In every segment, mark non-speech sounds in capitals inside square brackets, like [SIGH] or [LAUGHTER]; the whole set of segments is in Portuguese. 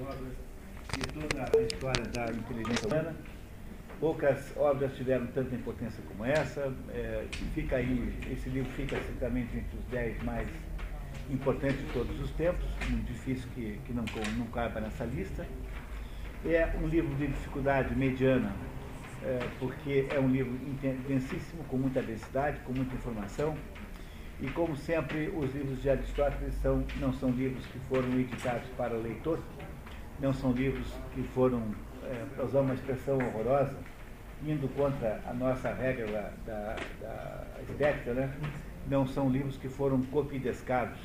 obras e toda a história da inteligência humana. Poucas obras tiveram tanta importância como essa. É, fica aí, esse livro fica certamente entre os dez mais importantes de todos os tempos, muito difícil que, que não, não caiba nessa lista. É um livro de dificuldade mediana, é, porque é um livro densíssimo, com muita densidade, com muita informação. E como sempre, os livros de Aristóteles são, não são livros que foram editados para o leitor, não são livros que foram, é, para usar uma expressão horrorosa, indo contra a nossa regra da, da estética, né? não são livros que foram copidescados.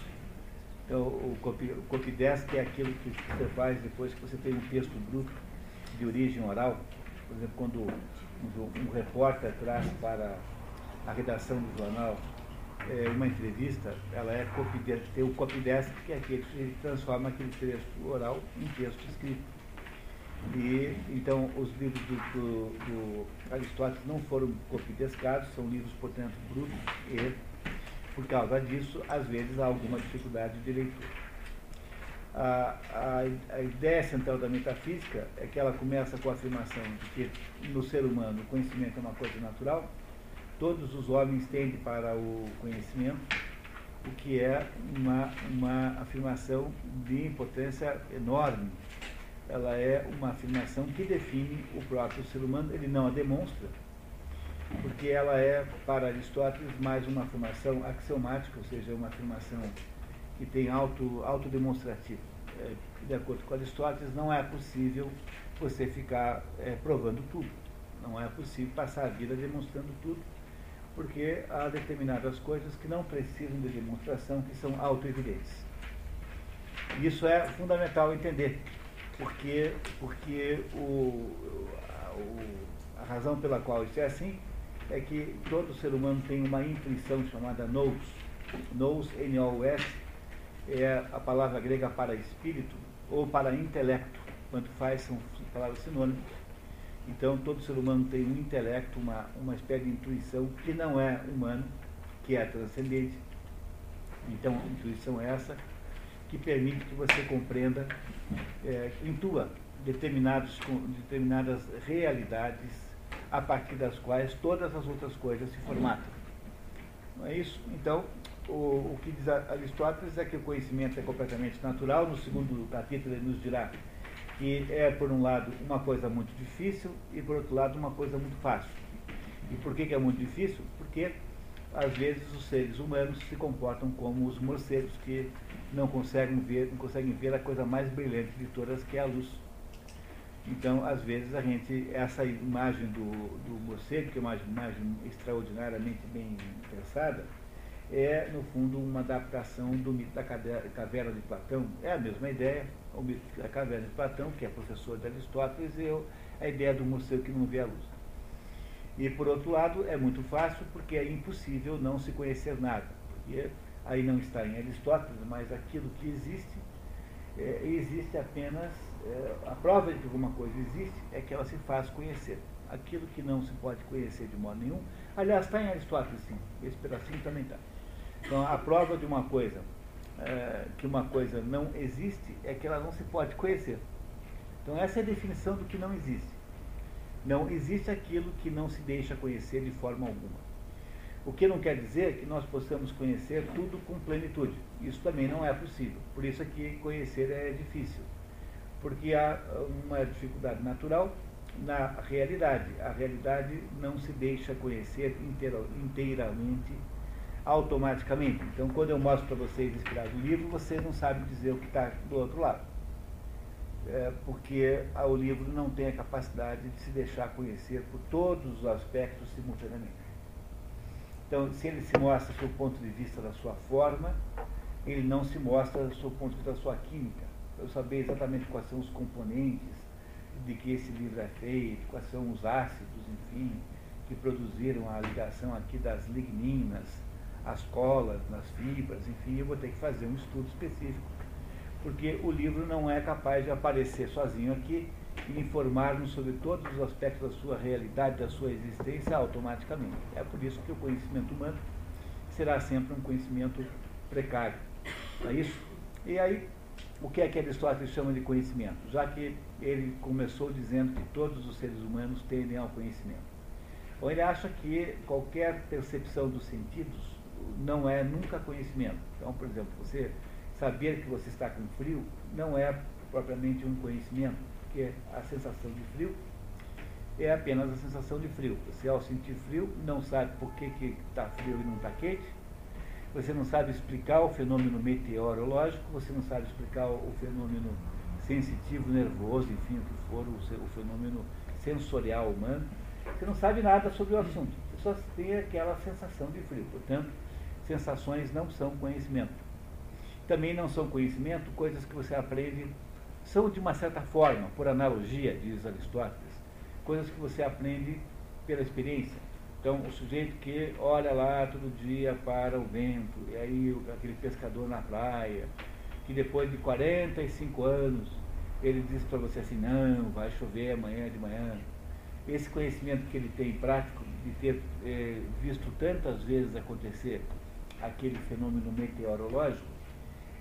Então, o, copi, o é aquilo que você faz depois que você tem um texto bruto de origem oral. Por exemplo, quando um, um repórter traz para a redação do jornal é, uma entrevista, ela é copy, tem o copydesk, que é aquele que transforma aquele texto oral em texto escrito. E, então, os livros do, do, do Aristóteles não foram copidescados, são livros, portanto, brutos, e, por causa disso, às vezes há alguma dificuldade de leitura. A, a, a, ideia central da metafísica é que ela começa com a afirmação de que no ser humano o conhecimento é uma coisa natural, todos os homens tendem para o conhecimento, o que é uma, uma afirmação de importância enorme. Ela é uma afirmação que define o próprio ser humano, ele não a demonstra, porque ela é, para Aristóteles, mais uma afirmação axiomática, ou seja, uma afirmação que tem auto, autodemonstrativo. É, de acordo com Aristóteles, não é possível você ficar é, provando tudo. Não é possível passar a vida demonstrando tudo porque há determinadas coisas que não precisam de demonstração, que são autoevidentes. Isso é fundamental entender, porque, porque o, a, a razão pela qual isso é assim é que todo ser humano tem uma intuição chamada nous. Nous, N-O-S, é a palavra grega para espírito ou para intelecto, quanto faz são palavras sinônimas então, todo ser humano tem um intelecto, uma, uma espécie de intuição que não é humano, que é transcendente. Então, a intuição é essa que permite que você compreenda, é, intua determinados, determinadas realidades a partir das quais todas as outras coisas se formatam. Não é isso? Então, o, o que diz Aristóteles é que o conhecimento é completamente natural. No segundo capítulo, ele nos dirá que é, por um lado, uma coisa muito difícil e, por outro lado, uma coisa muito fácil. E por que, que é muito difícil? Porque, às vezes, os seres humanos se comportam como os morcegos que não conseguem ver, não conseguem ver a coisa mais brilhante de todas, que é a luz. Então, às vezes, a gente, essa imagem do, do morcego, que é uma imagem extraordinariamente bem pensada, é, no fundo, uma adaptação do mito da caverna de Platão. É a mesma ideia, da caverna de Platão, que é professor de Aristóteles, e eu, a ideia do morcego que não vê a luz. E, por outro lado, é muito fácil porque é impossível não se conhecer nada. Porque aí não está em Aristóteles, mas aquilo que existe, é, existe apenas. É, a prova de que alguma coisa existe é que ela se faz conhecer. Aquilo que não se pode conhecer de modo nenhum, aliás, está em Aristóteles sim, esse pedacinho também está. Então, a prova de uma coisa, é, que uma coisa não existe, é que ela não se pode conhecer. Então, essa é a definição do que não existe. Não existe aquilo que não se deixa conhecer de forma alguma. O que não quer dizer que nós possamos conhecer tudo com plenitude. Isso também não é possível. Por isso é que conhecer é difícil. Porque há uma dificuldade natural na realidade. A realidade não se deixa conhecer inteiramente automaticamente. Então, quando eu mostro para vocês inspirado o livro, vocês não sabem dizer o que está do outro lado. É porque o livro não tem a capacidade de se deixar conhecer por todos os aspectos simultaneamente. Então, se ele se mostra do ponto de vista da sua forma, ele não se mostra do ponto de vista da sua química. Eu saber exatamente quais são os componentes de que esse livro é feito, quais são os ácidos, enfim, que produziram a ligação aqui das ligninas, as colas, nas fibras, enfim, eu vou ter que fazer um estudo específico, porque o livro não é capaz de aparecer sozinho aqui e informar-nos sobre todos os aspectos da sua realidade, da sua existência automaticamente. É por isso que o conhecimento humano será sempre um conhecimento precário. É isso? E aí, o que é que Aristóteles chama de conhecimento? Já que ele começou dizendo que todos os seres humanos tendem ao conhecimento. Ou ele acha que qualquer percepção dos sentidos não é nunca conhecimento. Então, por exemplo, você saber que você está com frio não é propriamente um conhecimento, porque a sensação de frio é apenas a sensação de frio. Você, ao sentir frio, não sabe por que está frio e não está quente, você não sabe explicar o fenômeno meteorológico, você não sabe explicar o fenômeno sensitivo, nervoso, enfim, o que for, o fenômeno sensorial humano. Você não sabe nada sobre o assunto, você só tem aquela sensação de frio. Portanto, sensações não são conhecimento. Também não são conhecimento coisas que você aprende, são de uma certa forma, por analogia, diz Aristóteles, coisas que você aprende pela experiência. Então, o sujeito que olha lá todo dia para o vento, e aí aquele pescador na praia, que depois de 45 anos ele diz para você assim: não, vai chover amanhã de manhã. Esse conhecimento que ele tem prático, de ter é, visto tantas vezes acontecer aquele fenômeno meteorológico,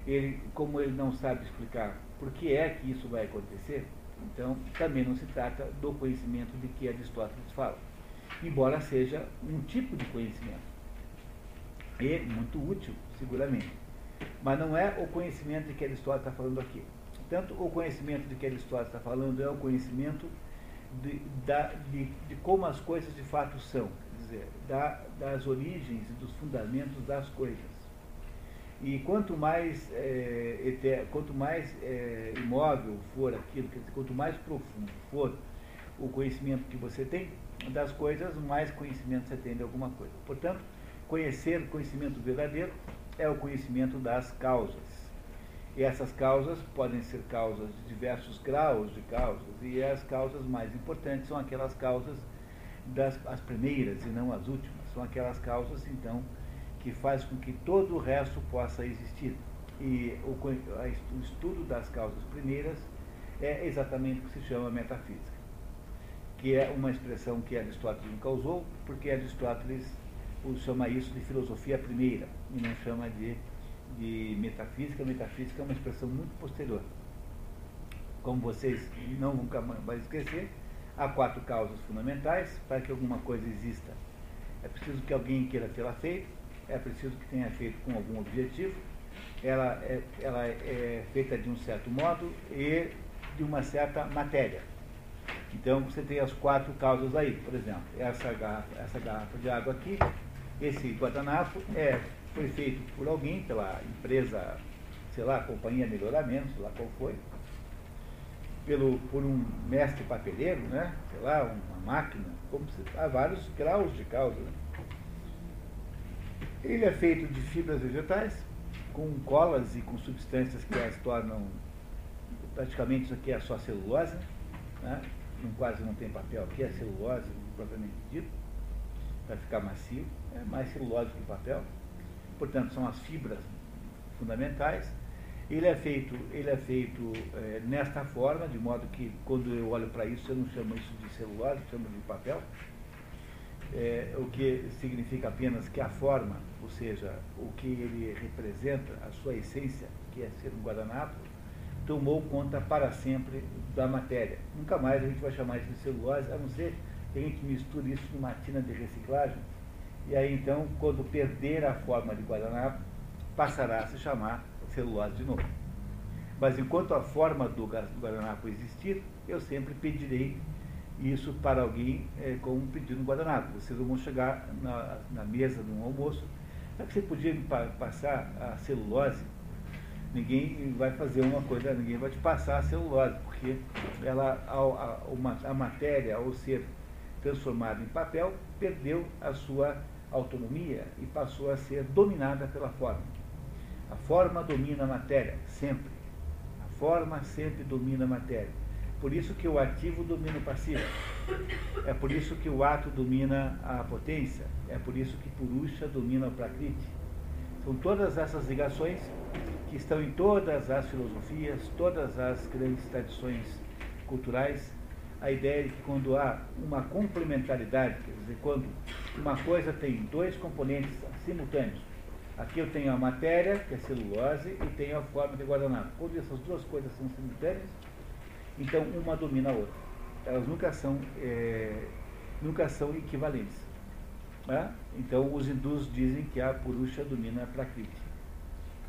ele, como ele não sabe explicar por que é que isso vai acontecer, então também não se trata do conhecimento de que Aristóteles fala embora seja um tipo de conhecimento. E muito útil, seguramente. Mas não é o conhecimento de que Aristóteles está falando aqui. Tanto o conhecimento de que Aristóteles está falando é o conhecimento de, da, de, de como as coisas de fato são, dizer, da, das origens e dos fundamentos das coisas. E quanto mais, é, quanto mais é, imóvel for aquilo, dizer, quanto mais profundo for o conhecimento que você tem, das coisas, mais conhecimento você tem de alguma coisa. Portanto, conhecer conhecimento verdadeiro é o conhecimento das causas. E essas causas podem ser causas de diversos graus de causas, e as causas mais importantes são aquelas causas das as primeiras e não as últimas. São aquelas causas, então, que faz com que todo o resto possa existir. E o, o estudo das causas primeiras é exatamente o que se chama metafísica que é uma expressão que Aristóteles nunca usou, porque Aristóteles chama isso de filosofia primeira e não chama de, de metafísica. Metafísica é uma expressão muito posterior. Como vocês não nunca mais esquecer, há quatro causas fundamentais para que alguma coisa exista. É preciso que alguém queira tê-la feito, é preciso que tenha feito com algum objetivo, ela é, ela é feita de um certo modo e de uma certa matéria. Então você tem as quatro causas aí, por exemplo, essa garrafa, essa garrafa de água aqui, esse guardanapo é, foi feito por alguém, pela empresa, sei lá, companhia melhoramento, sei lá qual foi, pelo, por um mestre papeleiro, né? sei lá, uma máquina, como se, há vários graus de causa. Né? Ele é feito de fibras vegetais, com colas e com substâncias que as tornam, praticamente isso aqui é só celulose, né? não, quase não tem papel aqui, é celulose propriamente dito, para ficar macio, é mais celulose que papel. Portanto, são as fibras fundamentais. Ele é feito, ele é feito é, nesta forma, de modo que quando eu olho para isso, eu não chamo isso de celulose, chamo de papel. É, o que significa apenas que a forma, ou seja, o que ele representa, a sua essência, que é ser um guardanapo, tomou conta para sempre da matéria. Nunca mais a gente vai chamar isso de celulose, a não ser que a gente misture isso numa tina de reciclagem. E aí então, quando perder a forma de guardanapo, passará a se chamar celulose de novo. Mas enquanto a forma do guardanapo existir, eu sempre pedirei isso para alguém é, como um pedido no guardanapo. Vocês vão chegar na, na mesa de um almoço. Será que você podia passar a celulose ninguém vai fazer uma coisa, ninguém vai te passar a celulose, porque ela, a, a, a matéria, ao ser transformada em papel, perdeu a sua autonomia e passou a ser dominada pela forma. A forma domina a matéria, sempre. A forma sempre domina a matéria. Por isso que o ativo domina o passivo. É por isso que o ato domina a potência. É por isso que Purusha domina o Prakriti. São todas essas ligações que estão em todas as filosofias, todas as grandes tradições culturais, a ideia de que quando há uma complementaridade, quer dizer, quando uma coisa tem dois componentes simultâneos, Aqui eu tenho a matéria, que é celulose, e tenho a forma de guardanapo. Quando essas duas coisas são simultâneas, então uma domina a outra. Elas nunca são, é, nunca são equivalentes. Né? Então os hindus dizem que a Purusha domina a Prakriti,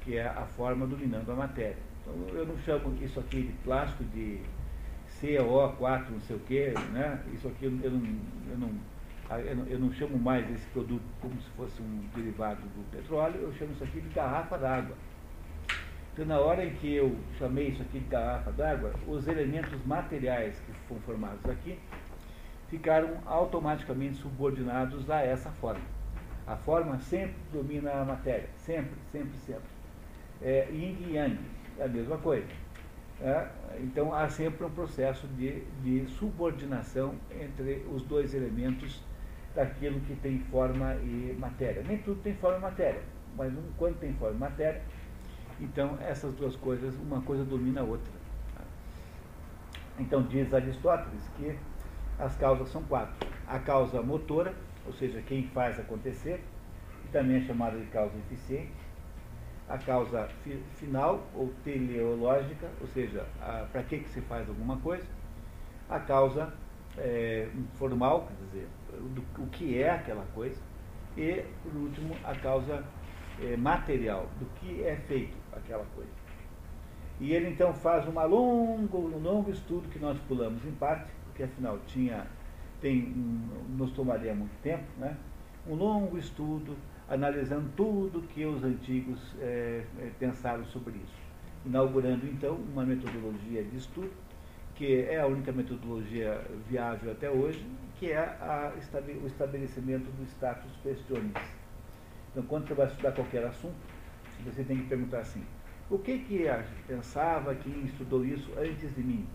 que é a forma dominando a matéria. Então eu não chamo isso aqui de plástico de CO4, não sei o quê, né? Isso aqui eu não, eu não eu não, chamo mais esse produto como se fosse um derivado do petróleo, eu chamo isso aqui de garrafa d'água. Então, na hora em que eu chamei isso aqui de garrafa d'água, os elementos materiais que foram formados aqui ficaram automaticamente subordinados a essa forma. A forma sempre domina a matéria, sempre, sempre, sempre. É, yin e yang, é a mesma coisa. É, então há sempre um processo de, de subordinação entre os dois elementos daquilo que tem forma e matéria. Nem tudo tem forma e matéria, mas um, quando tem forma e matéria, então essas duas coisas, uma coisa domina a outra. Então diz Aristóteles que as causas são quatro. A causa motora, ou seja, quem faz acontecer, que também é chamada de causa eficiente. A causa fi final, ou teleológica, ou seja, para que, que se faz alguma coisa. A causa é, formal, quer dizer, do, o que é aquela coisa, e, por último, a causa é, material, do que é feito aquela coisa. E ele então faz uma longo, um longo estudo que nós pulamos em parte, porque afinal tinha, tem, nos tomaria muito tempo, né? um longo estudo analisando tudo que os antigos é, pensaram sobre isso, inaugurando então uma metodologia de estudo que é a única metodologia viável até hoje, que é a, o estabelecimento do status questionis. Então, quando você vai estudar qualquer assunto, você tem que perguntar assim, o que que pensava quem estudou isso antes de mim?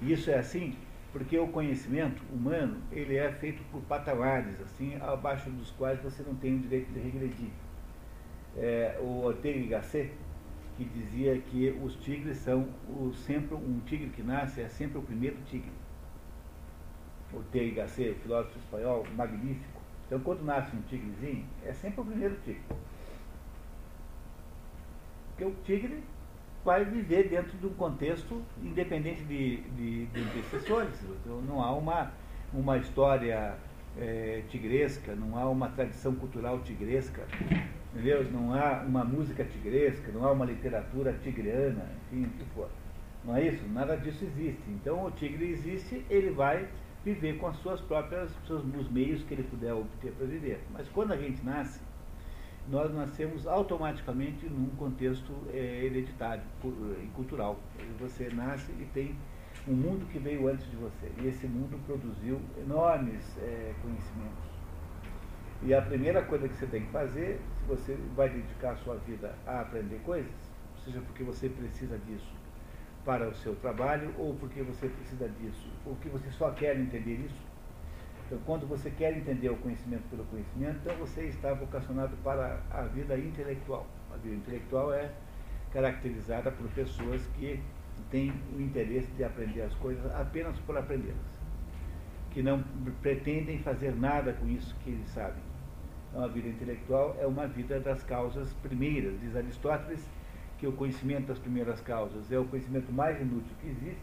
Isso é assim porque o conhecimento humano ele é feito por patamares, assim, abaixo dos quais você não tem o direito de regredir. É, o Ortega y Gasset, que dizia que os tigres são o, sempre um tigre que nasce é sempre o primeiro tigre. O T. Gasset, filósofo espanhol, magnífico. Então, quando nasce um tigrezinho, é sempre o primeiro tigre. Porque o tigre vai viver dentro de um contexto independente de, de, de antecessores. Então, não há uma, uma história é, tigresca, não há uma tradição cultural tigresca entendeu? Não há uma música tigresca, não há uma literatura tigreana, enfim, o que for. Não é isso? Nada disso existe. Então o tigre existe, ele vai viver com as suas próprias, seus, os meios que ele puder obter para viver. Mas quando a gente nasce, nós nascemos automaticamente num contexto é, hereditário e cultural. Você nasce e tem um mundo que veio antes de você. E esse mundo produziu enormes é, conhecimentos e a primeira coisa que você tem que fazer, se você vai dedicar a sua vida a aprender coisas, seja porque você precisa disso para o seu trabalho, ou porque você precisa disso, ou que você só quer entender isso. Então, quando você quer entender o conhecimento pelo conhecimento, então você está vocacionado para a vida intelectual. A vida intelectual é caracterizada por pessoas que têm o interesse de aprender as coisas apenas por aprendê-las, que não pretendem fazer nada com isso que eles sabem então, a vida intelectual é uma vida das causas primeiras. Diz Aristóteles que o conhecimento das primeiras causas é o conhecimento mais inútil que existe,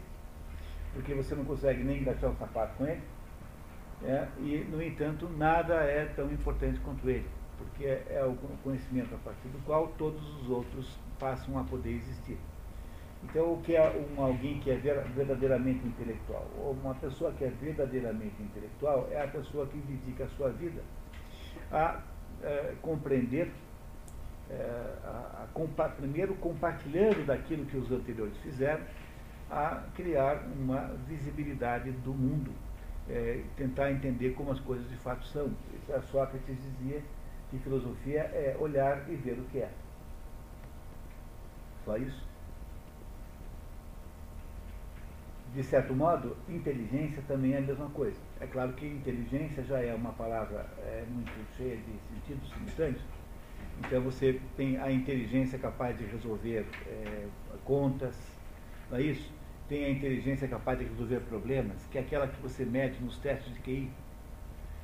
porque você não consegue nem engaixar um sapato com ele, é, e, no entanto, nada é tão importante quanto ele, porque é, é o conhecimento a partir do qual todos os outros passam a poder existir. Então, o que é um, alguém que é verdadeiramente intelectual? Ou uma pessoa que é verdadeiramente intelectual é a pessoa que dedica a sua vida a é, compreender, é, a, a primeiro compartilhando daquilo que os anteriores fizeram, a criar uma visibilidade do mundo, é, tentar entender como as coisas de fato são. A Sócrates dizia que filosofia é olhar e ver o que é. Só isso. de certo modo, inteligência também é a mesma coisa. É claro que inteligência já é uma palavra é, muito cheia de sentidos simultâneos. Então você tem a inteligência capaz de resolver é, contas, não é isso? Tem a inteligência capaz de resolver problemas, que é aquela que você mede nos testes de QI.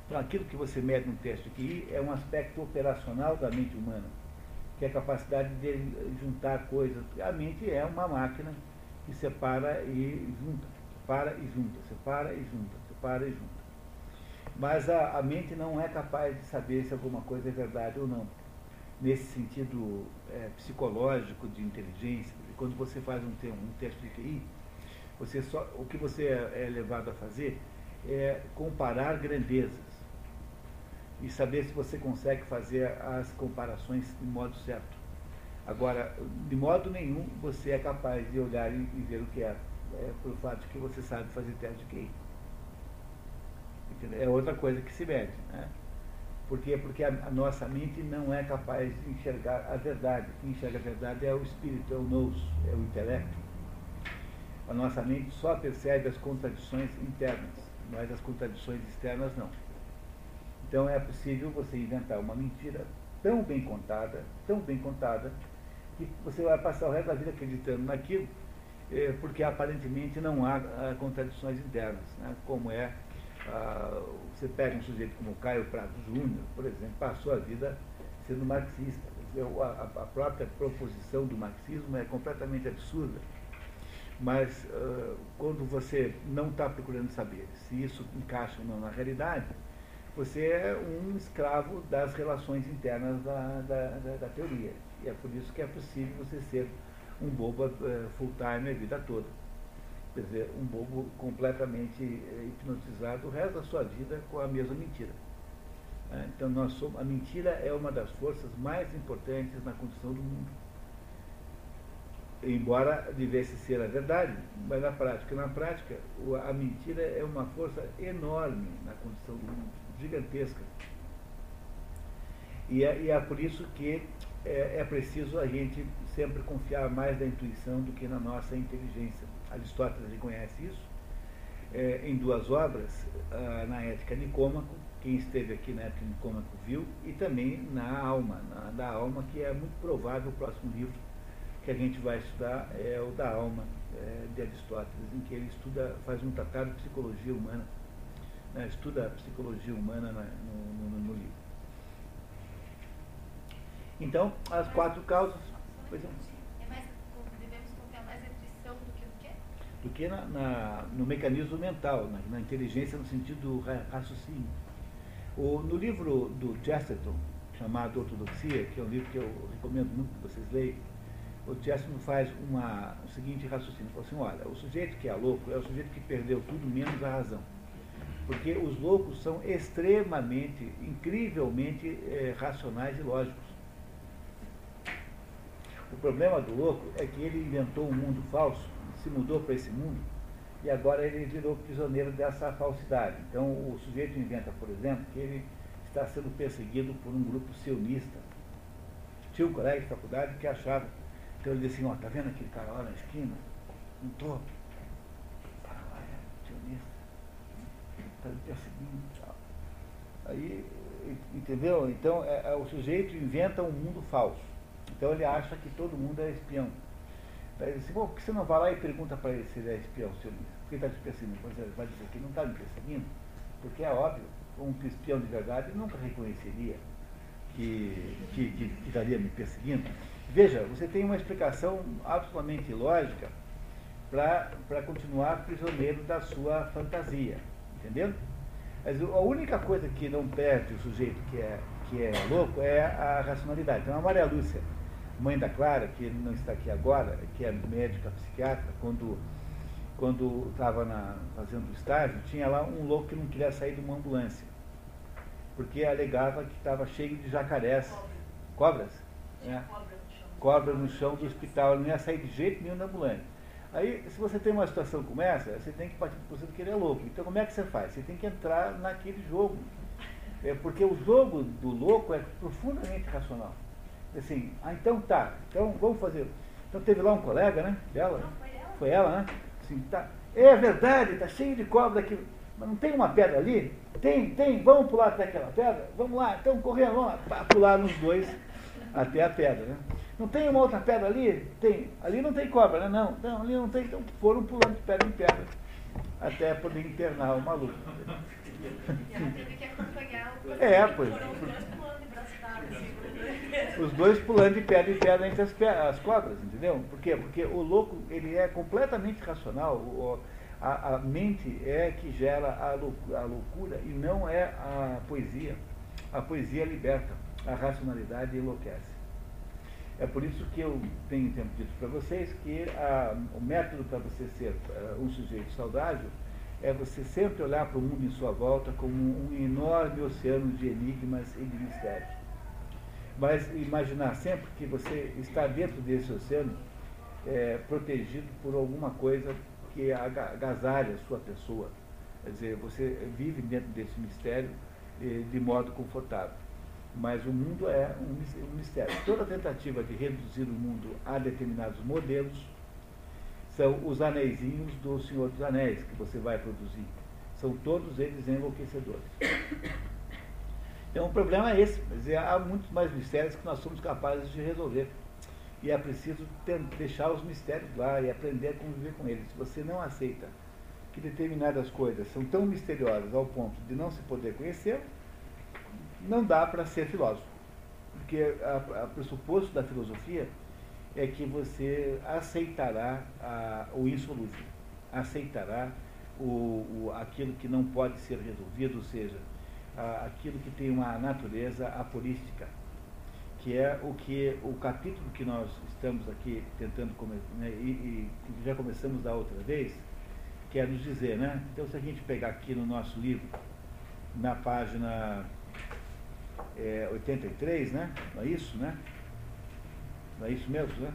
Então, aquilo que você mede no teste aqui é um aspecto operacional da mente humana, que é a capacidade de juntar coisas. A mente é uma máquina que separa e junta, separa e junta, separa e junta, separa e junta. Mas a, a mente não é capaz de saber se alguma coisa é verdade ou não. Nesse sentido é, psicológico de inteligência, quando você faz um, um teste de QI, você só, o que você é, é levado a fazer é comparar grandezas e saber se você consegue fazer as comparações de modo certo. Agora, de modo nenhum você é capaz de olhar e, e ver o que é, é por fato de que você sabe fazer teste de QI. É outra coisa que se mede. Né? Por quê? Porque a, a, nossa mente não é capaz de enxergar a verdade. Quem enxerga a verdade é o espírito, é o nous, é o intelecto. A nossa mente só percebe as contradições internas, mas as contradições externas não. Então é possível você inventar uma mentira tão bem contada, tão bem contada, que você vai passar o resto da vida acreditando naquilo, eh, porque aparentemente não há ah, contradições internas, né? como é, ah, você pega um sujeito como Caio Prado Júnior, por exemplo, passou a vida sendo marxista. A própria proposição do marxismo é completamente absurda. Mas uh, quando você não está procurando saber se isso encaixa ou não na realidade, você é um escravo das relações internas da, da, da, da teoria. E é por isso que é possível você ser um bobo uh, full-time a vida toda. Quer dizer, um bobo completamente uh, hipnotizado o resto da sua vida com a mesma mentira. Uh, então, nós somos, a mentira é uma das forças mais importantes na condição do mundo. Embora devesse ser a verdade, mas na prática, na prática, a mentira é uma força enorme na condição do mundo gigantesca. E é, e é por isso que é, é, preciso a gente sempre confiar mais na intuição do que na nossa inteligência. Aristóteles reconhece isso é, em duas obras, na Ética Nicômaco, quem esteve aqui na Ética Nicômaco viu, e também na Alma, na, da Alma, que é muito provável o próximo livro que a gente vai estudar é o da Alma, é, de Aristóteles, em que ele estuda, faz um tratado de psicologia humana né, estuda a psicologia humana no, no, no, livro. Então, as quatro causas. Pois é. é mais, devemos confiar mais na intuição do que no quê? Do que na, na, no mecanismo mental, na, na, inteligência no sentido do raciocínio. O, no livro do Chesterton, chamado Ortodoxia, que é um livro que eu recomendo muito que vocês leiam, o Chesterton faz uma, o seguinte raciocínio. Ele fala assim, olha, o sujeito que é louco é o sujeito que perdeu tudo menos a razão. Porque os loucos são extremamente, incrivelmente é, racionais e lógicos. O problema do louco é que ele inventou um mundo falso, se mudou para esse mundo, e agora ele virou prisioneiro dessa falsidade. Então o sujeito inventa, por exemplo, que ele está sendo perseguido por um grupo sionista. Tinha um colega de faculdade que achava. Então ele disse assim, ó, tá vendo aquele cara lá na esquina? Um topo está me perseguindo Aí, entendeu? Então, é, é, o sujeito inventa um mundo falso. Então, ele acha que todo mundo é espião. Daí ele bom, por que você não vai lá e pergunta para ele se ele é espião? Por que está te perseguindo? Ele vai dizer que não está me perseguindo, porque é óbvio, um espião de verdade nunca reconheceria que, que, que, que estaria me perseguindo. Veja, você tem uma explicação absolutamente lógica para continuar prisioneiro da sua fantasia. Entendeu? Mas a única coisa que não perde o sujeito que é, que é louco é a racionalidade. Então a Maria Lúcia, mãe da Clara, que não está aqui agora, que é médica psiquiatra, quando quando estava fazendo o estágio, tinha lá um louco que não queria sair de uma ambulância. Porque alegava que estava cheio de jacarés. Cobras? É. Cobra no chão do hospital. Ele não ia sair de jeito nenhum da ambulância. Aí, se você tem uma situação como essa, você tem que partir do princípio que ele é louco. Então, como é que você faz? Você tem que entrar naquele jogo. É, porque o jogo do louco é profundamente racional. Assim, ah, então tá, então vamos fazer. Então, teve lá um colega, né, dela. Não, foi ela. Foi ela, né? Assim, tá. É verdade, tá cheio de cobra aqui. Mas não tem uma pedra ali? Tem, tem. Vamos pular até aquela pedra? Vamos lá. Então, correndo, vamos lá. Pular nos dois até a pedra, né? Não tem uma outra pedra ali? Tem. Ali não tem cobra, né? Não, não ali não tem. Então foram pulando de pedra em pedra. até poder internar o maluco. E ela teve que acompanhar o É, pois. Foram os dois pulando de braço dado, assim. Os dois pulando de pedra em pedra entre as, as cobras, entendeu? Por quê? Porque o louco, ele é completamente racional. O- a, a mente é que gera a loucura, a loucura e não é a poesia. A poesia liberta, a racionalidade enlouquece. É por isso que eu tenho tempo dito para vocês que a- o método para você ser eh, um sujeito saudável é você sempre olhar para o mundo em sua volta como um enorme oceano de enigmas e de mistérios. Mas imaginar sempre que você está dentro desse oceano, eh, protegido por alguma coisa que aga- agasalha a sua pessoa. Quer dizer, você vive dentro desse mistério de modo confortável. Mas o mundo é um um mistério. Toda tentativa de reduzir o mundo a determinados modelos são os anéisinhos do Senhor dos Anéis que você vai produzir. São todos eles enlouquecedores. Então o problema é esse, quer dizer, há muitos mais mistérios que nós somos capazes de resolver. E é preciso ter- deixar os mistérios lá e aprender a conviver com eles. Se você não aceita que determinadas coisas são tão misteriosas ao ponto de não se poder conhecer, não dá para ser filósofo. Porque a pressuposto da filosofia é que você aceitará a- o insolúvel, aceitará o, o- aquilo que não pode ser resolvido, ou seja, aquilo que tem uma natureza aporística, que é o que o capítulo que nós estamos aqui tentando né, e, e já começamos da outra vez, quer nos dizer, né? Então se a gente pegar aqui no nosso livro, na página é, 83, né? Não é isso, né? Não é isso mesmo, né?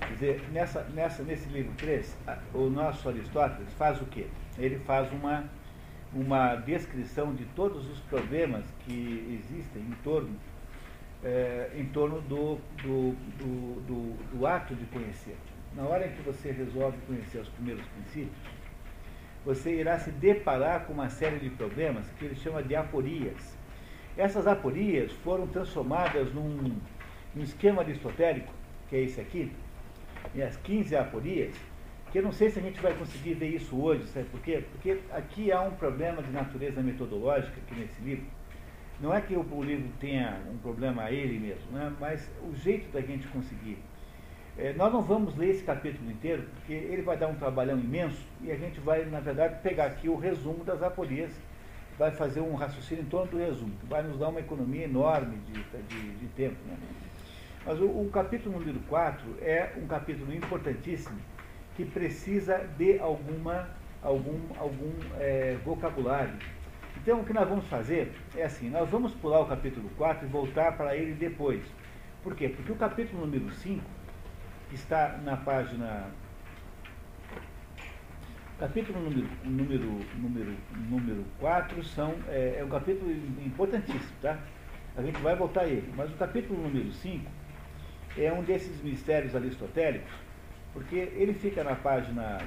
Quer dizer, nessa, nessa, nesse livro 3, a- o nosso Aristóteles faz o quê? Ele faz uma, uma descrição de todos os problemas que existem em torno, eh, em torno do, do, do, do, do ato de conhecer. Na hora em que você resolve conhecer os primeiros princípios, você irá se deparar com uma série de problemas que ele chama de aporias. Essas aporias foram transformadas num, num esquema aristotélico, que é esse aqui, e as 15 aporias, que eu não sei se a gente vai conseguir ver isso hoje, sabe por quê? Porque aqui há um problema de natureza metodológica aqui nesse livro. Não é que o, livro tenha um problema a ele mesmo, né? mas o jeito da gente conseguir é, nós não vamos ler esse capítulo inteiro, porque ele vai dar um trabalhão imenso e a gente vai, na verdade, pegar aqui o resumo das aporias, vai fazer um raciocínio em torno do resumo, que vai nos dar uma economia enorme de, de, de tempo. Né? Mas o, o capítulo número 4 é um capítulo importantíssimo que precisa de alguma, algum, algum é, vocabulário. Então, o que nós vamos fazer é assim: nós vamos pular o capítulo 4 e voltar para ele depois. Por quê? Porque o capítulo número 5 que está na página. Capítulo número, número, número, número 4 são, é, é um capítulo importantíssimo, tá? A gente vai voltar a ele. Mas o capítulo número 5 é um desses mistérios aristotélicos, porque ele fica na página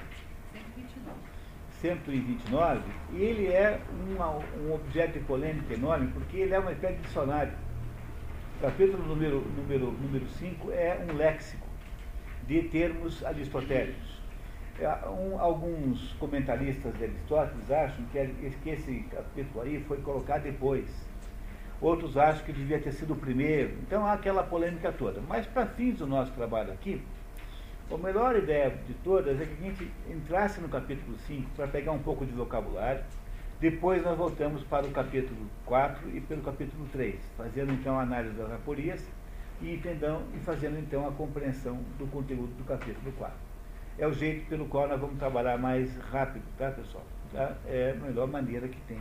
129 e ele é uma- um objeto de polêmica enorme, porque ele é uma espécie de dicionário. O capítulo número 5 número, número cinco é um léxico de termos aristotélicos. É, um- alguns comentaristas de Aristóteles acham que, que esse capítulo aí foi colocado depois. Outros acham que devia ter sido o primeiro. Então há aquela polêmica toda. Mas para fins do nosso trabalho aqui, a melhor ideia de todas é que a gente entrasse no capítulo 5 para pegar um pouco de vocabulário. Depois nós voltamos para o capítulo 4 e pelo capítulo 3, fazendo então a análise das aporias e, entendão, e fazendo então a compreensão do conteúdo do capítulo 4. É o jeito pelo qual nós vamos trabalhar mais rápido, tá pessoal? Tá? É a melhor maneira que tem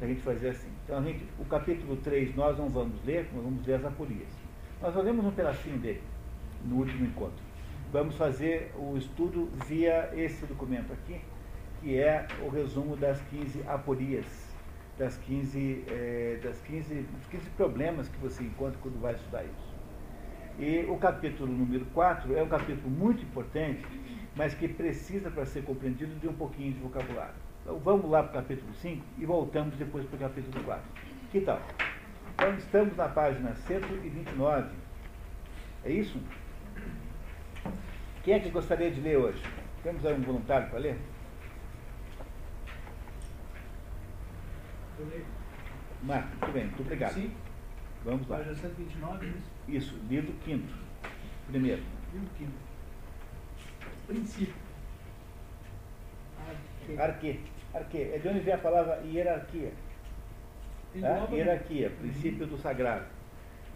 da gente fazer assim. Então, a gente, o capítulo 3 nós não vamos ler, nós vamos ler as aporias. Nós lemos um pedacinho dele no último encontro. Vamos fazer o estudo via esse documento aqui, que é o resumo das 15 aporias, das 15, eh, das 15, dos 15 problemas que você encontra quando vai estudar isso. E o capítulo número 4 é um capítulo muito importante, mas que precisa, para ser compreendido, de um pouquinho de vocabulário. Então vamos lá para o capítulo 5 e voltamos depois para o capítulo 4. Que tal? Então estamos na página 129. É isso? Quem é que gostaria de ler hoje? Temos aí um voluntário para ler? Eu leio. Marco, muito bem, muito obrigado. Sim. Vamos lá. Página 129, é isso? Isso, livro quinto. Primeiro. Livro quinto. Princípio. Arque. Arque. Arque. É de onde vem a palavra hierarquia. Tá? Hierarquia, princípio do sagrado.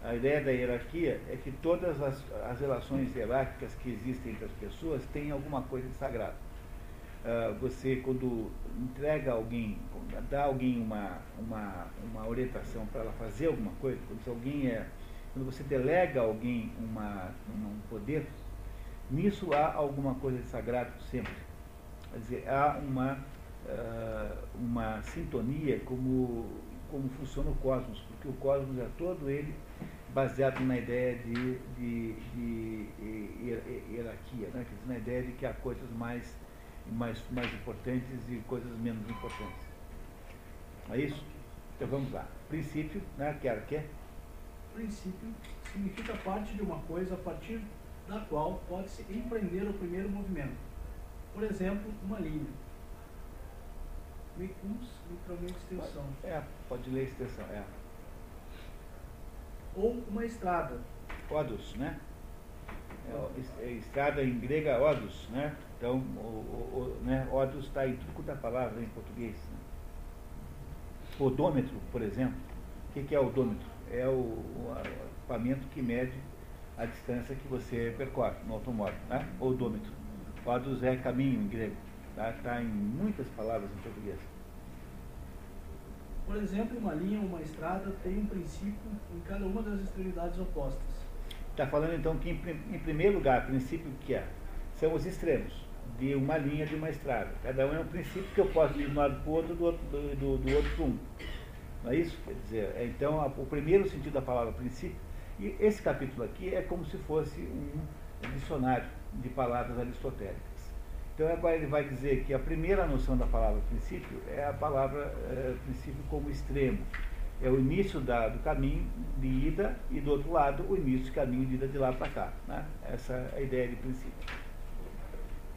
A ideia da hierarquia é que todas as, as relações hierárquicas que existem entre as pessoas têm alguma coisa de sagrado. Ah, você, quando entrega alguém, dá alguém uma, uma, uma orientação para ela fazer alguma coisa, quando alguém é, quando você delega a alguém uma, um poder, nisso há alguma coisa de sagrado sempre. Quer dizer, há uma, ah, uma sintonia como, como funciona o cosmos, porque o cosmos é todo ele baseado na ideia de, de, de hier- hierarquia, né? Dizer, na ideia de que há coisas mais, mais, mais importantes e coisas menos importantes. É isso? Então vamos lá. Princípio, né? que era o quê? Princípio significa parte de uma coisa a partir da qual pode-se empreender o primeiro movimento. Por exemplo, uma linha. Mecums, literalmente extensão. É, pode ler a extensão. É. Ou uma estrada. Odus, né? É, é, estrada em grega odus, né? Então, o, o, né? está em tudo quanto é palavra em português. Né? Odômetro, por exemplo. O que, que é odômetro? É o, o equipamento que mede a distância que você percorre no automóvel, né? Odômetro. Odus é caminho em grego. Está tá em muitas palavras em português. Por exemplo, uma linha ou uma estrada tem um princípio em cada uma das extremidades opostas. Está falando então que, em, em primeiro lugar, princípio que é? São os extremos de uma linha de uma estrada. Cada um é um princípio que eu posso ir de um lado para o outro, do outro, do, do, do outro para um. Não é isso? Quer dizer, é, então, a- o primeiro sentido da palavra princípio, e esse capítulo aqui é como se fosse um dicionário de palavras aristotélicas. Então, agora ele vai dizer que a primeira noção da palavra princípio é a palavra eh, princípio como extremo. É o início da- do caminho de ida e do outro lado o início do caminho de ida de lá para cá. Né? Essa é a ideia de princípio.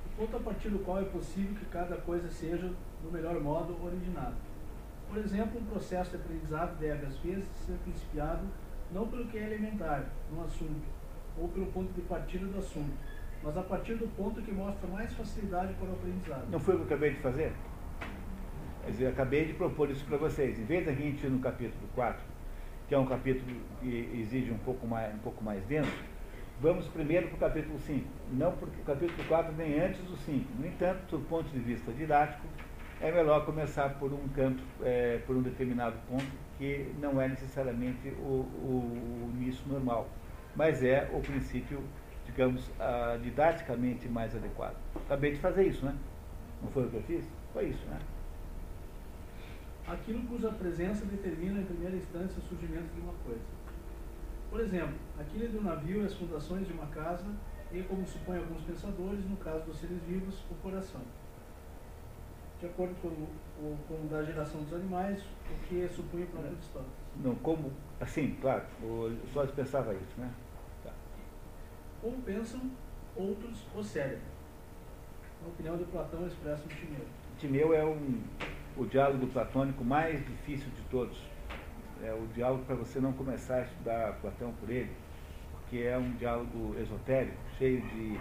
O ponto a partir do qual é possível que cada coisa seja, do melhor modo, originada. Por exemplo, um processo de aprendizado deve, às vezes, ser principiado não pelo que é elementar no assunto, ou pelo ponto de partida do assunto, mas a partir do ponto que mostra mais facilidade para o aprendizado. Não foi o que eu acabei de fazer? Quer dizer, eu acabei de propor isso para vocês. Em vez da gente ir no capítulo 4, que é um capítulo que exige um pouco mais, um pouco mais denso, vamos primeiro para o capítulo 5. Não porque o capítulo 4 vem antes do 5. No entanto, do ponto de vista didático, é melhor começar por um canto, é, por um determinado ponto, que não é necessariamente o, o- o início normal, mas é o princípio, digamos, ah, didaticamente mais adequado. Acabei de fazer isso, né? Não foi o que eu fiz? Foi isso, né? aquilo cuja presença determina em primeira instância o surgimento de uma coisa. Por exemplo, aquilo do navio e as fundações de uma casa e, como supõem alguns pensadores, no caso dos seres vivos, o coração. De acordo com o, com o da geração dos animais, o que supunha o próprio Aristóteles. Não, como, assim, claro, o Sócrates pensava isso, né? Como pensam outros o cérebro. A opinião de Platão expressa no Timeu. Timeu é um, o diálogo platônico mais difícil de todos. É o diálogo para você não começar a estudar Platão por ele, porque é um diálogo esotérico, cheio de.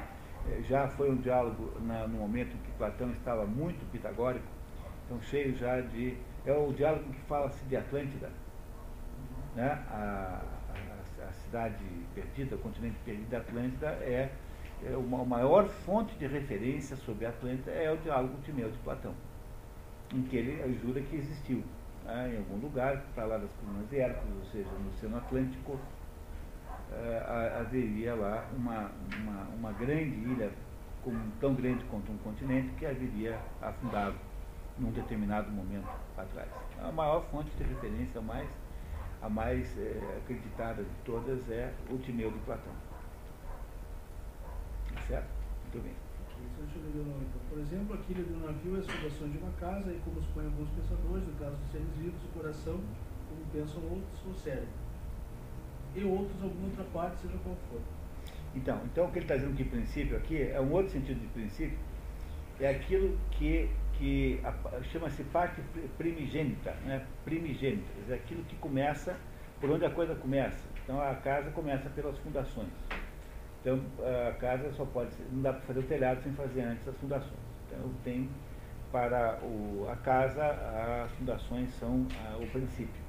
eh, Já foi um diálogo na- no momento em que Platão estava muito pitagórico, então cheio já de. É o diálogo que fala-se de Atlântida, né? a cidade perdida, continente perdido da Atlântida é, é uma a maior fonte de referência sobre a Atlântida é o diálogo Timeu de Platão, em que ele jura que existiu né, em algum lugar, para lá das colunas de Hércules, ou seja, no Oceano Atlântico, ha- haveria lá uma, uma, uma grande ilha, tão grande quanto um continente, que haveria afundado num determinado momento atrás. A maior fonte de referência, mais, a mais eh, acreditada de todas, é o Timeu de Platão. Certo? Muito bem. Isso deixa eu ler o nome, então. Por exemplo, aquilo do navio é as fundações de uma casa, e como supõem alguns pensadores, no caso dos seres vivos, o coração, como pensam outros, o cérebro. E outros, alguma outra parte, seja qual for. Então, então o que ele está dizendo que princípio aqui é um outro sentido de princípio, é aquilo que, que chama-se parte primigênita, né? primigênita, é aquilo que começa por onde a coisa começa. Então a casa começa pelas fundações. Então a casa só pode ser, não dá para fazer o telhado sem fazer antes as fundações. Então tem para o, a casa as fundações são a, o princípio.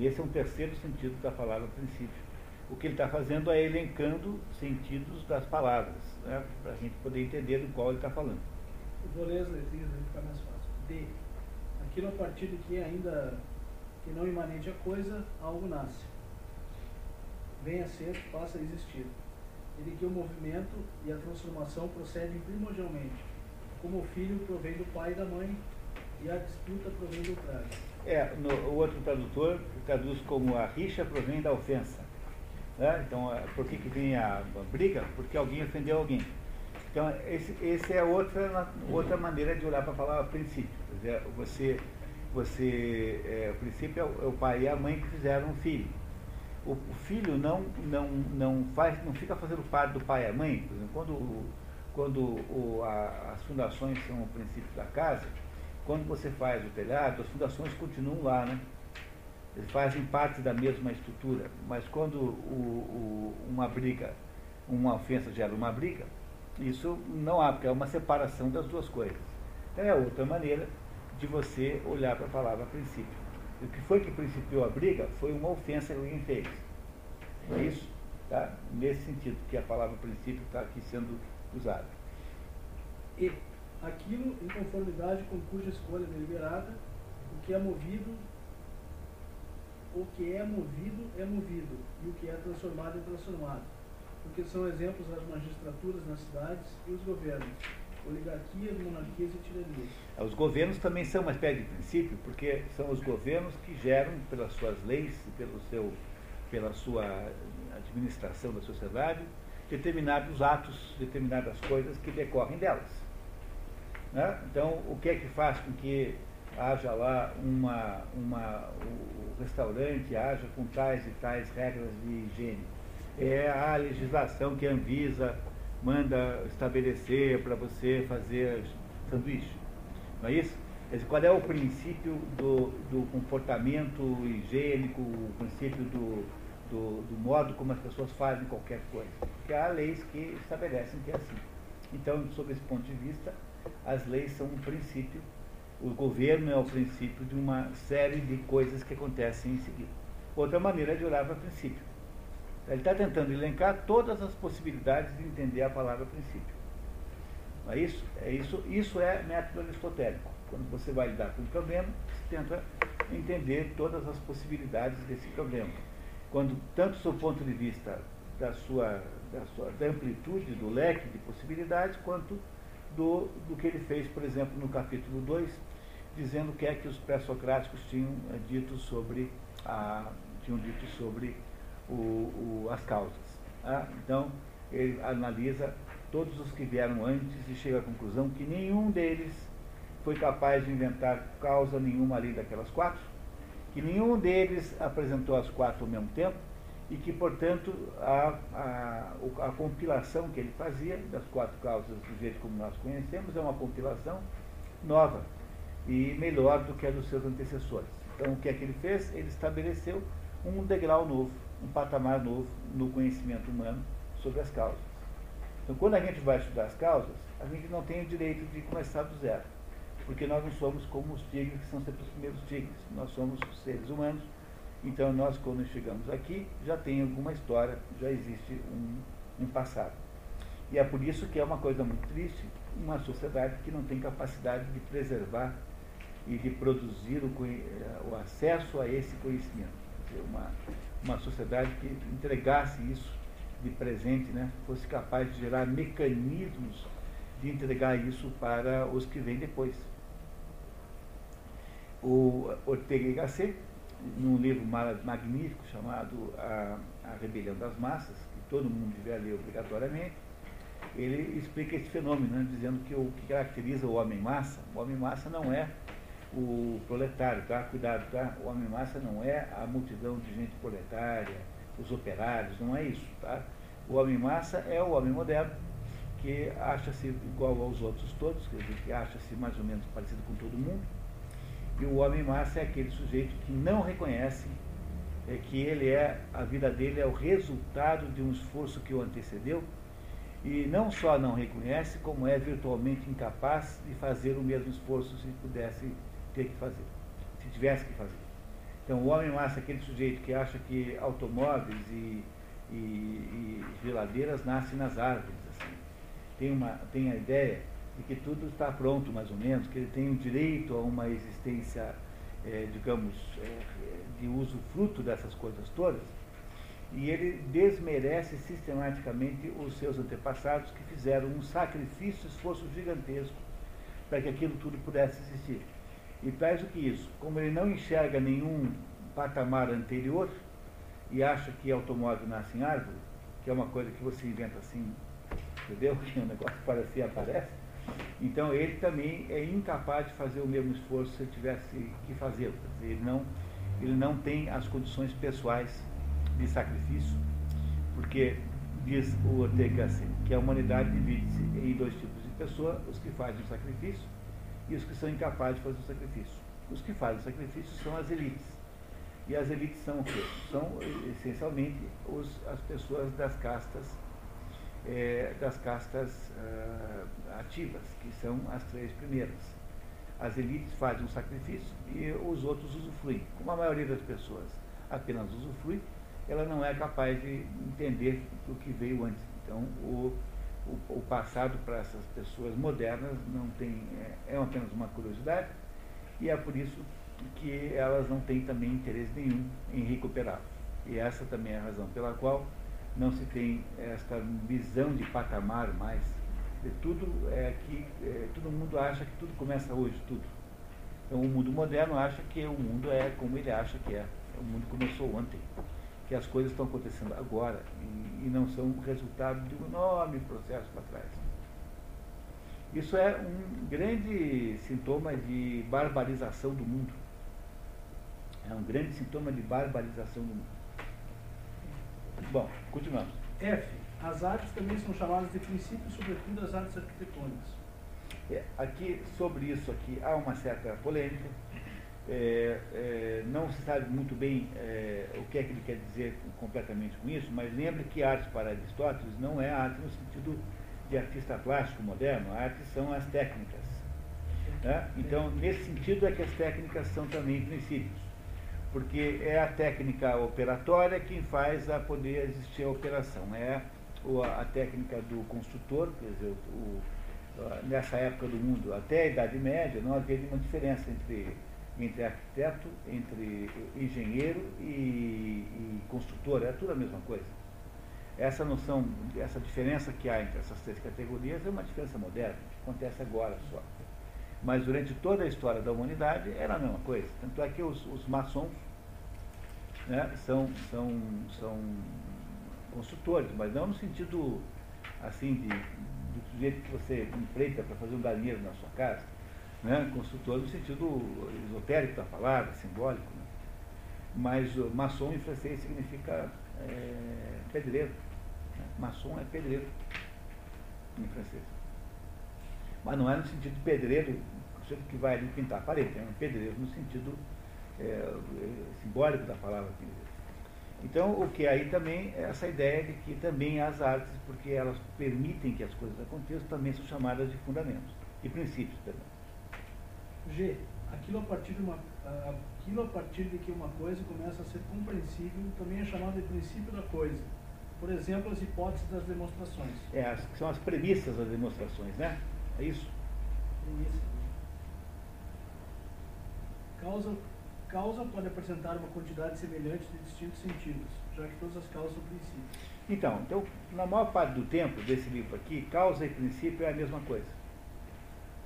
Esse é um terceiro sentido da palavra princípio. O que ele está fazendo é elencando sentidos das palavras, né, para a gente poder entender do qual ele está falando. Vou ler as letrinhas aí ficar mais fácil. D. Aquilo a partir de que ainda que não imanente a coisa, algo nasce. Venha a ser, passa a existir. E de que o movimento e a transformação procedem primordialmente, como o filho provém do pai e da mãe, e a disputa provém do contrário. É, no, o outro tradutor traduz como a rixa provém da ofensa. Né? Então, é, por que, que vem a, a briga? Porque alguém ofendeu alguém. Então, esse, esse é outra, outra maneira de olhar para a palavra princípio. Dizer, você, você é, o princípio é o, é pai e a mãe que fizeram um filho. O, o, filho não, não, não, faz, não fica fazendo parte do pai e a mãe. Por exemplo, quando, quando o, a, as fundações são o princípio da casa, quando você faz o telhado, as fundações continuam lá, né? Eles fazem parte da mesma estrutura, mas quando o, o, uma briga, uma ofensa gera uma briga, isso não há, porque é uma separação das duas coisas. Então é outra maneira de você olhar para a palavra princípio. O que foi que principiou a briga foi uma ofensa que alguém fez. É isso? Tá? Nesse sentido que a palavra princípio está aqui sendo usada. E aquilo em conformidade com cuja escolha deliberada, o que é movido, o que é movido é movido, e o que é transformado é transformado. Porque são exemplos as magistraturas nas cidades e os governos, oligarquias, monarquias e tiranias. Os governos também são uma espécie de princípio, porque são os governos que geram, pelas suas leis e pelo seu, pela sua administração da sociedade, determinados atos, determinadas coisas que decorrem delas. Né? Então, o que é que faz com que haja lá uma, uma, o restaurante haja com tais e tais regras de higiene? É a legislação que a Anvisa manda estabelecer para você fazer sanduíche. Não é isso? qual é o princípio do, do comportamento higiênico, o princípio do, do, do, modo como as pessoas fazem qualquer coisa? Porque há leis que estabelecem que é assim. Então, sob esse ponto de vista, as leis são um princípio, o governo é o princípio de uma série de coisas que acontecem em seguida. Outra maneira de olhar para o princípio. Ele está tentando elencar todas as possibilidades de entender a palavra princípio. Não é isso? É isso, isso é método aristotélico. Quando você vai lidar com um problema, você tenta entender todas as possibilidades desse problema. Quando, tanto do ponto de vista da sua, da sua da amplitude do leque de possibilidades, quanto do, do que ele fez, por exemplo, no capítulo 2, dizendo o que é que os pré-socráticos tinham é, dito sobre a, tinham dito sobre o, o, as causas. Ah, então, ele analisa todos os que vieram antes e chega à conclusão que nenhum deles foi capaz de inventar causa nenhuma ali daquelas quatro, que nenhum deles apresentou as quatro ao mesmo tempo, e que, portanto, a, a, a, compilação que ele fazia das quatro causas do jeito como nós conhecemos é uma compilação nova e melhor do que a dos seus antecessores. Então, o que é que ele fez? Ele estabeleceu um degrau novo, um patamar novo no conhecimento humano sobre as causas. Então, quando a gente vai estudar as causas, a gente não tem o direito de começar do zero, porque nós não somos como os tigres, que são sempre os primeiros tigres. Nós somos seres humanos então, nós, quando chegamos aqui, já tem alguma história, já existe um, um passado. E é por isso que é uma coisa muito triste uma sociedade que não tem capacidade de preservar e de produzir o, o acesso a esse conhecimento. Uma, uma sociedade que entregasse isso de presente, né, fosse capaz de gerar mecanismos de entregar isso para os que vêm depois. O Ortega y Gasset num livro magnífico chamado a, a Rebelião das Massas, que todo mundo deveria ler obrigatoriamente, ele explica esse fenômeno, né, dizendo que o que caracteriza o homem-massa, o homem-massa não é o proletário, tá? Cuidado, tá? O homem-massa não é a multidão de gente proletária, os operários, não é isso, tá? O homem-massa é o homem moderno, que acha-se igual aos outros todos, quer dizer, que acha-se mais ou menos parecido com todo mundo. E o homem massa é aquele sujeito que não reconhece é que ele é, a vida dele é o resultado de um esforço que o antecedeu e não só não reconhece, como é virtualmente incapaz de fazer o mesmo esforço se pudesse ter que fazer, se tivesse que fazer. Então o homem massa é aquele sujeito que acha que automóveis e, e, e geladeiras nascem nas árvores. Assim. Tem, uma, tem a ideia de que tudo está pronto, mais ou menos, que ele tem o direito a uma existência, é, digamos, é, de uso fruto dessas coisas todas, e ele desmerece sistematicamente os seus antepassados que fizeram um sacrifício, esforço gigantesco para que aquilo tudo pudesse existir. E mais do que isso, como ele não enxerga nenhum patamar anterior e acha que automóvel nasce em árvore, que é uma coisa que você inventa assim, entendeu? [LAUGHS] Que um negócio parece aparece, então ele também é incapaz de fazer o mesmo esforço se tivesse que fazê-lo. Ele não, ele não tem as condições pessoais de sacrifício, porque diz o Ortega assim, que a humanidade divide-se em dois tipos de pessoas, os que fazem o sacrifício e os que são incapazes de fazer o sacrifício. Os que fazem o sacrifício são as elites. E as elites são o quê? São essencialmente os, as pessoas das castas é, das castas uh, ativas, que são as três primeiras. As elites fazem um sacrifício e os outros usufruem. Como a maioria das pessoas apenas usufrui, ela não é capaz de entender o que veio antes. Então, o, o, passado para essas pessoas modernas não tem, é, é apenas uma curiosidade e é por isso que elas não têm também interesse nenhum em recuperá-lo. E essa também é a razão pela qual não se tem esta visão de patamar mais. De tudo é que é, todo mundo acha que tudo começa hoje, tudo. Então o mundo moderno acha que o mundo é como ele acha que é. O mundo começou ontem, que as coisas estão acontecendo agora e, e não são resultado de um enorme processo para trás. Isso é um grande sintoma de barbarização do mundo. É um grande sintoma de barbarização do mundo. Bom, continuamos. F. As artes também são chamadas de princípios, sobretudo as artes arquitetônicas. É, aqui, sobre isso aqui, há uma certa polêmica. É, é, não se sabe muito bem é, o que é que ele quer dizer completamente com isso, mas lembre que arte para Aristóteles não é arte no sentido de artista plástico moderno, a arte são as técnicas. Né? Então, nesse sentido é que as técnicas são também princípios porque é a técnica operatória quem faz a poder existir a operação. É a técnica do construtor, quer dizer, o, nessa época do mundo, até a Idade Média, não havia nenhuma diferença entre, entre arquiteto, entre engenheiro e, e construtor, era tudo a mesma coisa. Essa noção, essa diferença que há entre essas três categorias é uma diferença moderna, que acontece agora só. Mas durante toda a história da humanidade era a mesma coisa. Tanto é que os, os maçons né, são, são, são construtores, mas não no sentido assim de, do sujeito que você empreita para fazer um galinheiro na sua casa, né, construtor no sentido esotérico da palavra, simbólico. Né? Mas maçom em francês significa é, pedreiro. Né? Maçom é pedreiro em francês. Mas não é no sentido pedreiro, que vai ali pintar a parede, é um pedreiro no sentido é, simbólico da palavra aqui. Então, o que aí também é essa ideia de que também as artes, porque elas permitem que as coisas aconteçam, também são chamadas de fundamentos e princípios também. G. Aquilo a partir de uma aquilo a partir de que uma coisa começa a ser compreensível também é chamado de princípio da coisa. Por exemplo, as hipóteses das demonstrações. É, as, são as premissas das demonstrações, né? É isso? Premissa. Causa causa pode apresentar uma quantidade semelhante de distintos sentidos, já que todas as causas são princípios. Então, então, na maior parte do tempo desse livro aqui, causa e princípio é a mesma coisa.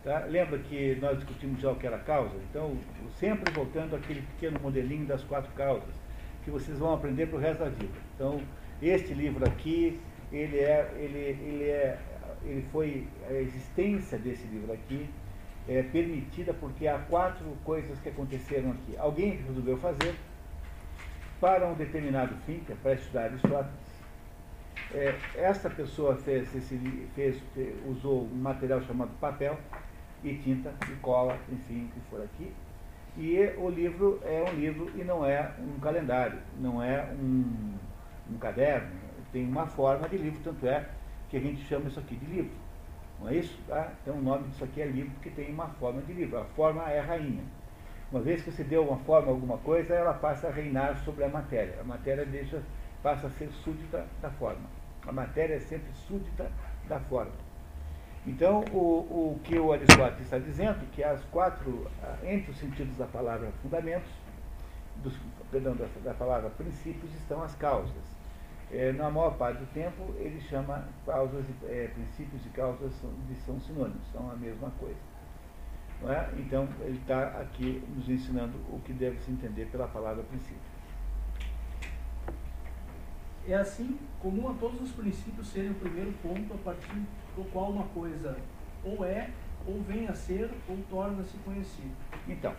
Tá? Lembra que nós discutimos já o que era causa? Então, sempre voltando àquele pequeno modelinho das quatro causas, que vocês vão aprender para o resto da vida. Então, este livro aqui, ele é, ele, ele é, ele foi a existência desse livro aqui é, permitida porque há quatro coisas que aconteceram aqui. Alguém resolveu fazer para um determinado fim, que é para estudar Aristóteles, é, essa pessoa fez, esse, fez, usou um material chamado papel e tinta e cola, enfim, o que for aqui. E o livro é um livro e não é um calendário, não é um, um caderno, tem uma forma de livro, tanto é que a gente chama isso aqui de livro. Não é isso? Tá? Então o nome disso aqui é livro porque tem uma forma de livro. A forma é a rainha. Uma vez que você deu uma forma a alguma coisa, ela passa a reinar sobre a matéria. A matéria deixa, passa a ser súdita da forma. A matéria é sempre súdita da forma. Então, o, o que o Aristóteles está dizendo, que as quatro, ah, entre os sentidos da palavra fundamentos, dos, perdão, da, da palavra princípios, estão as causas. É, na maior parte do tempo, ele chama causas, é, princípios e causas são, são sinônimos, são a mesma coisa. É? Então, ele está aqui nos ensinando o que deve se entender pela palavra princípio. É assim comum a todos os princípios serem o primeiro ponto a partir do qual uma coisa ou é, ou vem a ser, ou torna-se conhecida. Então,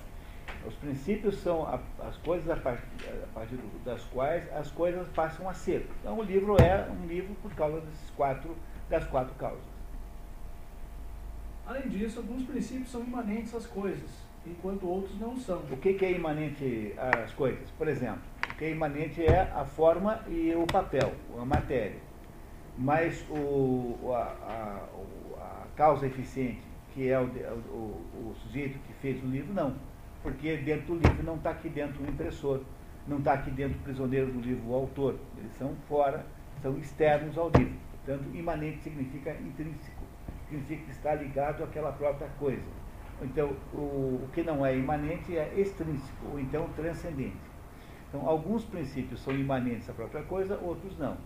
os princípios são as coisas a partir, a partir, das quais as coisas passam a ser. Então o livro é um livro por causa desses quatro, das quatro causas. Além disso, alguns princípios são imanentes às coisas, enquanto outros não são. O que, que é imanente às coisas? Por exemplo, o que é imanente é a forma e o papel, a matéria. Mas o, a, a, a causa eficiente, que é o, o, o sujeito que fez o livro, não porque dentro do livro não está aqui dentro o impressor, não está aqui dentro o prisioneiro do livro o autor. Eles são fora, são externos ao livro. Portanto, imanente significa intrínseco, significa que está ligado àquela própria coisa. Então, o, o que não é imanente é extrínseco, ou então transcendente. Então, alguns princípios são imanentes à própria coisa, outros não.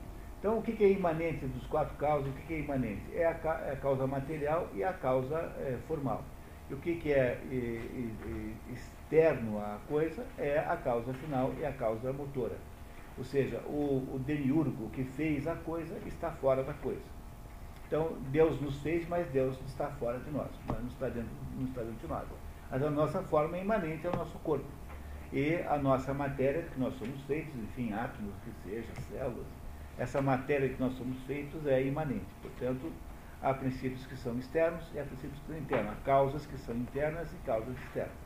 Então, o que é imanente dos quatro causas? O que é imanente? É a, é a causa material e a causa é, formal. E o que, é externo à coisa é a causa final e a causa motora. Ou seja, o, o demiurgo que fez a coisa está fora da coisa. Então, Deus nos fez, mas Deus está fora de nós, mas não está dentro, não está dentro de nós. Mas a nossa forma é imanente ao nosso corpo. E a nossa matéria, que nós somos feitos, enfim, átomos, que seja, células, essa matéria que nós somos feitos é imanente. Portanto, há princípios que são externos e há princípios que são internos. Há causas que são internas e causas externas.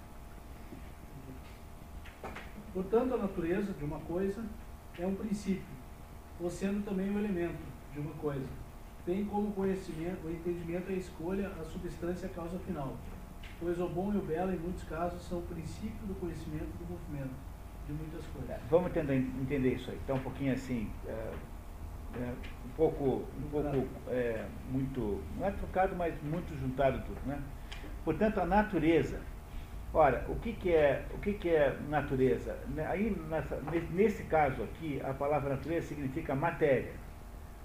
Portanto, a natureza de uma coisa é um princípio, ou sendo também um elemento de uma coisa. Tem como conhecimento, o entendimento e a escolha a substância e a causa final. Pois o bom e o belo, em muitos casos, são o princípio do conhecimento do movimento de muitas coisas. Vamos tentar entender isso aí. Então, um pouquinho assim, é, é, um pouco, um pouco é, muito, não é trocado, mas muito juntado tudo, né? Portanto, a natureza, ora, o que, que é, o que, que é natureza? Né, aí, nessa, nesse caso aqui, a palavra natureza significa matéria.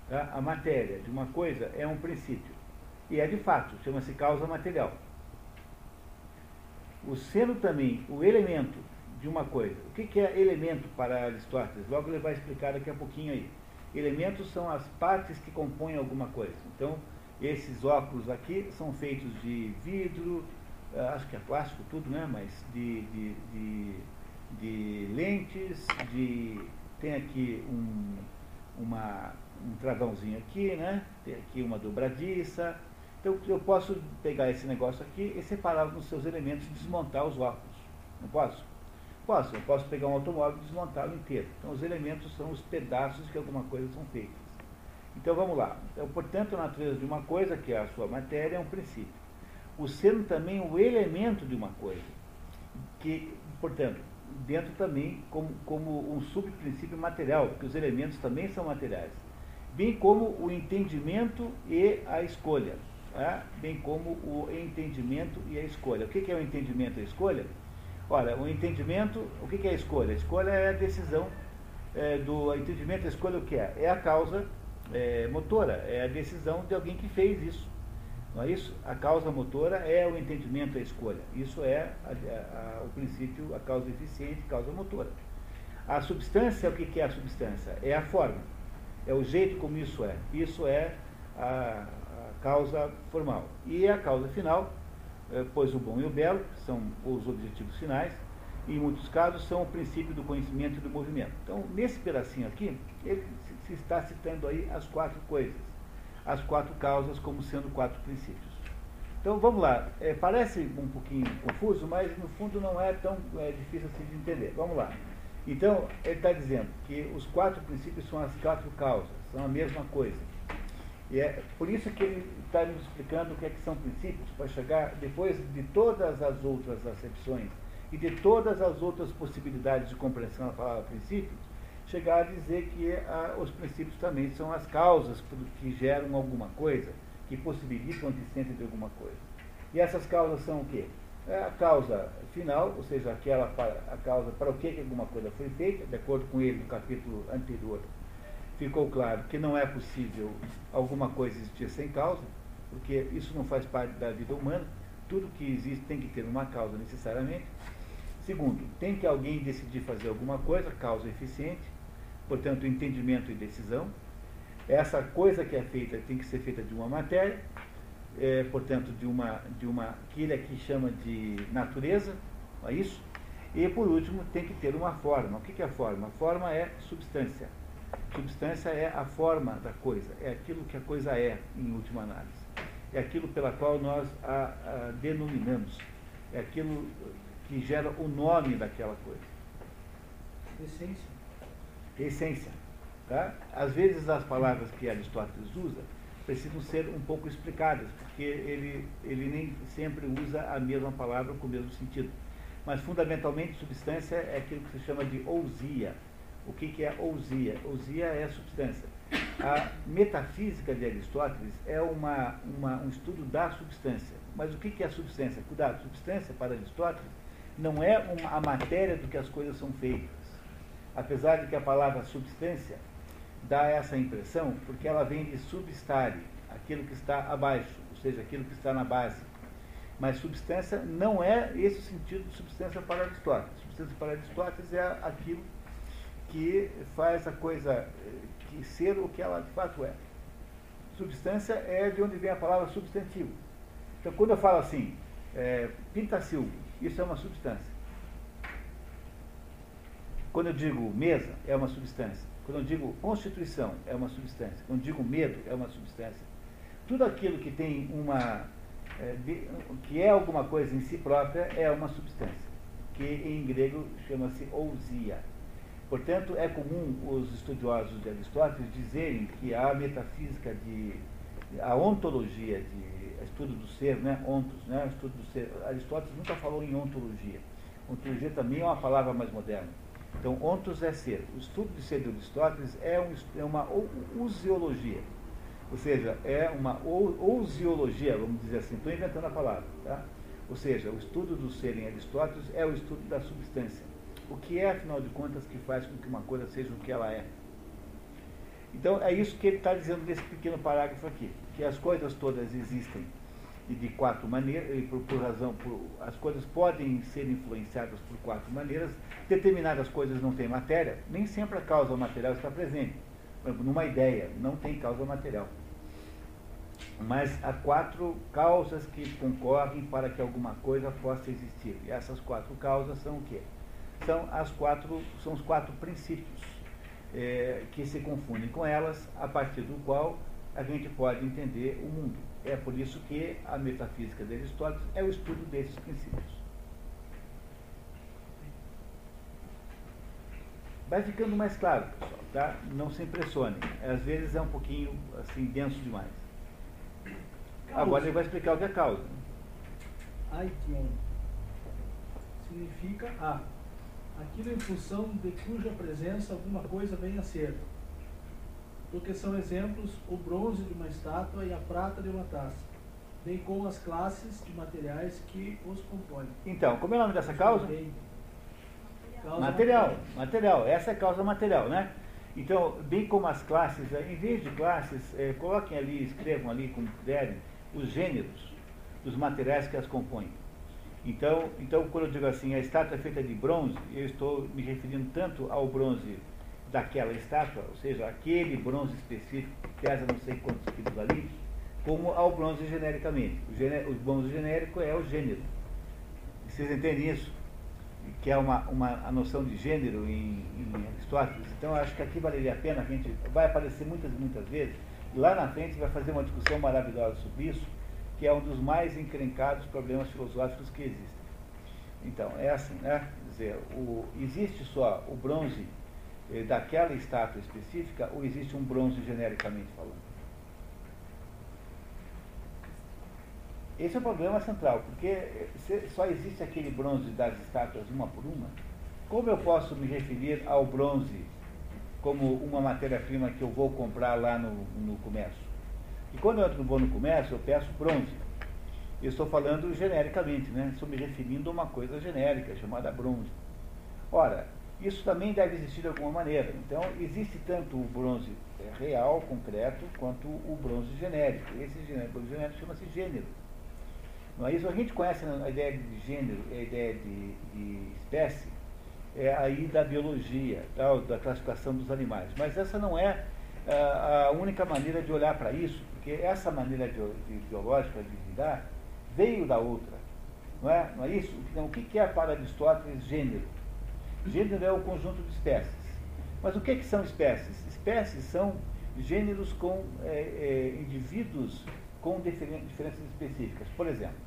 Tá? A matéria de uma coisa é um princípio. E é de fato, chama-se causa material. O sendo também o elemento de uma coisa. O que, que é elemento para Aristóteles? Logo ele vai explicar daqui a pouquinho aí. Elementos são as partes que compõem alguma coisa. Então, esses óculos aqui são feitos de vidro, eh, acho que é plástico tudo, né? Mas de, de, de, de lentes, de tem aqui um, uma, um travãozinho aqui, né? Tem aqui uma dobradiça. Então eu posso pegar esse negócio aqui e separá-lo nos seus elementos e desmontar os óculos. Não posso? Posso, eu posso pegar um automóvel e desmontá-lo inteiro. Então, os elementos são os pedaços que alguma coisa são feitas. Então, vamos lá. Então, portanto, a natureza de uma coisa, que é a sua matéria, é um princípio. O sendo também o elemento de uma coisa, que, portanto, dentro também como, como um subprincípio material, porque os elementos também são materiais, bem como o entendimento e a escolha, tá? bem como o entendimento e a escolha. O que é o entendimento e a escolha? Olha, o entendimento, o que é a escolha? A escolha é a decisão é, do entendimento, a escolha o que é? É a causa é, motora, é a decisão de alguém que fez isso. Não é isso? A causa motora é o entendimento, a escolha. Isso é a, a, o princípio, a causa eficiente, causa motora. A substância, o que é a substância? É a forma, é o jeito como isso é. Isso é a, a causa formal. E a causa final é, pois o bom e o belo, são os objetivos finais, em muitos casos, são o princípio do conhecimento e do movimento. Então, nesse pedacinho aqui, ele se está citando aí as quatro coisas, as quatro causas como sendo quatro princípios. Então, vamos lá. É, parece um pouquinho confuso, mas no fundo não é tão é, difícil assim de entender. Vamos lá. Então, ele está dizendo que os quatro princípios são as quatro causas, são a mesma coisa. E é por isso que ele está nos explicando o que, é que são princípios, para chegar, depois de todas as outras acepções e de todas as outras possibilidades de compreensão da palavra princípios, chegar a dizer que a, os princípios também são as causas que geram alguma coisa, que possibilitam a existência de alguma coisa. E essas causas são o quê? É a causa final, ou seja, aquela para, a causa para o que alguma coisa foi feita, de acordo com ele no capítulo anterior, ficou claro que não é possível alguma coisa existir sem causa, porque isso não faz parte da vida humana, tudo que existe tem que ter uma causa necessariamente. Segundo, tem que alguém decidir fazer alguma coisa, causa eficiente, portanto, entendimento e decisão. Essa coisa que é feita tem que ser feita de uma matéria, é, portanto, de uma, de uma, que ele aqui chama de natureza, é isso? E, por último, tem que ter uma forma. O que é forma? Forma é substância. Substância é a forma da coisa, é aquilo que a coisa é, em última análise. É aquilo pela qual nós a, a denominamos. É aquilo que gera o nome daquela coisa. Essência. Essência. Tá? Às vezes as palavras que Aristóteles usa precisam ser um pouco explicadas, porque ele, ele nem sempre usa a mesma palavra com o mesmo sentido. Mas, fundamentalmente, substância é aquilo que se chama de ousia. O que, que é ousia? Ousia é substância. A metafísica de Aristóteles é uma, uma, um estudo da substância. Mas o que, que é substância? Cuidado, substância para Aristóteles não é uma, a matéria do que as coisas são feitas. Apesar de que a palavra substância dá essa impressão porque ela vem de substare, aquilo que está abaixo, ou seja, aquilo que está na base. Mas substância não é esse sentido de substância para Aristóteles. Substância para Aristóteles é aquilo que faz a coisa eh, que ser o que ela de fato é. Substância é de onde vem a palavra substantivo. Então, quando eu falo assim, é, isso é uma substância. Quando eu digo mesa, é uma substância. Quando eu digo constituição, é uma substância. Quando eu digo medo, é uma substância. Tudo aquilo que tem uma. É, que é alguma coisa em si própria é uma substância, que em grego chama-se ousia. Portanto, é comum os estudiosos de Aristóteles dizerem que a metafísica de. a ontologia de estudo do ser, né? Ontos, né? Estudo do ser. Aristóteles nunca falou em ontologia. Ontologia também é uma palavra mais moderna então, ontos é ser. O estudo de ser de Aristóteles é, um, é uma usiologia. Ou seja, é uma ousiologia, vamos dizer assim, estou inventando a palavra. Tá? Ou seja, o estudo do ser em Aristóteles é o estudo da substância. O que é, afinal de contas, que faz com que uma coisa seja o que ela é. Então, é isso que ele está dizendo nesse pequeno parágrafo aqui, que as coisas todas existem e de quatro maneiras, e por, por razão, por, as coisas podem ser influenciadas por quatro maneiras. Determinadas coisas não têm matéria, nem sempre a causa material está presente. Por exemplo, numa ideia, não tem causa material. Mas há quatro causas que concorrem para que alguma coisa possa existir. E essas quatro causas são o quê? São, as quatro, são os quatro princípios é, que se confundem com elas, a partir do qual a gente pode entender o mundo. É por isso que a metafísica de Aristóteles é o estudo desses princípios. Vai ficando mais claro, pessoal, tá? Não se impressione. Às vezes é um pouquinho assim denso demais. Agora ele vai explicar o que é causa. Aition significa a aquilo em função de cuja presença alguma coisa venha a ser porque são exemplos o bronze de uma estátua e a prata de uma taça, bem como as classes de materiais que os compõem. Então, como é o nome dessa causa? Causa material, material. Essa é a causa material, né? Então, bem como as classes, eh, em vez de classes, é, coloquem ali, escrevam ali, como puderem, os gêneros dos materiais que as compõem. Então, então, quando eu digo assim, a estátua é feita de bronze, eu estou me referindo tanto ao bronze daquela estátua, ou seja, aquele bronze específico que pesa não sei quantos quilos ali, como ao bronze genericamente. O, o bronze genérico é o gênero. Vocês entendem isso? que é uma, uma, a noção de gênero em, em Aristóteles. Então, acho que aqui valeria a pena, a gente vai aparecer muitas e muitas vezes, lá na frente vai fazer uma discussão maravilhosa sobre isso, que é um dos mais encrencados problemas filosóficos que existem. Então, é assim, né? Quer dizer, o, existe só o bronze eh, daquela estátua específica ou existe um bronze genericamente falando? Esse é o problema central, porque só existe aquele bronze das estátuas uma por uma. Como eu posso me referir ao bronze como uma matéria-prima que eu vou comprar lá no, no comércio? E quando eu vou no comércio, eu peço bronze. Eu estou falando genericamente, né? estou me referindo a uma coisa genérica chamada bronze. Ora, isso também deve existir de alguma maneira. Então, existe tanto o bronze real, concreto, quanto o bronze genérico. Esse bronze genérico chama-se gênero. Não é isso? A gente conhece a ideia de gênero, a ideia de, de espécie, é aí da biologia, da, classificação dos animais. Mas essa não é a, a única maneira de olhar para isso, porque essa maneira de, de, lidar veio da outra. Não é, não é isso? Então, o que é para Aristóteles gênero? Gênero é o conjunto de espécies. Mas o que, que são espécies? Espécies são gêneros com é, é, indivíduos com diferenças específicas. Por exemplo,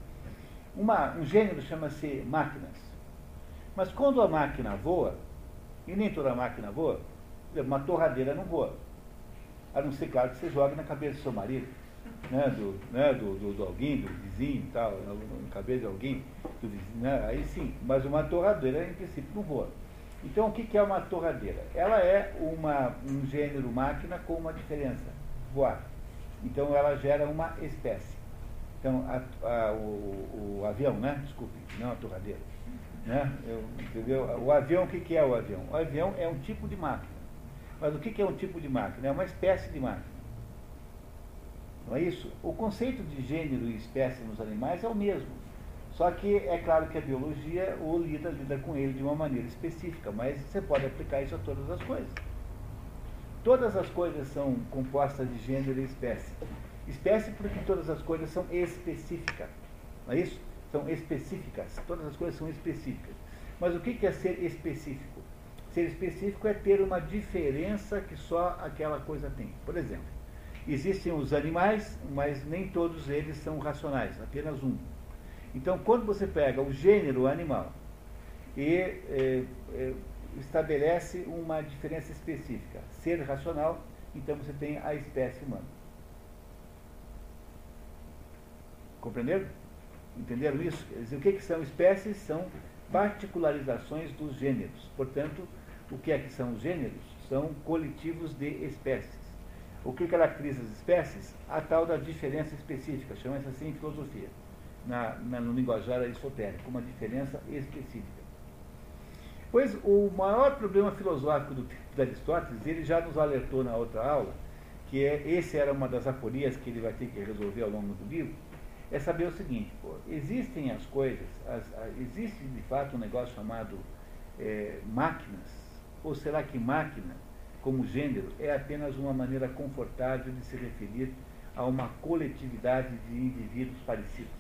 uma, um gênero chama-se máquinas. Mas quando a máquina voa, e nem toda máquina voa, uma torradeira não voa. A não ser, claro, que você jogue na cabeça do seu marido, né, do, né, do, do, do alguém, do vizinho e tal, na cabeça de alguém, do vizinho, né, aí sim. Mas uma torradeira, em princípio, não voa. Então, o que é uma torradeira? Ela é uma, um gênero máquina com uma diferença, voar. Então ela gera uma espécie. Então, a, a, o, o, avião, né? Desculpe, não a torradeira. Né? Eu, entendeu? O avião, o que é o avião? O avião é um tipo de máquina. Mas o que, é um tipo de máquina? É uma espécie de máquina. Não é isso? O conceito de gênero e espécie nos animais é o mesmo. Só que é claro que a biologia lida, lida com ele de uma maneira específica, mas você pode aplicar isso a todas as coisas. Todas as coisas são compostas de gênero e espécie. Espécie porque todas as coisas são específicas. Não é isso? São específicas. Todas as coisas são específicas. Mas o que é ser específico? Ser específico é ter uma diferença que só aquela coisa tem. Por exemplo, existem os animais, mas nem todos eles são racionais, apenas um. Então, quando você pega o gênero animal e é, é, estabelece uma diferença específica. Ser racional, então você tem a espécie humana. Compreenderam? Entenderam isso? Quer dizer, o que, que são espécies? São particularizações dos gêneros. Portanto, o que é que são os gêneros? São coletivos de espécies. O que caracteriza as espécies? A tal da diferença específica, chama-se assim em filosofia, na, na, no linguajar aristotélico, uma diferença específica. Pois o maior problema filosófico do, de Aristóteles, ele já nos alertou na outra aula, que é, esse era uma das aporias que ele vai ter que resolver ao longo do livro, é saber o seguinte, pô, existem as coisas, as, existe de fato um negócio chamado é, máquinas, ou será que máquina, como gênero, é apenas uma maneira confortável de se referir a uma coletividade de indivíduos parecidos?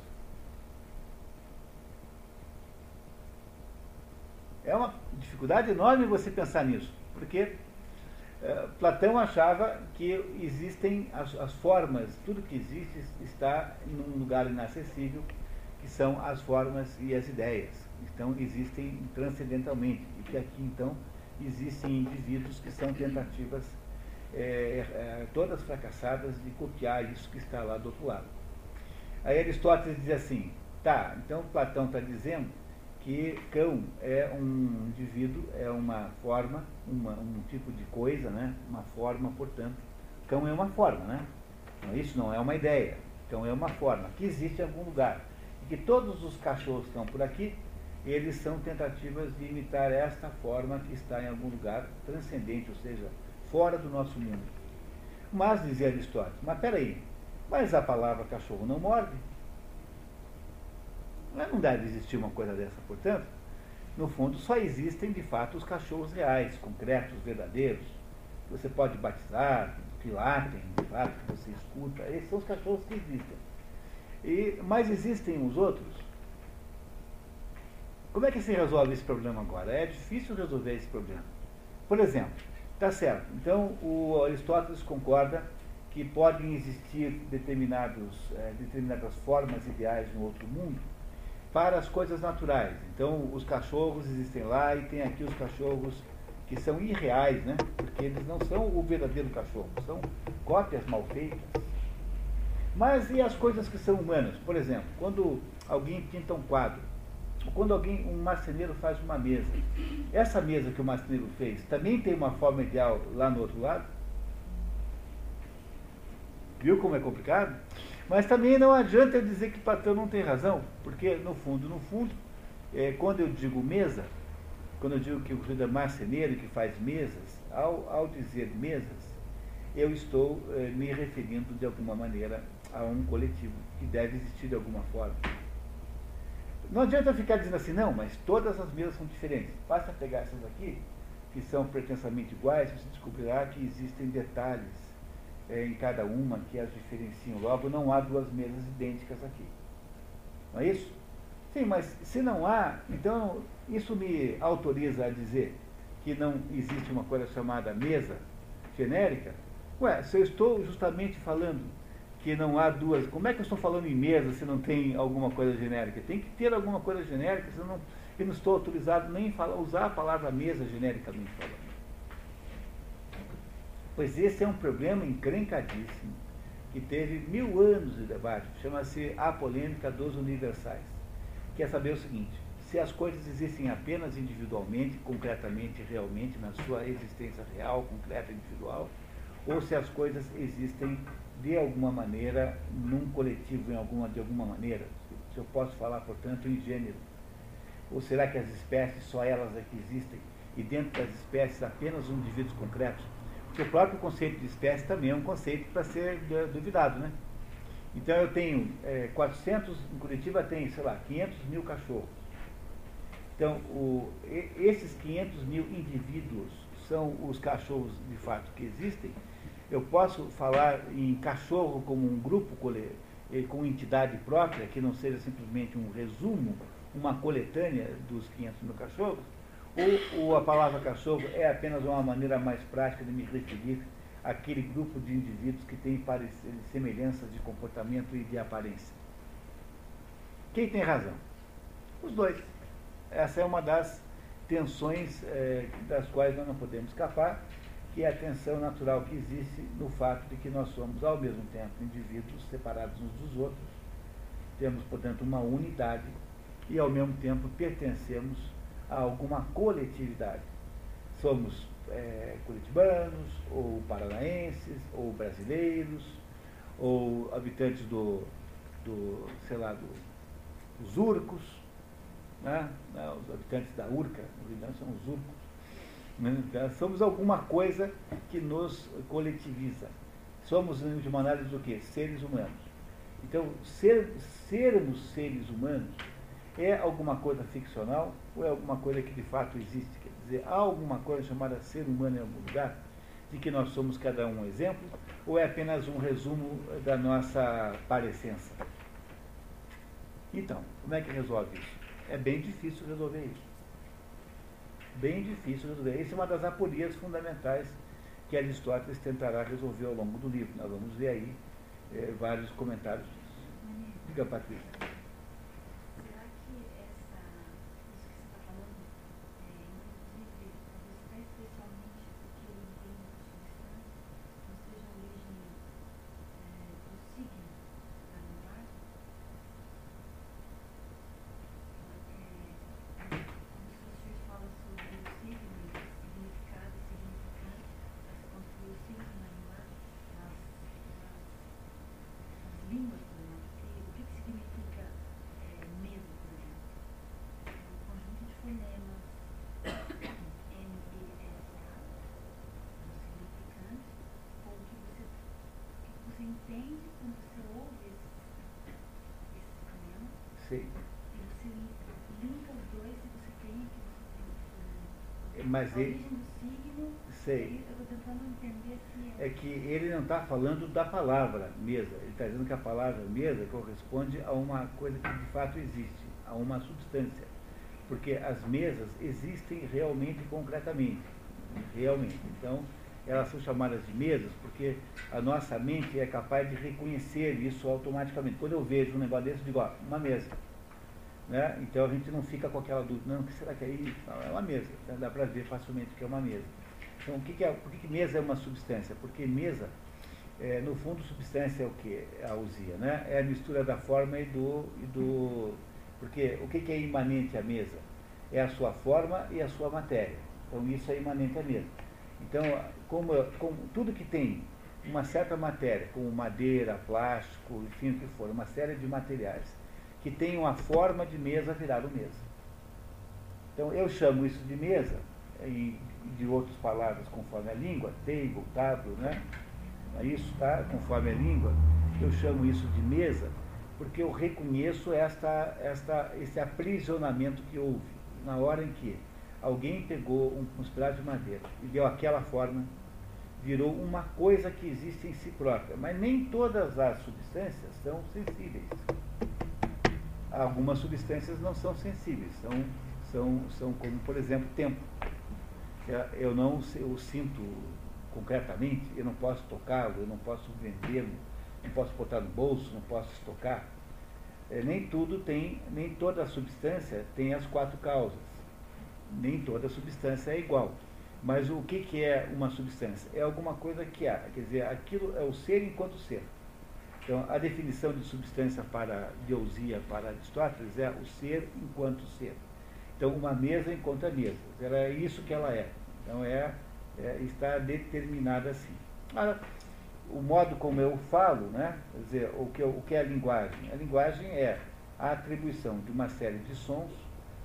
É uma dificuldade enorme você pensar nisso, porque é, Platão achava que existem as, as, formas, tudo que existe está em um lugar inacessível, que são as formas e as ideias. Então, existem transcendentalmente, e que aqui, então, existem indivíduos que são tentativas é, é, todas fracassadas de copiar isso que está lá do outro lado. Aí Aristóteles diz assim, tá, então Platão está dizendo que cão é um indivíduo, é uma forma, uma, um tipo de coisa, né? uma forma, portanto. Cão é uma forma, né? Isso não é uma ideia. Cão é uma forma que existe em algum lugar. E que todos os cachorros que estão por aqui, eles são tentativas de imitar esta forma que está em algum lugar transcendente, ou seja, fora do nosso mundo. Mas, dizia Aristóteles, mas peraí, mas a palavra cachorro não morde? Não deve existir uma coisa dessa, portanto, no fundo só existem de fato os cachorros reais, concretos, verdadeiros, que você pode batizar, que latem, de fato, que você escuta. Esses são os cachorros que existem. E, mas existem os outros. Como é que se resolve esse problema agora? É difícil resolver esse problema. Por exemplo, tá certo. Então o Aristóteles concorda que podem existir determinados, é, determinadas formas ideais no outro mundo para as coisas naturais. Então os cachorros existem lá e tem aqui os cachorros que são irreais, né? Porque eles não são o verdadeiro cachorro, são cópias mal feitas. Mas e as coisas que são humanas? Por exemplo, quando alguém pinta um quadro, ou quando alguém, um marceneiro faz uma mesa, essa mesa que o marceneiro fez também tem uma forma ideal lá no outro lado? Viu como é complicado? Mas também não adianta eu dizer que Platão não tem razão, porque no fundo, no fundo, é, quando eu digo mesa, quando eu digo que o Rio é marceneiro que faz mesas, ao, ao dizer mesas, eu estou é, me referindo de alguma maneira a um coletivo que deve existir de alguma forma. Não adianta ficar dizendo assim, não, mas todas as mesas são diferentes. Basta pegar essas aqui, que são pretensamente iguais, você descobrirá que existem detalhes é, em cada uma que as diferenciam. Logo, não há duas mesas idênticas aqui. Não é isso? Sim, mas se não há, então isso me autoriza a dizer que não existe uma coisa chamada mesa genérica? Ué, se eu estou justamente falando que não há duas. Como é que eu estou falando em mesa se não tem alguma coisa genérica? Tem que ter alguma coisa genérica, senão eu não estou autorizado nem a usar a palavra mesa genericamente falando. Pois esse é um problema encrencadíssimo, que teve mil anos de debate, chama-se a polêmica dos universais. Quer saber o seguinte, se as coisas existem apenas individualmente, concretamente, realmente, na sua existência real, concreta, individual, ou se as coisas existem de alguma maneira, num coletivo, em alguma, de alguma maneira? Se eu posso falar, portanto, em gênero. Ou será que as espécies, só elas é que existem, e dentro das espécies apenas indivíduos concretos? Porque o próprio conceito de espécie também é um conceito para ser duvidado, né? Então eu tenho é, 400, em Curitiba tem, sei lá, 500 mil cachorros. Então, o, esses 500 mil indivíduos são os cachorros de fato que existem, eu posso falar em cachorro como um grupo eh, com entidade própria, que não seja simplesmente um resumo, uma coletânea dos 500 mil cachorros? Ou, ou a palavra cachorro é apenas uma maneira mais prática de me referir àquele grupo de indivíduos que tem semelhanças de comportamento e de aparência? Quem tem razão? Os dois. Essa é uma das tensões é, das quais nós não podemos escapar que é a tensão natural que existe no fato de que nós somos, ao mesmo tempo, indivíduos separados uns dos outros, temos, portanto, uma unidade e, ao mesmo tempo, pertencemos a alguma coletividade. Somos é, curitibanos, ou paranaenses, ou brasileiros, ou habitantes do, do sei lá, do, dos urcos, né? os habitantes da Urca, no Rio são os urcos, somos alguma coisa que nos coletiviza. Somos, de uma análise, do quê? Seres humanos. Então, ser, sermos seres humanos é alguma coisa ficcional ou é alguma coisa que de fato existe? Quer dizer, há alguma coisa chamada ser humano em algum lugar, de que nós somos cada um exemplo, ou é apenas um resumo da nossa parecença? Então, como é que resolve isso? É bem difícil resolver isso bem difícil resolver. Essa é uma das aporias fundamentais que Aristóteles tentará resolver ao longo do livro. Nós vamos ver aí é, vários comentários. Diga, Patrícia. Mas ele. Sei. É que ele não está falando da palavra mesa. Ele está dizendo que a palavra mesa corresponde a uma coisa que de fato existe, a uma substância. porque as mesas existem realmente concretamente, realmente. Então, elas são chamadas de mesas porque a nossa mente é capaz de reconhecer isso automaticamente. Quando eu vejo um negócio desse, eu digo, ó, uma mesa. Né? Então a gente não fica com aquela dúvida, não, o que será que é isso? é uma mesa, né? dá para ver facilmente que é uma mesa. Então, o que, que é, por que, que mesa é uma substância? Porque mesa, é, no fundo, substância é o que? A usia, né? É a mistura da forma e do, e do. Porque o que, que é imanente à mesa? É a sua forma e a sua matéria. Então, isso é imanente à mesa. Então, como, como tudo que tem uma certa matéria, como madeira, plástico, enfim, o que for, uma série de materiais, que tem uma forma de mesa virado mesa. Então, eu chamo isso de mesa, e de outras palavras conforme a língua, table, table, né? Isso, tá? Conforme a língua, eu chamo isso de mesa, porque eu reconheço esta, esta, esse aprisionamento que houve na hora em que alguém pegou um, um pedaço de madeira e deu aquela forma, virou uma coisa que existe em si própria. Mas nem todas as substâncias são sensíveis. Algumas substâncias não são sensíveis, são, são, são como, por exemplo, tempo. Eu não eu sinto concretamente, eu não posso tocá-lo, eu não posso vendê-lo, não posso botar no bolso, não posso estocar. É, nem tudo tem, nem toda substância tem as quatro causas nem toda substância é igual. Mas o que, que é uma substância? É alguma coisa que há, quer dizer, aquilo é o ser enquanto ser. Então, a definição de substância para Deusia, para Aristóteles, é o ser enquanto ser. Então, uma mesa enquanto a mesa. Ela é isso que ela é. Então, é, é está determinada assim. O modo como eu falo, né? quer dizer, o que, o que é a linguagem? A linguagem é a atribuição de uma série de sons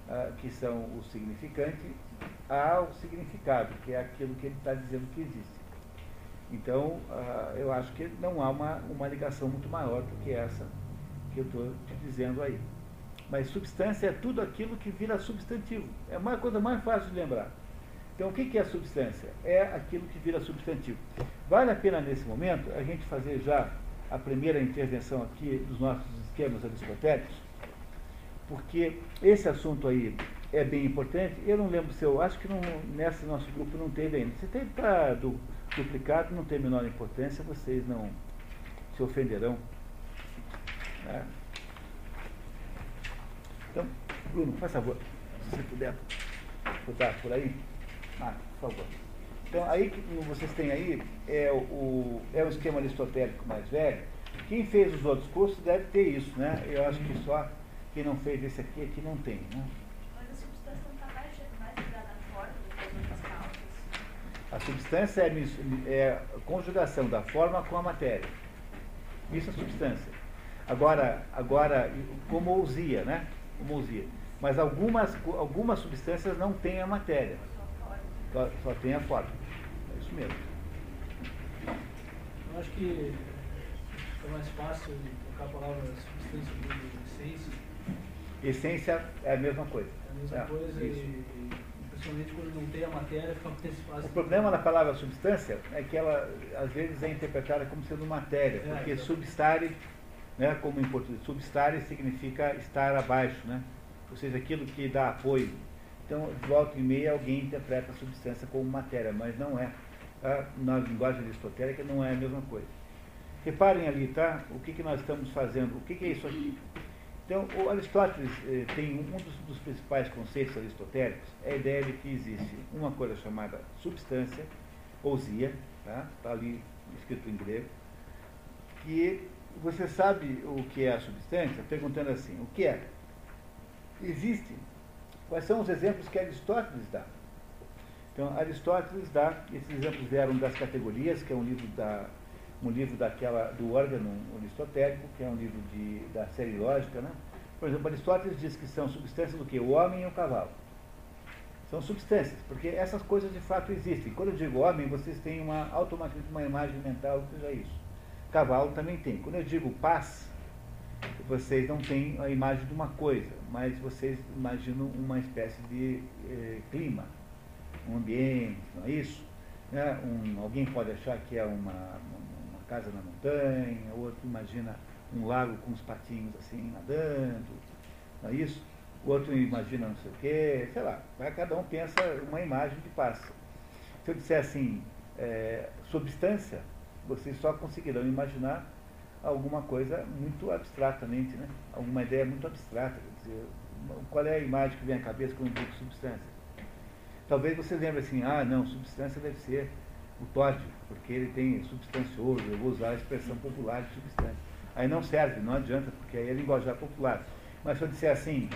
ah, que são o significante, ao significado, que é aquilo que ele está dizendo que existe. Então, ah, eu acho que não há uma, uma ligação muito maior do que essa que eu estou te dizendo aí. Mas substância é tudo aquilo que vira substantivo. É uma coisa mais fácil de lembrar. Então, o que é substância? É aquilo que vira substantivo. Vale a pena, nesse momento, a gente fazer já a primeira intervenção aqui dos nossos esquemas aristotélicos, porque esse assunto aí é bem importante. Eu não lembro se eu acho que não, nesse nosso grupo não teve ainda. Se teve para du, duplicado, não tem a menor importância, vocês não se ofenderão. Né? Então, Bruno, faz favor, se você puder botar por aí. Ah, por favor. Então, aí que vocês têm aí é o, é o esquema aristotélico mais velho. Quem fez os outros cursos deve ter isso, né? Eu acho que só quem não fez esse aqui, aqui não tem. Né? Mas a substância não está mais, mais ligada à forma do que as outras causas. A substância é, é a conjugação da forma com a matéria. Isso é substância. Agora, agora como ousia, né? Como ousia. Mas algumas, algumas substâncias não têm a matéria. Só, só tem a forma. É isso mesmo. Eu acho que é mais fácil trocar a palavra substância por essência Essência é a mesma coisa. É a mesma é, coisa isso. e, principalmente quando não tem a matéria, fica mais fácil. O problema da palavra substância é que ela às vezes é interpretada como sendo matéria, é, porque é, substare, né, como em português, substare significa estar abaixo, né? ou seja, aquilo que dá apoio. Então, de volta e meia, alguém interpreta a substância como matéria, mas não é. Tá? Na linguagem aristotélica não é a mesma coisa. Reparem ali, tá? O que, que nós estamos fazendo? O que, que é isso aqui? Então, o Aristóteles eh, tem um, dos, dos, principais conceitos aristotélicos, é a ideia de que existe uma coisa chamada substância, ousia, está tá ali escrito em grego, que você sabe o que é a substância, perguntando assim, o que é? Existe. Quais são os exemplos que Aristóteles dá? Então, Aristóteles dá, esses exemplos vieram das categorias, que é um livro da um livro daquela, do órgão aristotélico, que é um livro de, da série lógica, né? Por exemplo, Aristóteles diz que são substâncias do que? O homem e o cavalo. São substâncias, porque essas coisas de fato existem. Quando eu digo homem, vocês têm uma, automaticamente uma imagem mental que seja isso. Cavalo também tem. Quando eu digo paz, vocês não têm a imagem de uma coisa, mas vocês imaginam uma espécie de eh, clima, um ambiente, não é isso? Né? Um, alguém pode achar que é uma, casa na montanha, outro imagina um lago com os patinhos assim nadando, não é isso? o outro imagina não sei o quê, sei lá. Cada um pensa uma imagem que passa. Se eu disser assim, é, substância, vocês só conseguirão imaginar alguma coisa muito abstratamente, né? alguma ideia muito abstrata. Quer dizer, qual é a imagem que vem à cabeça quando digo substância? Talvez você lembre assim, ah, não, substância deve ser o Todd, porque ele tem substancioso, eu vou usar a expressão popular de substância. Aí não serve, não adianta, porque aí é linguajar popular. Mas se eu disser assim,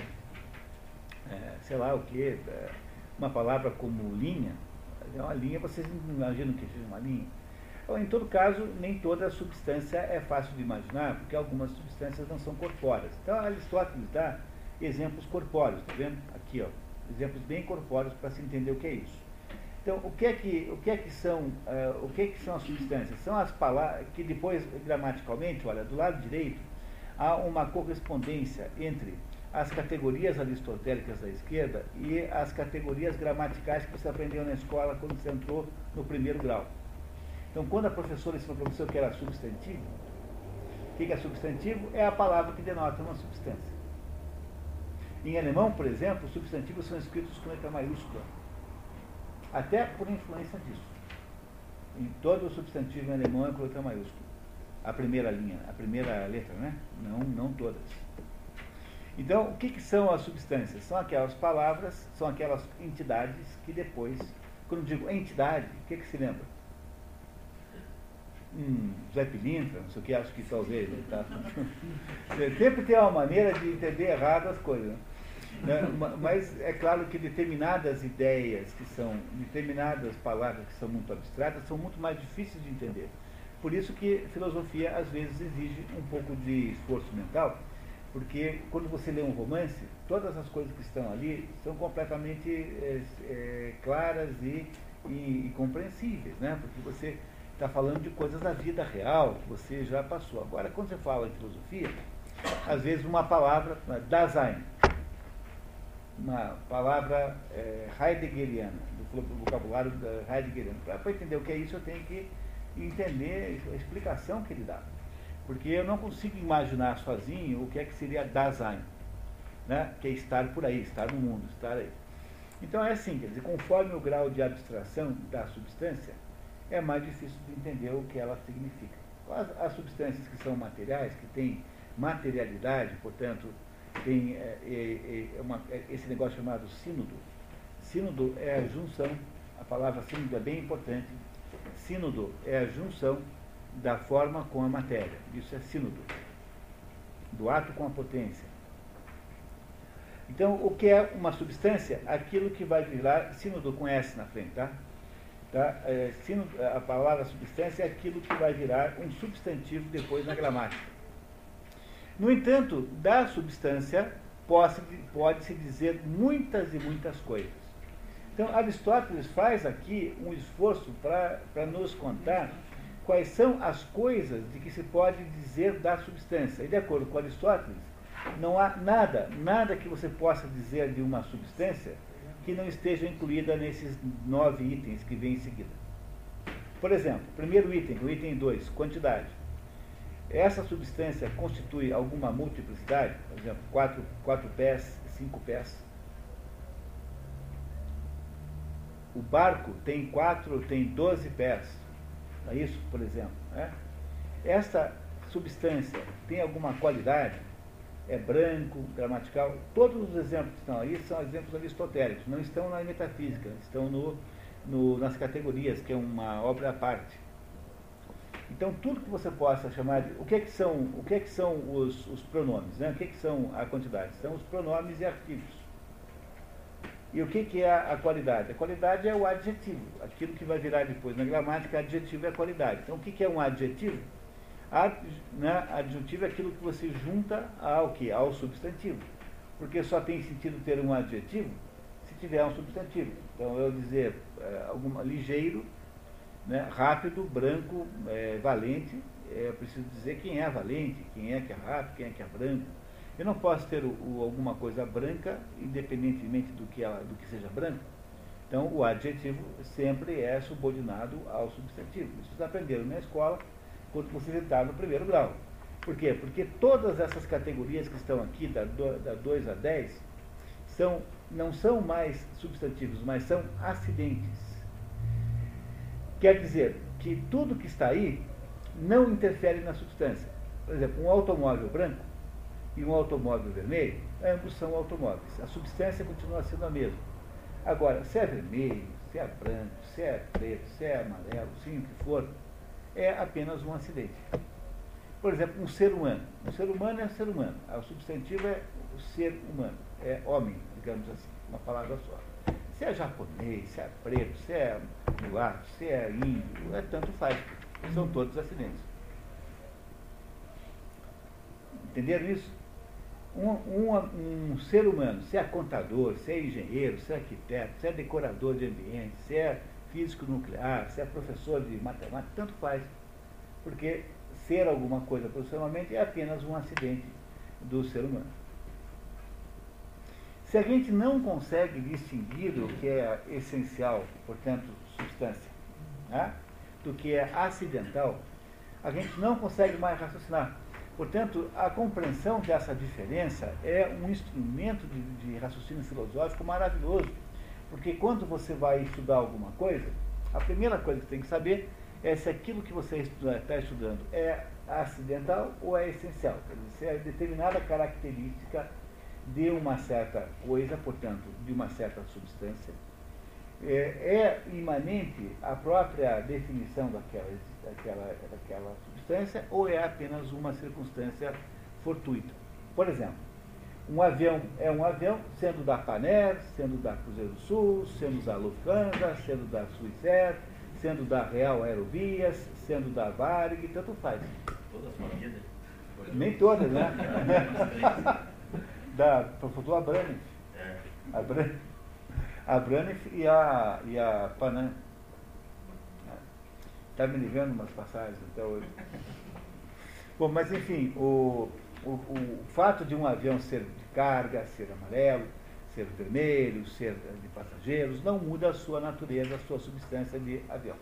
é, sei lá o que, é, uma palavra como linha, é uma linha, vocês imaginam que seja uma linha? Então, em todo caso, nem toda substância é fácil de imaginar, porque algumas substâncias não são corpóreas. Então, Aristóteles dá exemplos corpóreos, está vendo? Aqui, ó, exemplos bem corpóreos para se entender o que é isso. Então, o que é que, o que, é que, são, uh, o que, é que são as substâncias? São as palavras que depois, gramaticalmente, olha, do lado direito, há uma correspondência entre as categorias aristotélicas da esquerda e as categorias gramaticais que você aprendeu na escola quando você entrou no primeiro grau. Então, quando a professora ensinou para você o que era substantivo, o que é substantivo? É a palavra que denota uma substância. Em alemão, por exemplo, substantivos são escritos com letra maiúscula, até por influência disso. Em todo o substantivo em alemão é com letra maiúscula. A primeira linha, a primeira letra, né? Não, não todas. Então, o que, que são as substâncias? São aquelas palavras, são aquelas entidades que depois, quando digo entidade, o que, que se lembra? Hum, Zé Pilintra, não sei o que, acho que talvez. Né, tá? [LAUGHS] Sempre tem uma maneira de entender errado as coisas. Né? Né? Mas é claro que determinadas ideias que são, determinadas palavras que são muito abstratas, são muito mais difíceis de entender. Por isso que filosofia às vezes exige um pouco de esforço mental porque quando você lê um romance, todas as coisas que estão ali são completamente é, é, claras e, e, e, compreensíveis, né? porque você está falando de coisas da vida real que você já passou. Agora, quando você fala em filosofia, às vezes uma palavra, Dasein, uma palavra é, heideggeriana, do vocabulário heideggeriano. Para entender o que é isso, eu tenho que entender a explicação que ele dá. Porque eu não consigo imaginar sozinho o que é que seria Dasein, né? que é estar por aí, estar no mundo, estar aí. Então é assim, quer dizer, conforme o grau de abstração da substância, é mais difícil de entender o que ela significa. As, as substâncias que são materiais, que têm materialidade, portanto, tem é, é, é uma, é, esse negócio chamado sínodo. Sínodo é a junção, a palavra sínodo é bem importante. Sínodo é a junção da forma com a matéria. Isso é sínodo. Do ato com a potência. Então, o que é uma substância? Aquilo que vai virar, sínodo com S na frente, tá? tá? É, sínodo, a palavra substância é aquilo que vai virar um substantivo depois na gramática. No entanto, da substância pode-se pode dizer muitas e muitas coisas. Então, Aristóteles faz aqui um esforço para nos contar quais são as coisas de que se pode dizer da substância. E de acordo com Aristóteles, não há nada, nada que você possa dizer de uma substância que não esteja incluída nesses nove itens que vêm em seguida. Por exemplo, primeiro item, o item 2, quantidade. Essa substância constitui alguma multiplicidade? Por exemplo, quatro, quatro pés, cinco pés. O barco tem quatro, tem doze pés. É isso, por exemplo. Né? Esta substância tem alguma qualidade? É branco, gramatical? Todos os exemplos que estão aí são exemplos aristotélicos, não estão na metafísica, estão no, no, nas categorias, que é uma obra à parte. Então, tudo que você possa chamar de. O que é que são, o que é que são os, os pronomes? Né? O que é que são a quantidade? São os pronomes e artigos. E o que, que é a, qualidade? A qualidade é o adjetivo, aquilo que vai virar depois na gramática, adjetivo é a qualidade. Então, o que, que é um adjetivo? Ad, né, é aquilo que você junta ao que? Ao substantivo. Porque só tem sentido ter um adjetivo se tiver um substantivo. Então, eu dizer é, alguma, ligeiro, né, rápido, branco, é, valente, é, eu preciso dizer quem é valente, quem é que é rápido, quem é que é branco. Eu não posso ter o, o, alguma coisa branca, independentemente do que, ela, do que seja branco. Então, o adjetivo sempre é subordinado ao substantivo. Isso vocês aprenderam na escola, quando vocês entraram no primeiro grau. Por quê? Porque todas essas categorias que estão aqui, da 2 a 10, são, não são mais substantivos, mas são acidentes. Quer dizer que tudo que está aí não interfere na substância. Por exemplo, um automóvel branco e um automóvel vermelho, ambos são automóveis. A substância continua sendo a mesma. Agora, se é vermelho, se é branco, se é preto, se é amarelo, sim, o que for, é apenas um acidente. Por exemplo, um ser humano. Um ser humano é um ser humano. O substantivo é o ser humano, é homem, digamos assim, uma palavra só. Se é japonês, se é preto, se é mulato, se é índio, é tanto faz. São todos acidentes. Entenderam isso? Um, um, um, ser humano, se é contador, se é engenheiro, se é arquiteto, se é decorador de ambiente, se é físico nuclear, se é professor de matemática, tanto faz. Porque ser alguma coisa profissionalmente é apenas um acidente do ser humano. Se a gente não consegue distinguir o que é essencial, portanto, substância, né, do que é acidental, a gente não consegue mais raciocinar. Portanto, a compreensão dessa diferença é um instrumento de, de raciocínio filosófico maravilhoso, porque quando você vai estudar alguma coisa, a primeira coisa que tem que saber é se aquilo que você está estudando é acidental ou é essencial. Quer dizer, se é determinada característica de uma certa coisa, portanto, de uma certa substância, é, é imanente à própria definição daquela, daquela, daquela substância ou é apenas uma circunstância fortuita. Por exemplo, um avião é um avião, sendo da Paner, sendo da Cruzeiro do Sul, sendo da Lufthansa, sendo da Swissair, sendo da Real Aerovias, sendo da Varig, tanto faz. Todas as famílias? Nem todas, né? [LAUGHS] da, do Abrani. É. Abrani. A Braniff e a, e a Panam. Está me ligando umas passagens até hoje. Bom, mas enfim, o, o, o fato de um avião ser de carga, ser amarelo, ser vermelho, ser de passageiros, não muda a sua natureza, a sua substância de avião.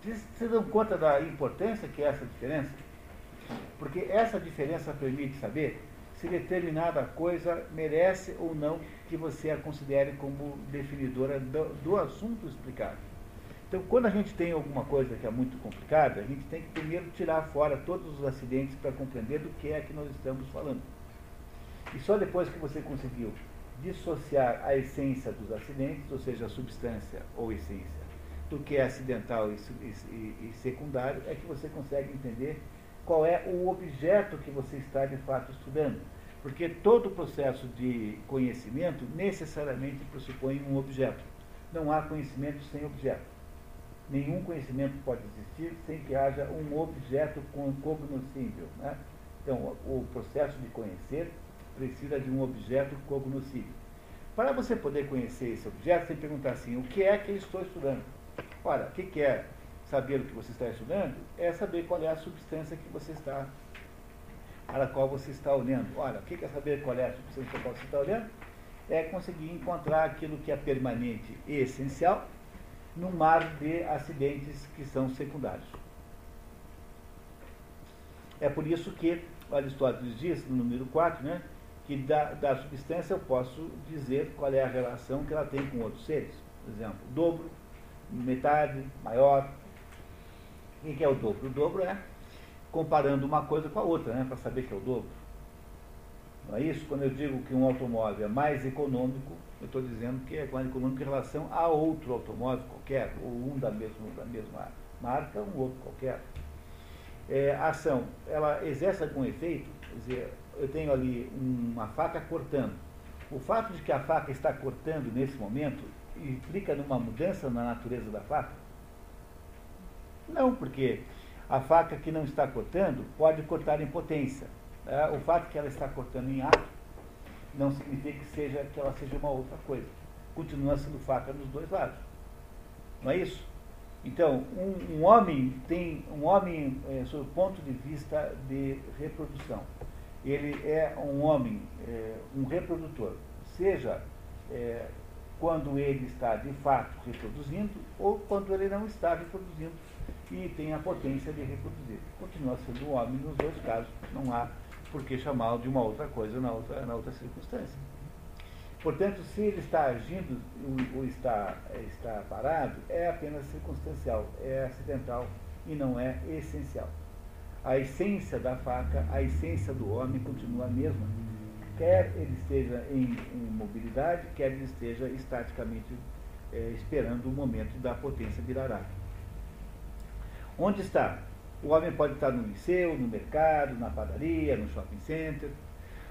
Vocês dão conta da importância que é essa diferença? Porque essa diferença permite saber se determinada coisa merece ou não que você a considere como definidora do, do, assunto explicado. Então, quando a gente tem alguma coisa que é muito complicada, a gente tem que primeiro tirar fora todos os acidentes para compreender do que é que nós estamos falando. E só depois que você conseguiu dissociar a essência dos acidentes, ou seja, a substância ou essência, do que é acidental e, e, e secundário, é que você consegue entender qual é o objeto que você está de fato estudando. Porque todo processo de conhecimento necessariamente pressupõe um objeto. Não há conhecimento sem objeto. Nenhum conhecimento pode existir sem que haja um objeto cognoscível. Né? Então, o processo de conhecer precisa de um objeto cognoscível. Para você poder conhecer esse objeto, você tem que perguntar assim: o que é que eu estou estudando? Olha, o que é saber o que você está estudando é saber qual é a substância que você está, para a qual você está olhando. Olha, o que é saber qual é a substância para a qual você está olhando? É conseguir encontrar aquilo que é permanente e essencial no mar de acidentes que são secundários. É por isso que Aristóteles diz, no número 4, né, que da, da substância eu posso dizer qual é a relação que ela tem com outros seres. Por exemplo, dobro, metade, maior, o que é o dobro? O dobro é comparando uma coisa com a outra, né, para saber que é o dobro. Não é isso? Quando eu digo que um automóvel é mais econômico, eu estou dizendo que é mais econômico em relação a outro automóvel qualquer, ou um da mesma, da mesma marca, um outro qualquer. É, a ação, ela exerce algum efeito, quer dizer, eu tenho ali uma faca cortando. O fato de que a faca está cortando nesse momento implica numa mudança na natureza da faca? Não, porque a faca que não está cortando pode cortar em potência. É, o fato que ela está cortando em ato não significa que, seja, que ela seja uma outra coisa. Continua sendo faca nos dois lados. Não é isso? Então, um, um homem tem um homem, é, sob o ponto de vista de reprodução, ele é um homem, é, um reprodutor, seja é, quando ele está de fato reproduzindo ou quando ele não está reproduzindo e tem a potência de reproduzir. Continua sendo um homem nos dois casos, não há por que chamá-lo de uma outra coisa na outra, na outra circunstância. Portanto, se ele está agindo ou está, está parado, é apenas circunstancial, é acidental e não é essencial. A essência da faca, a essência do homem continua a mesma. Quer ele esteja em, em mobilidade, quer ele esteja estaticamente é, esperando o momento da potência virará. Onde está? O homem pode estar no liceu, no mercado, na padaria, no shopping center.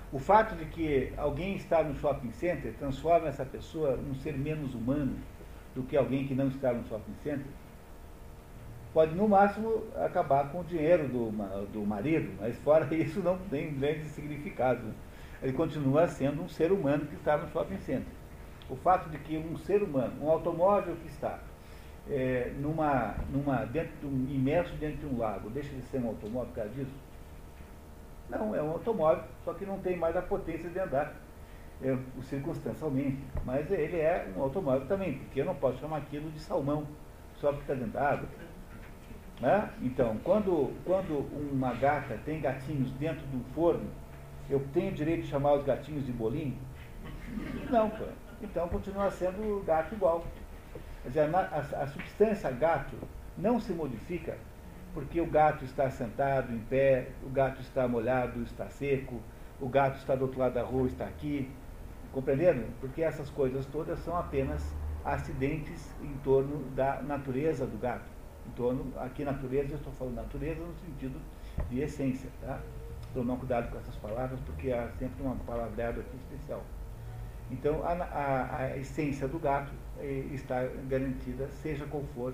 O fato de que alguém está no shopping center transforma essa pessoa num ser menos humano do que alguém que não está no shopping center. Pode, no máximo, acabar com o dinheiro do, do marido, mas fora [LAUGHS] isso não tem grande significado. Ele continua sendo um ser humano que está no shopping center. O fato de que um ser humano, um automóvel que está é, numa, numa, dentro de um, imerso dentro de um lago, deixa de ser um automóvel por causa disso? Não, é um automóvel, só que não tem mais a potência de andar, é, circunstancialmente. Mas ele é um automóvel também, porque eu não posso chamar aquilo de salmão, só porque está dentro da água. Né? Então, quando, quando uma gata tem gatinhos dentro do forno, eu tenho direito de chamar os gatinhos de bolinho? Não. Então continua sendo gato igual. Quer dizer, a, a, substância gato não se modifica porque o gato está sentado em pé, o gato está molhado, está seco, o gato está do outro lado da rua, está aqui. Compreenderam? Porque essas coisas todas são apenas acidentes em torno da natureza do gato. Em torno, aqui natureza, eu estou falando natureza no sentido de essência. Tá? Tomar cuidado com essas palavras, porque há sempre uma palavreada aqui especial. Então, a, a, a essência do gato está garantida, seja qual for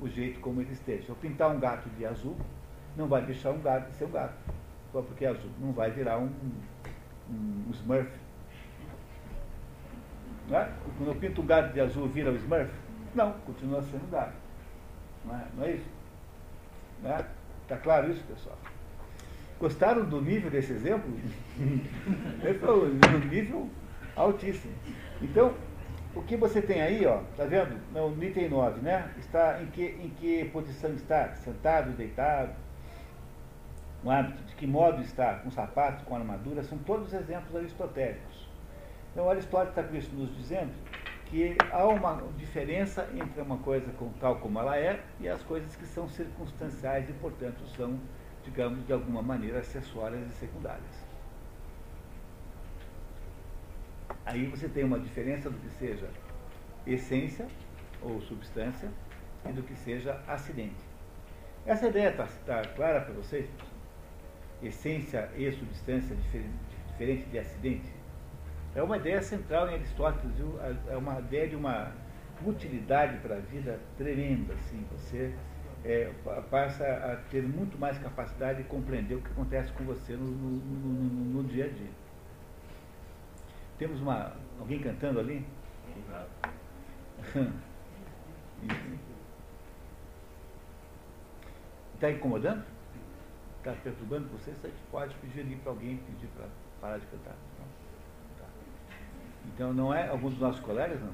o jeito como ele esteja. Eu pintar um gato de azul, não vai deixar um gato de ser um gato, só porque é azul. Não vai virar um, um, um Smurf. É? Quando eu pinto um gato de azul, vira o Smurf? Não, continua sendo gato. Não é, não é isso? Está é? Tá claro isso, pessoal? Gostaram do nível desse exemplo? [LAUGHS] Foi o nível altíssimo. Então, o que você tem aí, ó, tá vendo? No item 9, né? Está em que, em que posição está? Sentado, deitado? O hábito, de que modo está? Com sapatos, com armadura, são todos exemplos aristotélicos. Então, Aristóteles está com isso nos dizendo que há uma diferença entre uma coisa com, tal como ela é e as coisas que são circunstanciais e, portanto, são, digamos, de alguma maneira acessórias e secundárias. Aí você tem uma diferença do que seja essência ou substância e do que seja acidente. Essa ideia está tá clara para vocês? Essência e substância diferente, diferente de acidente? É uma ideia central em Aristóteles, viu? é uma ideia de uma utilidade para a vida tremenda. Assim. Você é, passa a ter muito mais capacidade de compreender o que acontece com você no, no, no, no dia a dia. Temos uma, alguém cantando ali? Está [LAUGHS] incomodando? Está perturbando você? Você pode pedir ali para alguém pedir para parar de cantar. Tá. Então não é algum dos nossos colegas, não?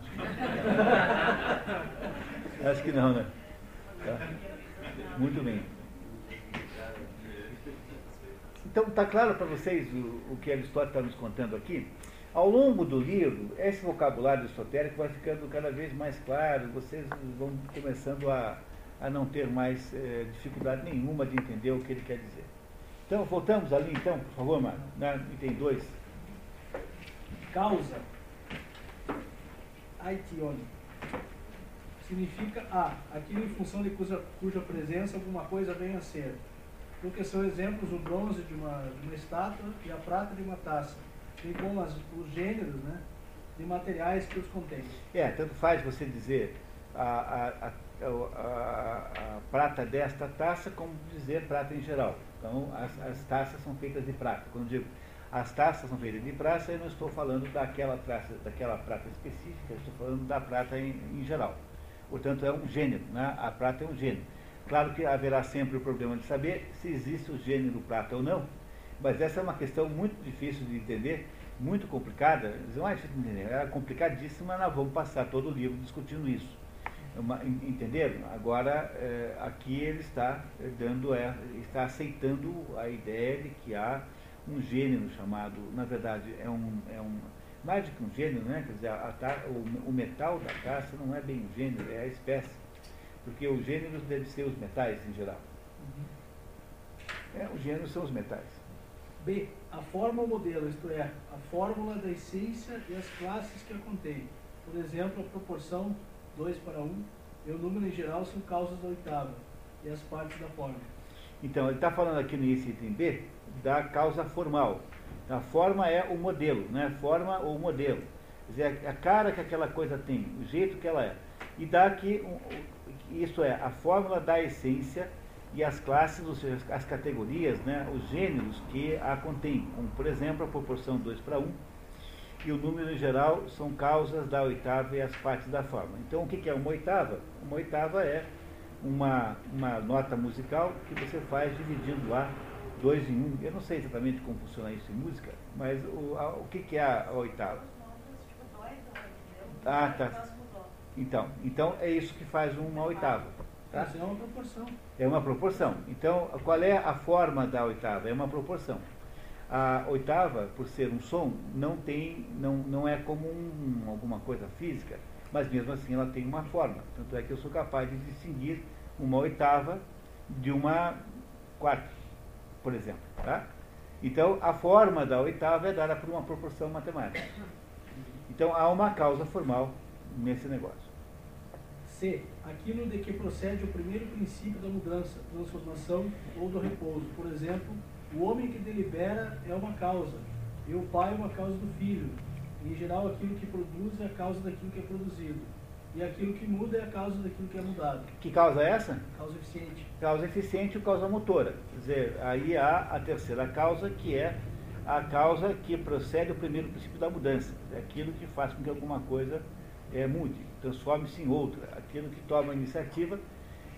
Acho que não, [LAUGHS] Acho que não né? Tá? Muito bem. Então está claro para vocês o, o que Aristóteles está nos contando aqui? Ao longo do livro, esse vocabulário esotérico vai ficando cada vez mais claro, vocês vão começando a, a não ter mais é, dificuldade nenhuma de entender o que ele quer dizer. Então, voltamos ali, então, por favor, Mário, na item 2. Causa. Aitione. Significa A, aquilo em função de cuja, cuja presença alguma coisa venha a ser. Porque são exemplos o bronze de uma, de uma estátua e a prata de uma taça bem como as, os gêneros né, de materiais que os contêm. É, tanto faz você dizer a, a, a, a, prata desta taça como dizer prata em geral. Então, as, as taças são feitas de prata. Quando digo as taças são feitas de prata, eu não estou falando daquela, taça, daquela prata específica, estou falando da prata em, em geral. Portanto, é um gênero, né? a prata é um gênero. Claro que haverá sempre o problema de saber se existe o gênero prata ou não, mas essa é uma questão muito difícil de entender, muito complicada. Não é difícil de entender, é complicadíssima, nós vamos passar todo o livro discutindo isso. É uma, entenderam? Agora, é, aqui ele está dando, é, está aceitando a ideia de que há um gênero chamado, na verdade, é um, é um mais do que um gênero, né? Quer dizer, a, a, o, o, metal da caça não é bem um gênero, é a espécie. Porque os gêneros devem ser os metais em geral. Uhum. É, os gêneros são os metais. B. A forma ou modelo, isto é, a fórmula da essência e as classes que a contém. Por exemplo, a proporção 2 para 1 e o número em geral são causas da oitava e as partes da forma. Então, ele está falando aqui no item B da causa formal. A forma é o modelo, né? Forma ou modelo. Quer dizer, a cara que aquela coisa tem, o jeito que ela é. E dá aqui, isso é, a fórmula da essência e as classes, ou seja, as categorias, né, os gêneros que a contêm, como por exemplo a proporção 2 para 1, e o número em geral são causas da oitava e as partes da forma. Então o que é uma oitava? Uma oitava é uma, uma nota musical que você faz dividindo lá dois em um. Eu não sei exatamente como funciona isso em música, mas o, a, o que, que é a, a oitava? Ah, tá. Então, então é isso que faz uma oitava. Tá? Isso é uma proporção. É uma proporção. Então, qual é a forma da oitava? É uma proporção. A oitava, por ser um som, não tem, não, não é como um, alguma coisa física, mas mesmo assim ela tem uma forma. Tanto é que eu sou capaz de distinguir uma oitava de uma quarta por exemplo. Tá? Então, a forma da oitava é dada por uma proporção matemática. Então, há uma causa formal nesse negócio. C. Aquilo de que procede o primeiro princípio da mudança, transformação ou do repouso. Por exemplo, o homem que delibera é uma causa, e o pai é uma causa do filho. Em geral, aquilo que produz é a causa daquilo que é produzido. E aquilo que muda é a causa daquilo que é mudado. Que causa é essa? Causa eficiente. Causa eficiente ou causa motora. Quer dizer, aí há a terceira causa, que é a causa que procede ao primeiro princípio da mudança. É aquilo que faz com que alguma coisa é, mude, transforme-se em outra. Aquilo que toma a iniciativa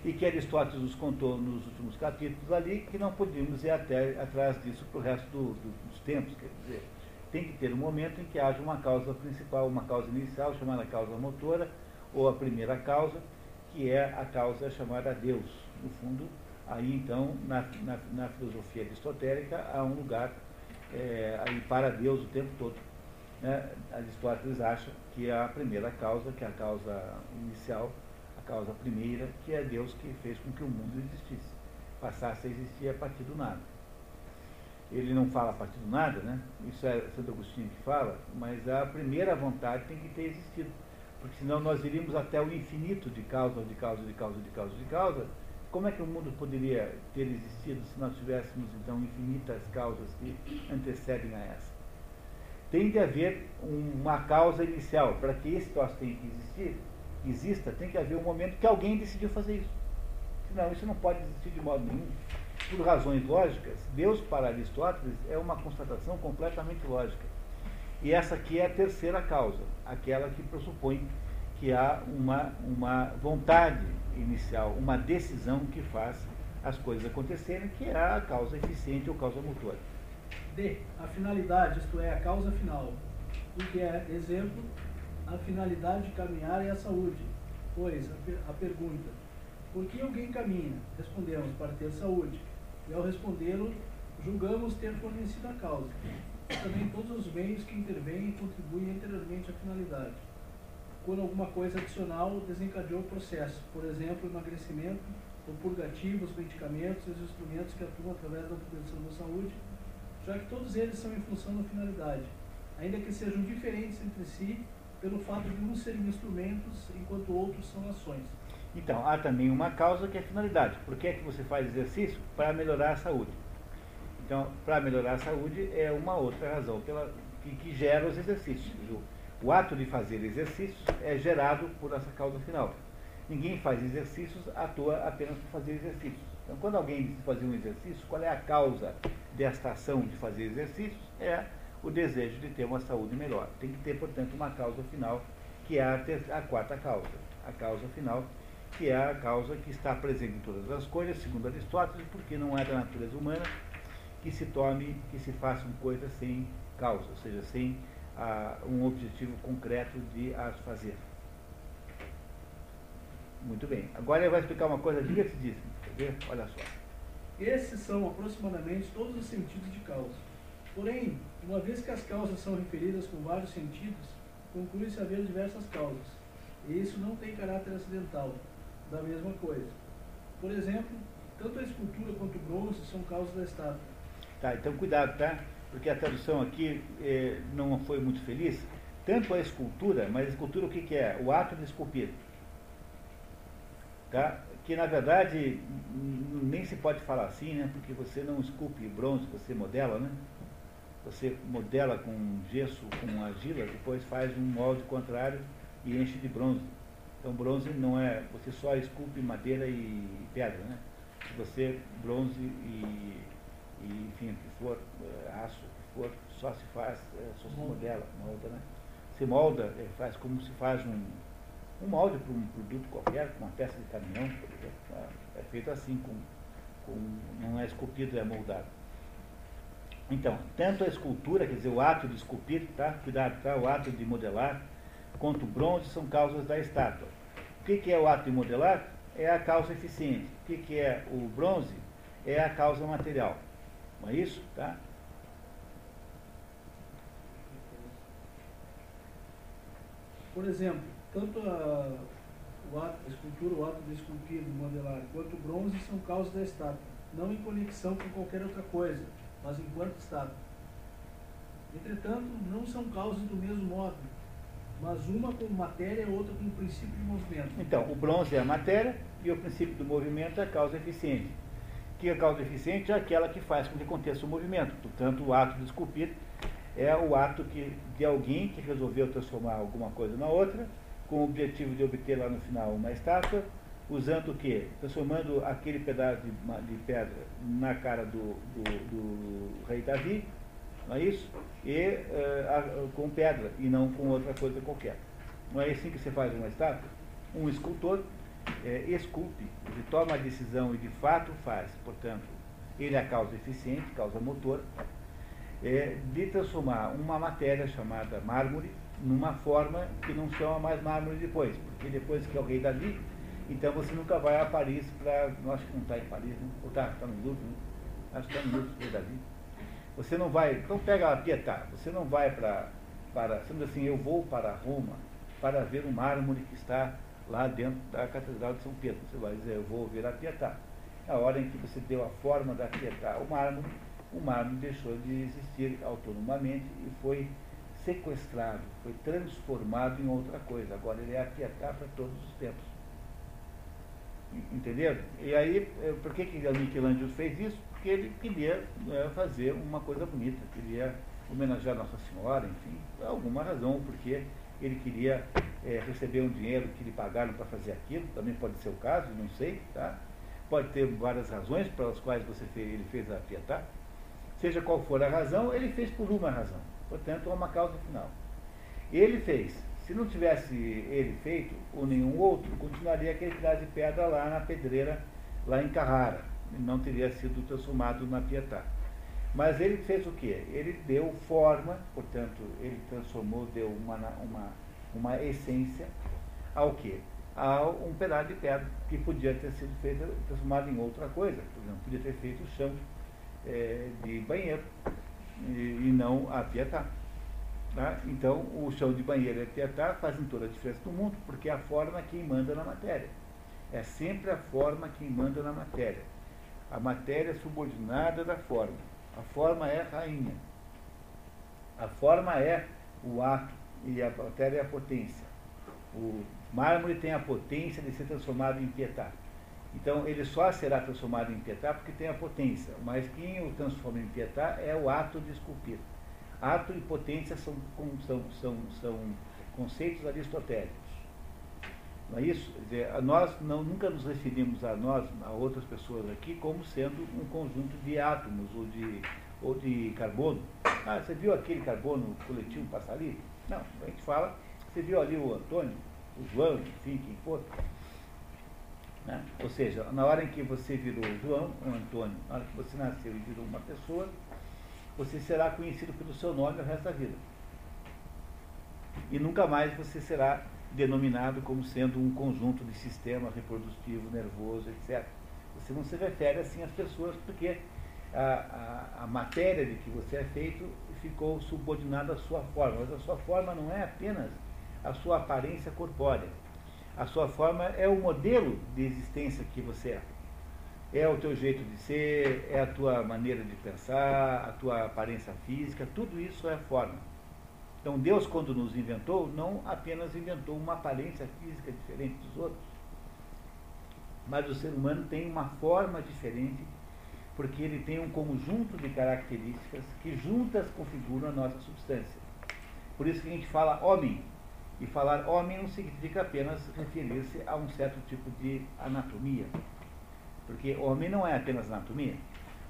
e que Aristóteles nos contou nos últimos capítulos ali, que não podíamos ir até atrás disso para o resto do, do, dos tempos. Quer dizer, tem que ter um momento em que haja uma causa principal, uma causa inicial, chamada causa motora, ou a primeira causa, que é a causa chamada Deus. No fundo, aí então, na, na, na filosofia aristotélica, há um lugar é, aí para Deus o tempo todo. Né? Aristóteles acha que é a primeira causa, que é a causa inicial, a causa primeira, que é Deus que fez com que o mundo existisse, passasse a existir a partir do nada. Ele não fala a partir do nada, né? Isso é Santo Agostinho que fala, mas a primeira vontade tem que ter existido porque senão nós iríamos até o infinito de causa, de causa, de causa, de causa, de causa. Como é que o mundo poderia ter existido se nós tivéssemos, então, infinitas causas que antecedem a essa? Tem de haver uma causa inicial. Para que esse troço tenha que existir, exista, tem que haver um momento que alguém decidiu fazer isso. Senão, isso não pode existir de modo nenhum. Por razões lógicas, Deus para Aristóteles é uma constatação completamente lógica. E essa aqui é a terceira causa, aquela que pressupõe que há uma, uma vontade inicial, uma decisão que faz as coisas acontecerem, que é a causa eficiente ou causa motora. D. A finalidade, isto é, a causa final. O que é, exemplo, a finalidade de caminhar é a saúde. Pois, a, a pergunta, por que alguém caminha? Respondemos, para ter saúde. E ao respondê-lo, julgamos ter fornecido a causa também todos os meios que intervêm e contribuem anteriormente à finalidade. Quando alguma coisa adicional desencadeou o processo, por exemplo, emagrecimento, o purgativo, os medicamentos e os instrumentos que atuam através da manutenção da saúde, já que todos eles são em função da finalidade, ainda que sejam diferentes entre si pelo fato de uns serem instrumentos enquanto outros são ações. Então, há também uma causa que é a finalidade. Por que é que você faz exercício? Para melhorar a saúde. Então, para melhorar a saúde é uma outra razão pela, que, que gera os exercícios. O, o ato de fazer exercícios é gerado por essa causa final. Ninguém faz exercícios atua apenas por fazer exercícios. Então, quando alguém fazer um exercício, qual é a causa desta ação de fazer exercícios? É o desejo de ter uma saúde melhor. Tem que ter, portanto, uma causa final, que é a, a quarta causa. A causa final, que é a causa que está presente em todas as coisas, segundo Aristóteles, porque não é da natureza humana que se tome, que se façam coisas sem causa, ou seja, sem ah, um objetivo concreto de as fazer. Muito bem. Agora ele vai explicar uma coisa divertidíssima. Ver? Olha só. Esses são aproximadamente todos os sentidos de causa. Porém, uma vez que as causas são referidas com vários sentidos, conclui-se haver diversas causas. E isso não tem caráter acidental, da mesma coisa. Por exemplo, tanto a escultura quanto o bronze são causas da estátua. Tá, então cuidado, tá? Porque a tradução aqui eh, não foi muito feliz. Tanto a escultura, mas a escultura o que, que é? O ato de esculpir. Tá? Que na verdade nem se pode falar assim, né? Porque você não esculpe bronze, você modela, né? Você modela com gesso, com argila, depois faz um molde contrário e enche de bronze. Então bronze não é, você só esculpe madeira e pedra, né? Se você bronze e, e enfim, que for, eh, aço, que for, só se faz, é, só se modela, molda, né? Se molda, é, faz como se faz um, um molde para um produto qualquer, uma peça de caminhão, é feito assim, com, com, não é esculpido, é moldado. Então, tanto a escultura, quer dizer, o ato de esculpir, tá? Cuidado, tá? O ato de modelar, quanto o bronze são causas da estátua. O que, que é o ato de modelar? É a causa eficiente. O que, que é o bronze? É a causa material. Não é isso? Tá? Por exemplo, tanto a, o ato, a escultura, o ato de esculpir, de modelar, quanto o bronze são causas da estátua, não em conexão com qualquer outra coisa, mas enquanto estátua. Entretanto, não são causas do mesmo modo, mas uma com matéria e outra com princípio de movimento. Então, o bronze é a matéria e o princípio do movimento é a causa eficiente. Que a causa eficiente é aquela que faz com que aconteça o movimento. Portanto, o ato de esculpir é o ato que, de alguém que resolveu transformar alguma coisa na outra, com o objetivo de obter lá no final uma estátua, usando o quê? Transformando aquele pedaço de, de pedra na cara do, do, do, rei Davi, não é isso? E uh, a, com pedra, e não com outra coisa qualquer. Não é assim que você faz uma estátua? Um escultor é, esculpe, ele toma a decisão e de fato faz. Portanto, ele é a causa eficiente, causa motor, é, de transformar uma matéria chamada mármore numa forma que não chama mais mármore depois, porque depois que é o rei Davi, então você nunca vai a Paris para. Acho que não está em Paris, né? Ou está tá no Louvre, né? Acho que está no Louvre, rei Davi. Você não vai. Então pega a Pietà, você não vai para. para sendo assim, eu vou para Roma para ver o mármore que está lá dentro da Catedral de São Pedro. Você vai dizer, eu vou ver a Pietà. A hora em que você deu a forma da Pietà ao mármore, o mármore deixou de existir autonomamente e foi sequestrado, foi transformado em outra coisa. Agora ele é a Pietà para todos os tempos. Entenderam? E aí, eh, por que, que Michelangelo fez isso? Porque ele queria né, fazer uma coisa bonita, queria homenagear Nossa Senhora, enfim, por alguma razão, porque ele queria é, receber um dinheiro que lhe pagaram para fazer aquilo, também pode ser o caso, não sei, tá? Pode ter várias razões pelas quais você fez, ele fez a Pietà. Seja qual for a razão, ele fez por uma razão. Portanto, é uma causa final. Ele fez. Se não tivesse ele feito, ou nenhum outro, continuaria aquele pedaço de pedra lá na pedreira, lá em Carrara. Não teria sido transformado na Pietà. Mas ele fez o quê? Ele deu forma, portanto, ele transformou, deu uma, uma, uma essência ao quê? A um pedaço de pedra que podia ter sido feito, transformado em outra coisa. Por exemplo, podia ter feito o chão é, de banheiro e, não a pietá. Tá? Então, o chão de banheiro e a pietá fazem toda a diferença do mundo, porque é a forma quem manda na matéria. É sempre a forma quem manda na matéria. A matéria é subordinada da forma. A forma é rainha. A forma é o ato e a matéria é a potência. O mármore tem a potência de ser transformado em pietá. Então ele só será transformado em pietá porque tem a potência, mas quem o transforma em pietá é o ato de esculpir. Ato e potência são, são, são, são conceitos aristotélicos. Não é isso? Dizer, nós não, nunca nos referimos a nós, a outras pessoas aqui, como sendo um conjunto de átomos ou de, ou de carbono. Ah, você viu aquele carbono coletivo passar ali? Não, a gente fala, você viu ali o Antônio, o João, enfim, quem for. Né? Ou seja, na hora em que você virou João, ou Antônio, na hora que você nasceu e virou uma pessoa, você será conhecido pelo seu nome o resto da vida. E nunca mais você será denominado como sendo um conjunto de sistema reprodutivo, nervoso, etc. Você não se refere assim às pessoas, porque a, a, a matéria de que você é feito ficou subordinada à sua forma. Mas a sua forma não é apenas a sua aparência corpórea. A sua forma é o modelo de existência que você é. É o teu jeito de ser, é a tua maneira de pensar, a tua aparência física, tudo isso é forma. Então Deus, quando nos inventou, não apenas inventou uma aparência física diferente dos outros, mas o ser humano tem uma forma diferente, porque ele tem um conjunto de características que juntas configuram a nossa substância. Por isso que a gente fala homem. E falar homem não significa apenas referir-se a um certo tipo de anatomia. Porque homem não é apenas anatomia.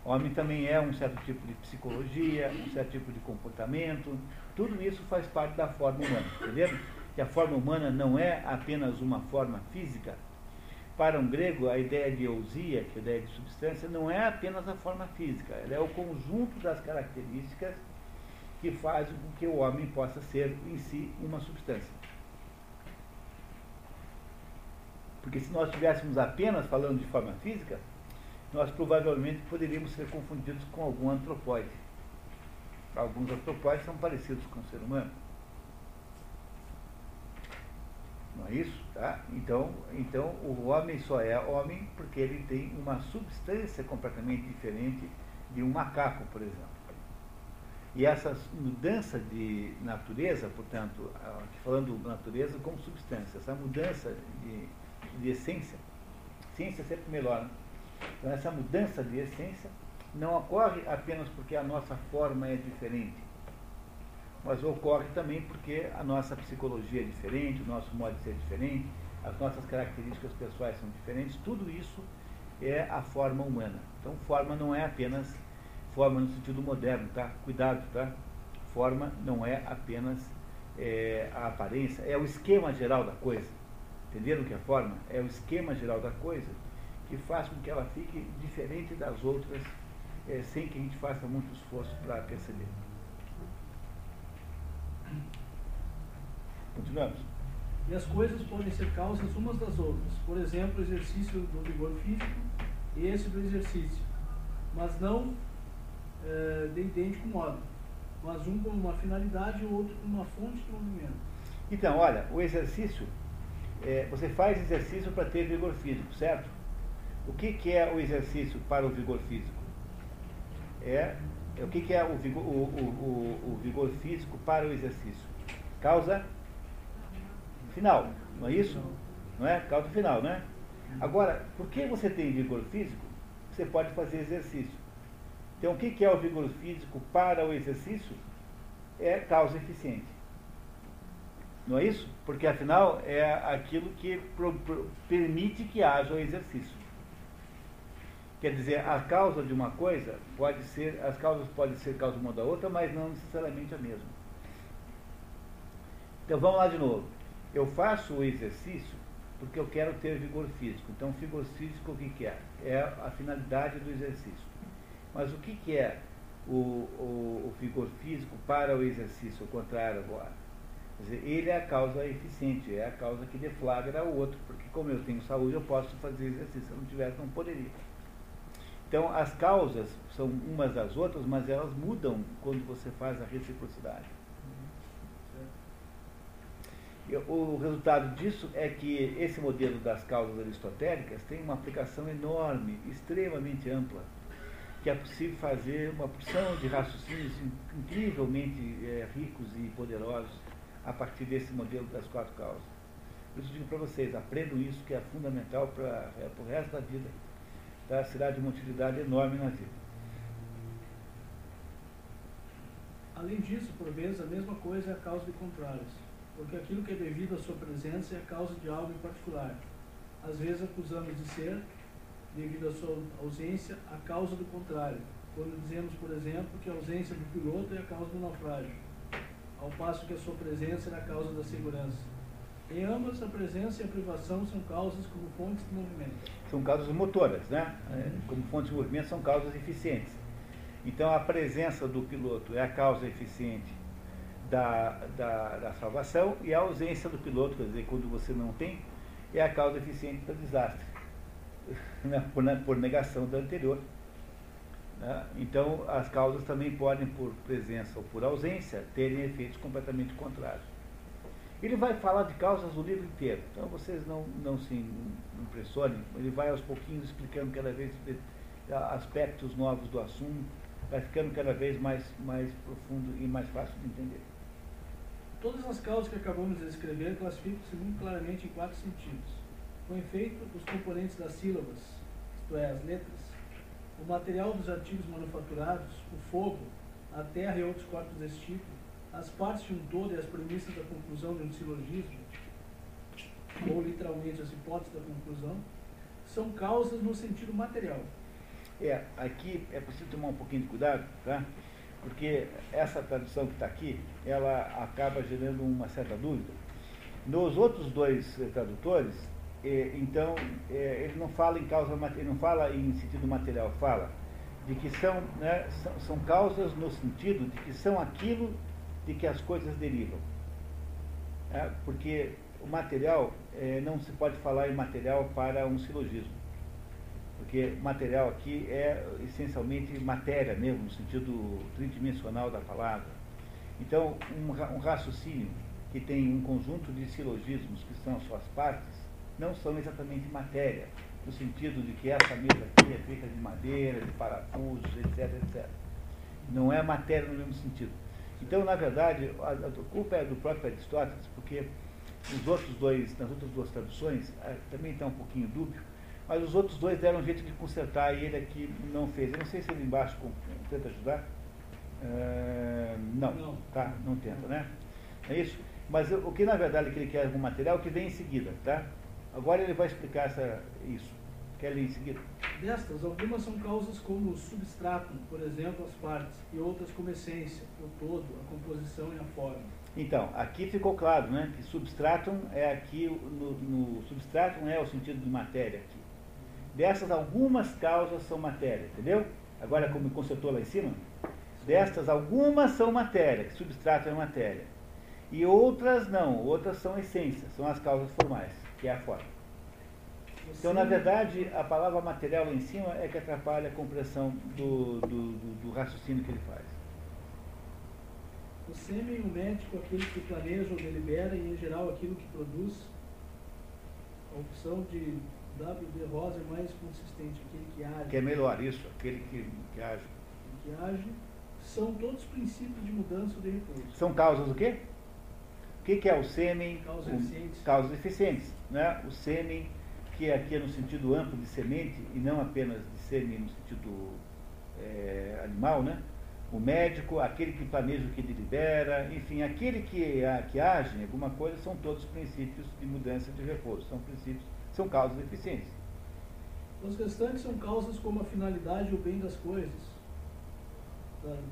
Homem também é um certo tipo de psicologia, um certo tipo de comportamento. Tudo isso faz parte da forma humana. Entendeu? Que a forma humana não é apenas uma forma física. Para um grego, a ideia de ousia, que é a ideia de substância, não é apenas a forma física. Ela é o conjunto das características que fazem com que o homem possa ser em si uma substância. Porque se nós estivéssemos apenas falando de forma física, nós provavelmente poderíamos ser confundidos com algum antropóide. Alguns antropóides são parecidos com o ser humano. Não é isso? Tá? Então, então, o homem só é homem porque ele tem uma substância completamente diferente de um macaco, por exemplo. E essa mudança de natureza, portanto, falando natureza como substância, essa mudança de, de essência, ciência sempre melhor, né? Então, essa mudança de essência não ocorre apenas porque a nossa forma é diferente, mas ocorre também porque a nossa psicologia é diferente, o nosso modo de ser é diferente, as nossas características pessoais são diferentes, tudo isso é a forma humana. Então, forma não é apenas forma no sentido moderno, tá? Cuidado, tá? Forma não é apenas é, a aparência, é o esquema geral da coisa. Entenderam que a forma é o esquema geral da coisa que faz com que ela fique diferente das outras, é, sem que a gente faça muito esforço para perceber. Continuamos. E as coisas podem ser causas umas das outras. Por exemplo, o exercício do vigor físico e esse do exercício. Mas não é, de idêntico modo. Mas um com uma finalidade e o outro com uma fonte de movimento. Então, olha, o exercício, é, você faz exercício para ter vigor físico, certo? O que, que é o exercício para o vigor físico? É, é o que, que é o vigor, o, o, o, vigor físico para o exercício? Causa final, não é isso? Não é? Causa final, não é? Agora, por que você tem vigor físico? Você pode fazer exercício. Então, o que é o vigor físico para o exercício? É causa eficiente. Não é isso? Porque afinal é aquilo que pro, pro, permite que haja o exercício. Quer dizer, a causa de uma coisa pode ser, as causas podem ser causa uma da outra, mas não necessariamente a mesma. Então vamos lá de novo. Eu faço o exercício porque eu quero ter vigor físico. Então, vigor físico o que, que é? É a finalidade do exercício. Mas o que, que é o, o, o vigor físico para o exercício, o contrário agora? Dizer, ele é a causa eficiente, é a causa que deflagra o outro, porque como eu tenho saúde, eu posso fazer exercício. Se eu não tivesse, não poderia. Então, as causas são umas das outras, mas elas mudam quando você faz a reciprocidade. O resultado disso é que esse modelo das causas aristotélicas tem uma aplicação enorme, extremamente ampla, que é possível fazer uma porção de raciocínios incrivelmente é, ricos e poderosos a partir desse modelo das quatro causas. Isso digo para vocês, aprendam isso que é fundamental para é, o resto da vida tá? será de uma utilidade enorme na vida. Além disso, por vezes, a mesma coisa é a causa de contrários, porque aquilo que é devido à sua presença é a causa de algo em particular. Às vezes acusamos de ser, devido à sua ausência, a causa do contrário, quando dizemos, por exemplo, que a ausência do piloto é a causa do naufrágio, ao passo que a sua presença é a causa da segurança. Em ambas, a presença e a privação são causas como fontes de movimento. São causas motoras, né? Uhum. Como fontes de movimento, são causas eficientes. Então, a presença do piloto é a causa eficiente da, da, da salvação e a ausência do piloto, quer dizer, quando você não tem, é a causa eficiente do desastre, [LAUGHS] né? por, por negação da anterior. Né? Então, as causas também podem, por presença ou por ausência, terem efeitos completamente contrários. Ele vai falar de causas o livro inteiro, então vocês não, não se impressionem, ele vai aos pouquinhos explicando cada vez aspectos novos do assunto, vai ficando cada vez mais, mais profundo e mais fácil de entender. Todas as causas que acabamos de descrever classificam-se muito claramente em quatro sentidos. Com efeito, os componentes das sílabas, isto é, as letras, o material dos artigos manufaturados, o fogo, a terra e outros corpos desse tipo, as partes de um todo e as premissas da conclusão de um silogismo, ou literalmente as hipóteses da conclusão, são causas no sentido material. É, aqui é preciso tomar um pouquinho de cuidado, tá? Porque essa tradução que está aqui, ela acaba gerando uma certa dúvida. Nos outros dois tradutores, então, eh, ele não fala em causa, ele não fala em sentido material, fala de que são, né, são, são causas no sentido de que são aquilo de que as coisas derivam. É, porque o material, é, não se pode falar em material para um silogismo. Porque material aqui é essencialmente matéria mesmo, no sentido tridimensional da palavra. Então, um, um raciocínio que tem um conjunto de silogismos que são suas partes, não são exatamente matéria, no sentido de que essa mesa aqui é feita de madeira, de parafusos, etc, etc. Não é matéria no mesmo sentido. Então, na verdade, a, a culpa é do próprio Aristóteles, porque os outros dois, nas outras duas traduções, eh, também está um pouquinho dúbio, mas os outros dois deram um jeito de consertar e ele aqui não fez. Eu não sei se ele embaixo tenta ajudar. Uh, não, não, tá, não tenta, né? É isso? Mas o que na verdade que ele quer é um material que vem em seguida, tá? Agora ele vai explicar essa, isso. Quer ler em seguida? Destas, algumas são causas como substrato, por exemplo, as partes, e outras como essência, o todo, a composição e a forma. Então, aqui ficou claro, né? Que substratum é aqui, no, no substratum é o sentido de matéria aqui. Dessas, algumas causas são matéria, entendeu? Agora, como consertou lá em cima, destas, algumas são matéria, que substrato é matéria. E outras não, outras são essências, são as causas formais, que é a forma. Então, na verdade, a palavra material lá em cima é que atrapalha a compreensão do, do, do, do raciocínio que ele faz. O sêmen, o médico, aquele que planeja ou delibera, e em geral aquilo que produz, a opção de WD Rosa é mais consistente, aquele que age. Que é melhor, isso, aquele que, que age. Que age, são todos princípios de mudança de repouso. São causas do quê? O que, que é o sêmen? Causas eficientes. Causas eficientes. Né? O sêmen, que aqui é no sentido amplo de semente, e não apenas de sêmen no sentido é, animal, né? O médico, aquele que planeja o que delibera, enfim, aquele que, que age em alguma coisa, são todos princípios de mudança de repouso. São princípios são causas de eficiência. Os restantes são causas como a finalidade e o bem das coisas,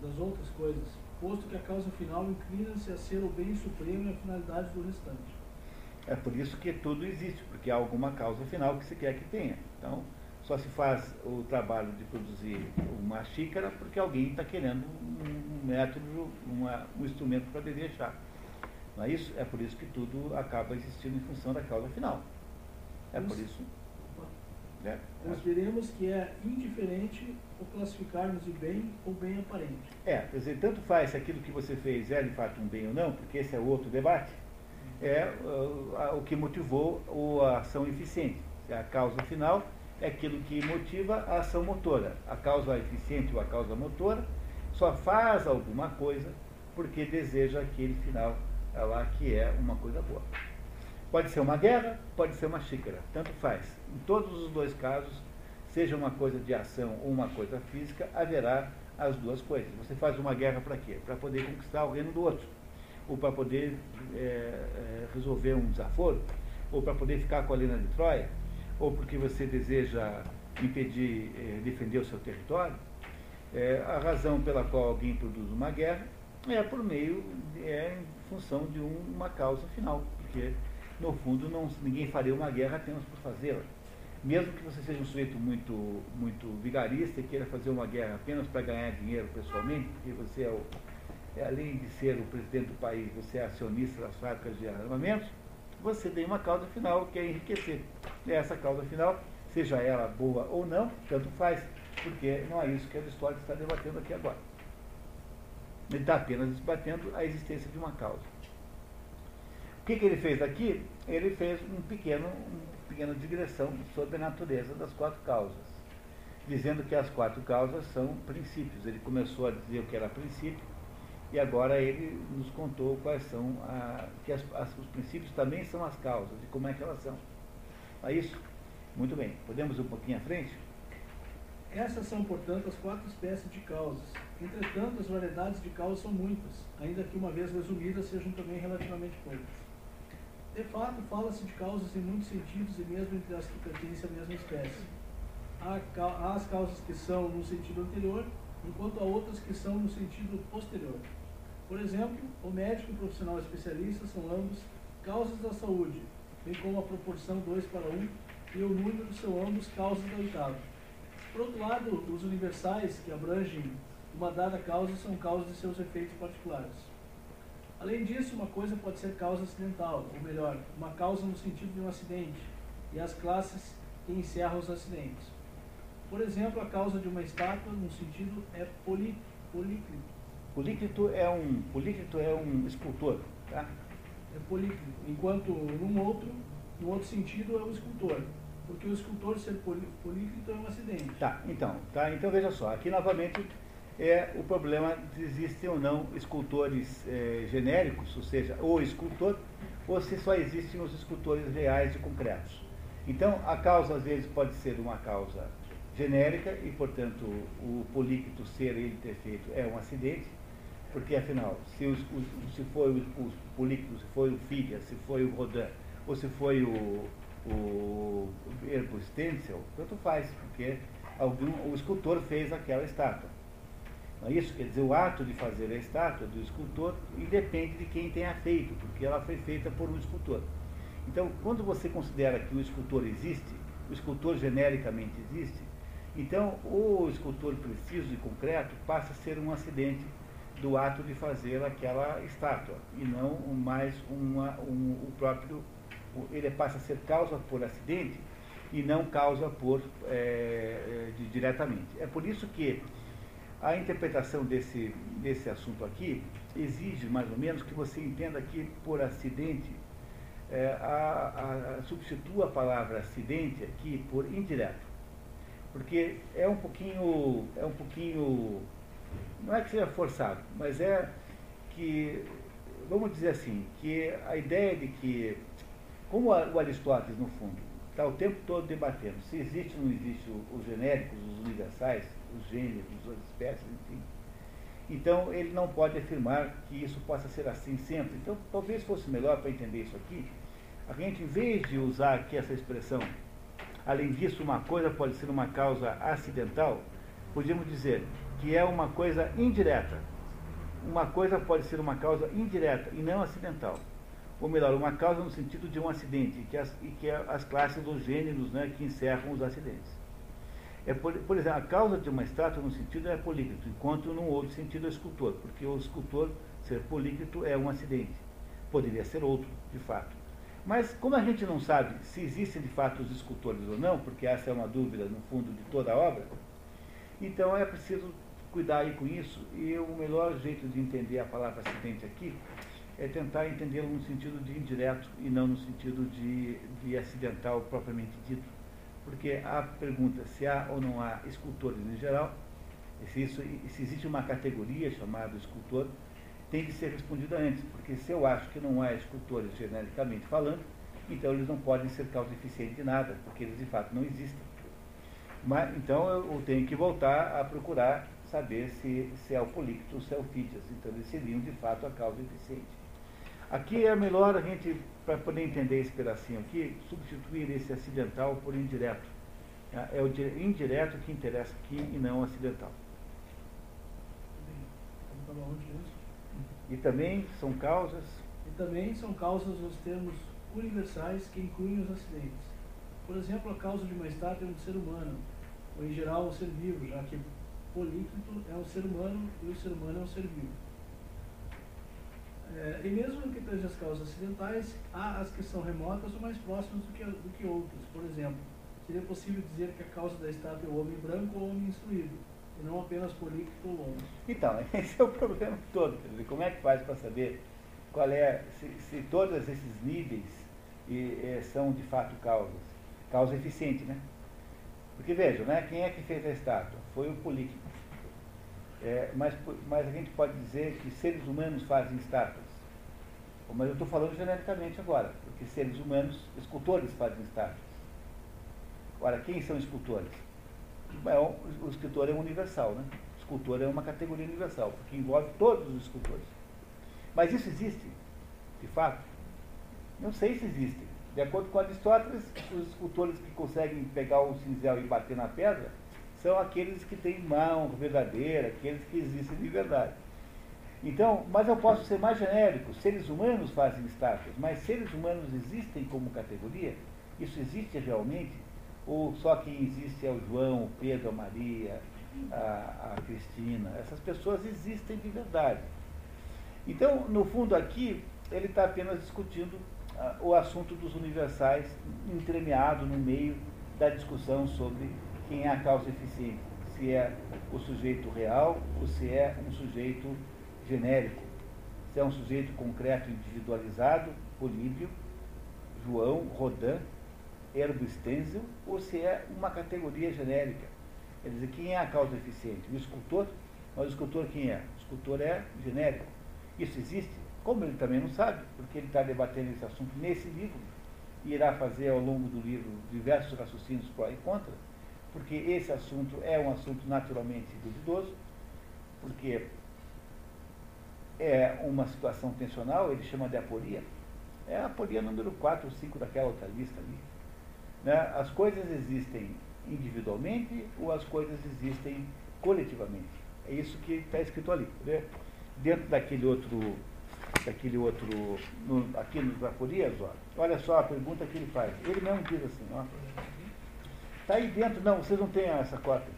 das outras coisas, posto que a causa final inclina-se a ser o bem supremo e a finalidade do restante. É por isso que tudo existe, porque há alguma causa final que se quer que tenha. Então, só se faz o trabalho de produzir uma xícara porque alguém está querendo um método, uma, um instrumento para beber chá. Não é isso? É por isso que tudo acaba existindo em função da causa final. É por isso. Né? Consideremos que é indiferente o classificarmos de bem ou bem aparente. É, quer dizer, tanto faz se aquilo que você fez é de fato um bem ou não, porque esse é outro debate, é uh, o que motivou a ação eficiente. A causa final é aquilo que motiva a ação motora. A causa eficiente ou a causa motora só faz alguma coisa porque deseja aquele final lá que é uma coisa boa. Pode ser uma guerra, pode ser uma xícara, tanto faz. Em todos os dois casos, seja uma coisa de ação ou uma coisa física, haverá as duas coisas. Você faz uma guerra para quê? Para poder conquistar o reino do outro, ou para poder é, é, resolver um desaforo, ou para poder ficar com a Lina de Troia, ou porque você deseja impedir, é, defender o seu território. É, a razão pela qual alguém produz uma guerra é por meio, é em função de um, uma causa final, porque no fundo, não, ninguém faria uma guerra apenas por fazê-la. Mesmo que você seja um sujeito muito, muito vigarista e queira fazer uma guerra apenas para ganhar dinheiro pessoalmente, porque você é, o, além de ser o presidente do país, você é acionista das fábricas de armamentos, você tem uma causa final que é enriquecer. E essa causa final, seja ela boa ou não, tanto faz. porque não é isso que Aristóteles está debatendo aqui agora. Ele está apenas debatendo a existência de uma causa. O que, que ele fez aqui? Ele fez um pequeno, uma pequena digressão sobre a natureza das quatro causas, dizendo que as quatro causas são princípios. Ele começou a dizer o que era princípio, e agora ele nos contou quais são, a, que as, as, os princípios também são as causas, e como é que elas são. É isso? Muito bem. Podemos ir um pouquinho à frente? Essas são, portanto, as quatro espécies de causas. Entretanto, as variedades de causas são muitas, ainda que uma vez resumidas sejam também relativamente poucas. De fato, fala-se de causas em muitos sentidos e mesmo entre as que pertencem à mesma espécie. Há, as causas que são no sentido anterior, enquanto há outras que são no sentido posterior. Por exemplo, o médico e o profissional especialista são ambos causas da saúde, bem como a proporção 2 para 1 um, e o número são ambos causas da oitava. Por outro lado, os universais, que abrangem uma dada causa, são causas de seus efeitos particulares. Além disso, uma coisa pode ser causa acidental, ou melhor, uma causa no sentido de um acidente, e as classes que encerram os acidentes. Por exemplo, a causa de uma estátua, no sentido, é poli, políclito. Políclito é um, políclito é um escultor, tá? É políclito, enquanto num outro, no outro sentido, é o escultor. Porque o escultor ser políclito é um acidente. Tá, então, tá, então veja só, aqui novamente é o problema de existem ou não escultores é, genéricos, ou seja, ou escultor, ou se só existem os escultores reais e concretos. Então, a causa às vezes pode ser uma causa genérica e, portanto, o políquito ser ele ter feito é um acidente, porque afinal, se, os, se foi o, o se foi o Figa, se foi o Rodin, ou se foi o, o Herbo Stencil, tanto faz, porque algum, o escultor fez aquela estátua. Não é isso? Quer dizer, o ato de fazer a estátua do escultor independe de quem tenha feito, porque ela foi feita por um escultor. Então, quando você considera que o escultor existe, o escultor genericamente existe, então o escultor preciso e concreto passa a ser um acidente do ato de fazer aquela estátua, e não mais uma, um, o próprio. Ele passa a ser causa por acidente e não causa por é, de, diretamente. É por isso que a interpretação desse, desse assunto aqui exige, mais ou menos, que você entenda que, por acidente, é, a, a, substitua a palavra acidente aqui por indireto. Porque é um pouquinho, é um pouquinho, não é que seja forçado, mas é que, vamos dizer assim, que a ideia de que, como o Aristóteles, no fundo, está o tempo todo debatendo se existe ou não existe os genéricos, os universais, os gêneros, as espécies, enfim. Então, ele não pode afirmar que isso possa ser assim sempre. Então, talvez fosse melhor para entender isso aqui, a gente, em vez de usar aqui essa expressão, além disso, uma coisa pode ser uma causa acidental, podíamos dizer que é uma coisa indireta. Uma coisa pode ser uma causa indireta e não acidental. Ou melhor, uma causa no sentido de um acidente, que as, e que as classes dos gêneros né, que encerram os acidentes. É, por, por, exemplo, a causa de uma estátua no sentido é polícrito, enquanto no outro sentido é escultor, porque o escultor ser polícrito é um acidente. Poderia ser outro, de fato. Mas como a gente não sabe se existem de fato os escultores ou não, porque essa é uma dúvida no fundo de toda a obra, então é preciso cuidar aí com isso, e o melhor jeito de entender a palavra acidente aqui é tentar entendê-lo no sentido de indireto e não no sentido de, de acidental propriamente dito. Porque a pergunta se há ou não há escultores em geral, se, isso, se existe uma categoria chamada escultor, tem que ser respondida antes, porque se eu acho que não há escultores genericamente falando, então eles não podem ser causa eficiente de nada, porque eles de fato não existem. Mas, então eu tenho que voltar a procurar saber se, se é o polícto ou se é o fídias. Então eles seriam de fato a causa eficiente. Aqui é melhor a gente, para poder entender esse pedacinho aqui, substituir esse acidental por indireto. Tá? É o indireto que interessa aqui e não o acidental. E também são causas. E também são causas os termos universais que incluem os acidentes. Por exemplo, a causa de uma estátua é um ser humano, ou em geral um ser vivo, já que polícrito é um ser humano e o ser humano é um ser vivo. É, e mesmo que tange as causas acidentais, há as que são remotas ou mais próximas do que, do que outras. Por exemplo, seria possível dizer que a causa da estátua é o homem branco ou o homem instruído, e não apenas político longo. Então, [LAUGHS] esse é o problema todo. Quer dizer, como é que faz para saber qual é, se, se todos esses níveis e, são de fato causas? Causa eficiente, né? Porque vejam, né, quem é que fez a estátua? Foi o político. É, mas, mas a gente pode dizer que seres humanos fazem estátuas. Mas eu estou falando genericamente agora, porque seres humanos, escultores fazem estátuas. Ora, quem são escultores? É, o escritor é universal, né? O escultor é uma categoria universal, porque envolve todos os escultores. Mas isso existe, de fato? Não sei se existe. De acordo com Aristóteles, os escultores que conseguem pegar o cinzel e bater na pedra são aqueles que têm mão verdadeira, aqueles que existem de verdade. Então, mas eu posso ser mais genérico. Seres humanos fazem estátuas, mas seres humanos existem como categoria? Isso existe realmente? Ou só quem existe é o João, o Pedro, a Maria, a, a Cristina? Essas pessoas existem de verdade. Então, no fundo aqui, ele está apenas discutindo uh, o assunto dos universais, entremeado no meio da discussão sobre quem é a causa eficiente, se é o sujeito real ou se é um sujeito genérico, se é um sujeito concreto individualizado, Políbio, João, Rodin, Herbo Stenzel, ou se é uma categoria genérica. Quer dizer, quem é a causa eficiente? O escultor? Mas o escultor quem é? O escultor é genérico. Isso existe? Como ele também não sabe, porque ele está debatendo esse assunto nesse livro, e irá fazer ao longo do livro diversos raciocínios pró e contra, porque esse assunto é um assunto naturalmente duvidoso, porque é uma situação tensional, ele chama de aporia. É a aporia número 4 ou 5 daquela outra lista ali. Né? As coisas existem individualmente ou as coisas existem coletivamente. É isso que está escrito ali. Né? Dentro daquele outro, daquele outro, no, aqui nos aporias, ó, olha só a pergunta que ele faz. Ele mesmo diz assim, ó. Está aí dentro, não, vocês não têm essa cópia.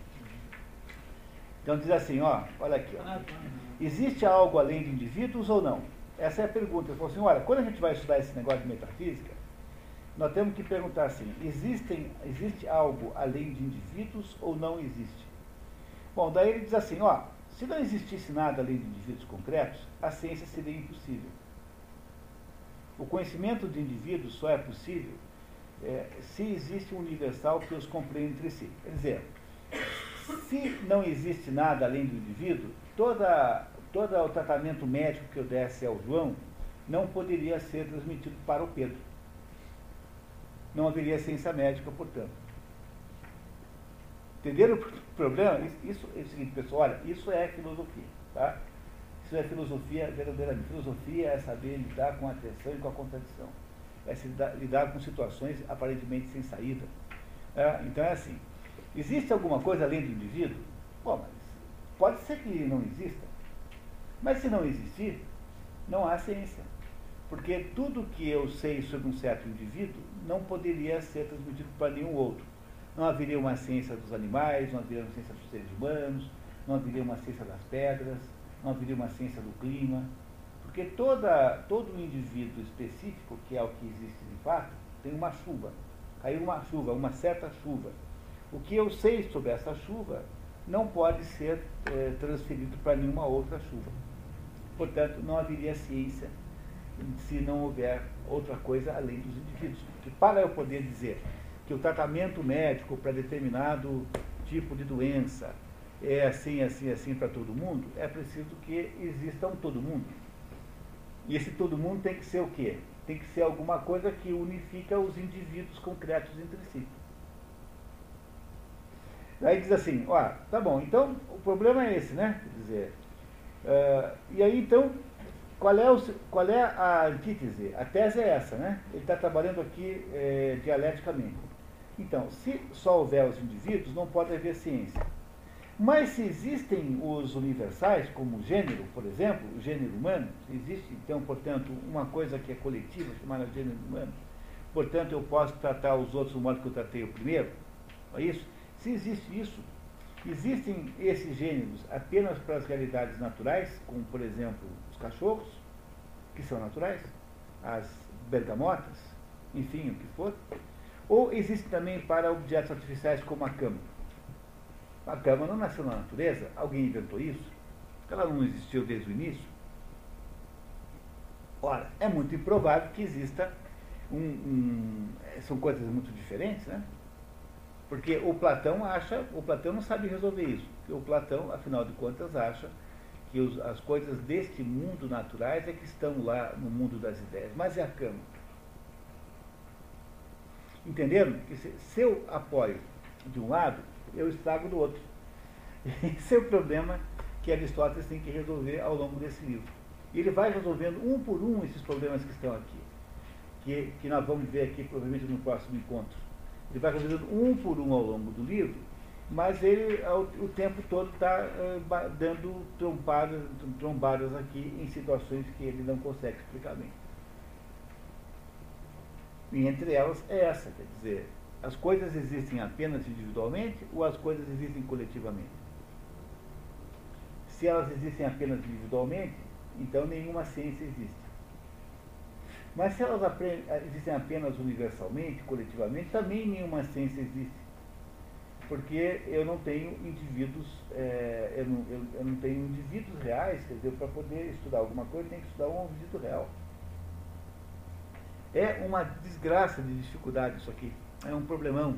Então diz assim, ó, olha aqui, ó. Existe algo além de indivíduos ou não? Essa é a pergunta. Ele falou assim, olha, quando a gente vai estudar esse negócio de metafísica, nós temos que perguntar assim, existem, existe algo além de indivíduos ou não existe? Bom, daí ele diz assim, ó, se não existisse nada além de indivíduos concretos, a ciência seria impossível. O conhecimento de indivíduos só é possível é, se existe um universal que os compreende entre si. Quer dizer, se não existe nada além do indivíduo, toda, todo o tratamento médico que eu desse ao João não poderia ser transmitido para o Pedro. Não haveria ciência médica, portanto. Entenderam o problema? Isso é o seguinte, pessoal, olha, isso é filosofia, tá? Isso é filosofia verdadeiramente. Filosofia é saber lidar com a atenção e com a contradição é lidar, lidar com situações aparentemente sem saída. É, então é assim, existe alguma coisa além do indivíduo? Bom, mas pode ser que não exista. Mas se não existir, não há ciência. Porque tudo que eu sei sobre um certo indivíduo não poderia ser transmitido para nenhum outro. Não haveria uma ciência dos animais, não haveria uma ciência dos seres humanos, não haveria uma ciência das pedras, não haveria uma ciência do clima, porque toda, todo indivíduo específico, que é o que existe de fato, tem uma chuva. Caiu uma chuva, uma certa chuva. O que eu sei sobre essa chuva não pode ser é, transferido para nenhuma outra chuva. Portanto, não haveria ciência se não houver outra coisa além dos indivíduos. Porque para eu poder dizer que o tratamento médico para determinado tipo de doença é assim, assim, assim para todo mundo, é preciso que exista um todo mundo. E esse todo mundo tem que ser o quê? Tem que ser alguma coisa que unifica os indivíduos concretos entre si. Aí diz assim, ó, tá bom, então o problema é esse, né? Quer dizer, uh, e aí então, qual é, o, qual é a antítese? A tese é essa, né? Ele está trabalhando aqui é, dialeticamente. Então, se só houver os indivíduos, não pode haver ciência. Mas se existem os universais, como o gênero, por exemplo, o gênero humano, existe, então, portanto, uma coisa que é coletiva, chamada gênero humano, portanto, eu posso tratar os outros do modo que eu tratei o primeiro, é isso? Se existe isso, existem esses gêneros apenas para as realidades naturais, como, por exemplo, cachorros, que são naturais, as bergamotas, enfim, o que for, Ou existe também para objetos artificiais como a cama. A cama não nasceu na natureza, alguém inventou isso, ela não existiu desde o início. Ora, é muito improvável que exista um, um, são coisas muito diferentes, né? Porque o Platão acha, o Platão não sabe resolver isso. o Platão, afinal de contas, acha que os, as coisas deste mundo naturais é que estão lá no mundo das ideias. Mas é a cama. Entenderam? Que se, se eu apoio de um lado, eu estrago do outro. [LAUGHS] Esse é o problema que Aristóteles tem que resolver ao longo desse livro. E ele vai resolvendo um por um esses problemas que estão aqui, que, que nós vamos ver aqui provavelmente no próximo encontro. Ele vai resolvendo um por um ao longo do livro, mas ele o tempo todo está uh, dando trompadas, trombadas aqui em situações que ele não consegue explicar bem. E entre elas é essa, quer dizer, as coisas existem apenas individualmente ou as coisas existem coletivamente? Se elas existem apenas individualmente, então nenhuma ciência existe. Mas se elas existem apenas universalmente, coletivamente, também nenhuma ciência existe. Porque eu não tenho indivíduos, é, eu, não, eu, eu, não, tenho indivíduos reais, quer dizer, para poder estudar alguma coisa, tem que estudar um indivíduo real. É uma desgraça de dificuldade isso aqui. É um problemão.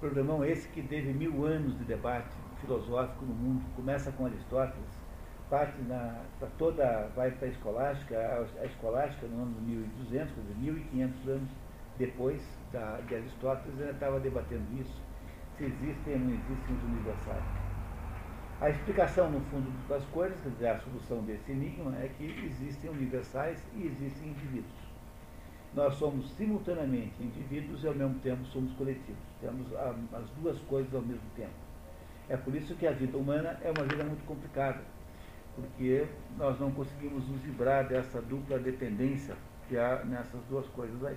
Problemão esse que teve mil anos de debate filosófico no mundo. Começa com Aristóteles, parte para toda, vai para a escolástica, a, a escolástica no ano 1200, quer dizer, 1500 anos depois da, de Aristóteles, ainda estava debatendo isso, se existem ou não existem os universais. A explicação, no fundo das coisas, quer dizer, a solução desse enigma é que existem universais e existem indivíduos nós somos simultaneamente indivíduos e ao mesmo tempo somos coletivos. Temos as duas coisas ao mesmo tempo. É por isso que a vida humana é uma vida muito complicada, porque nós não conseguimos nos livrar dessa dupla dependência que há nessas duas coisas aí.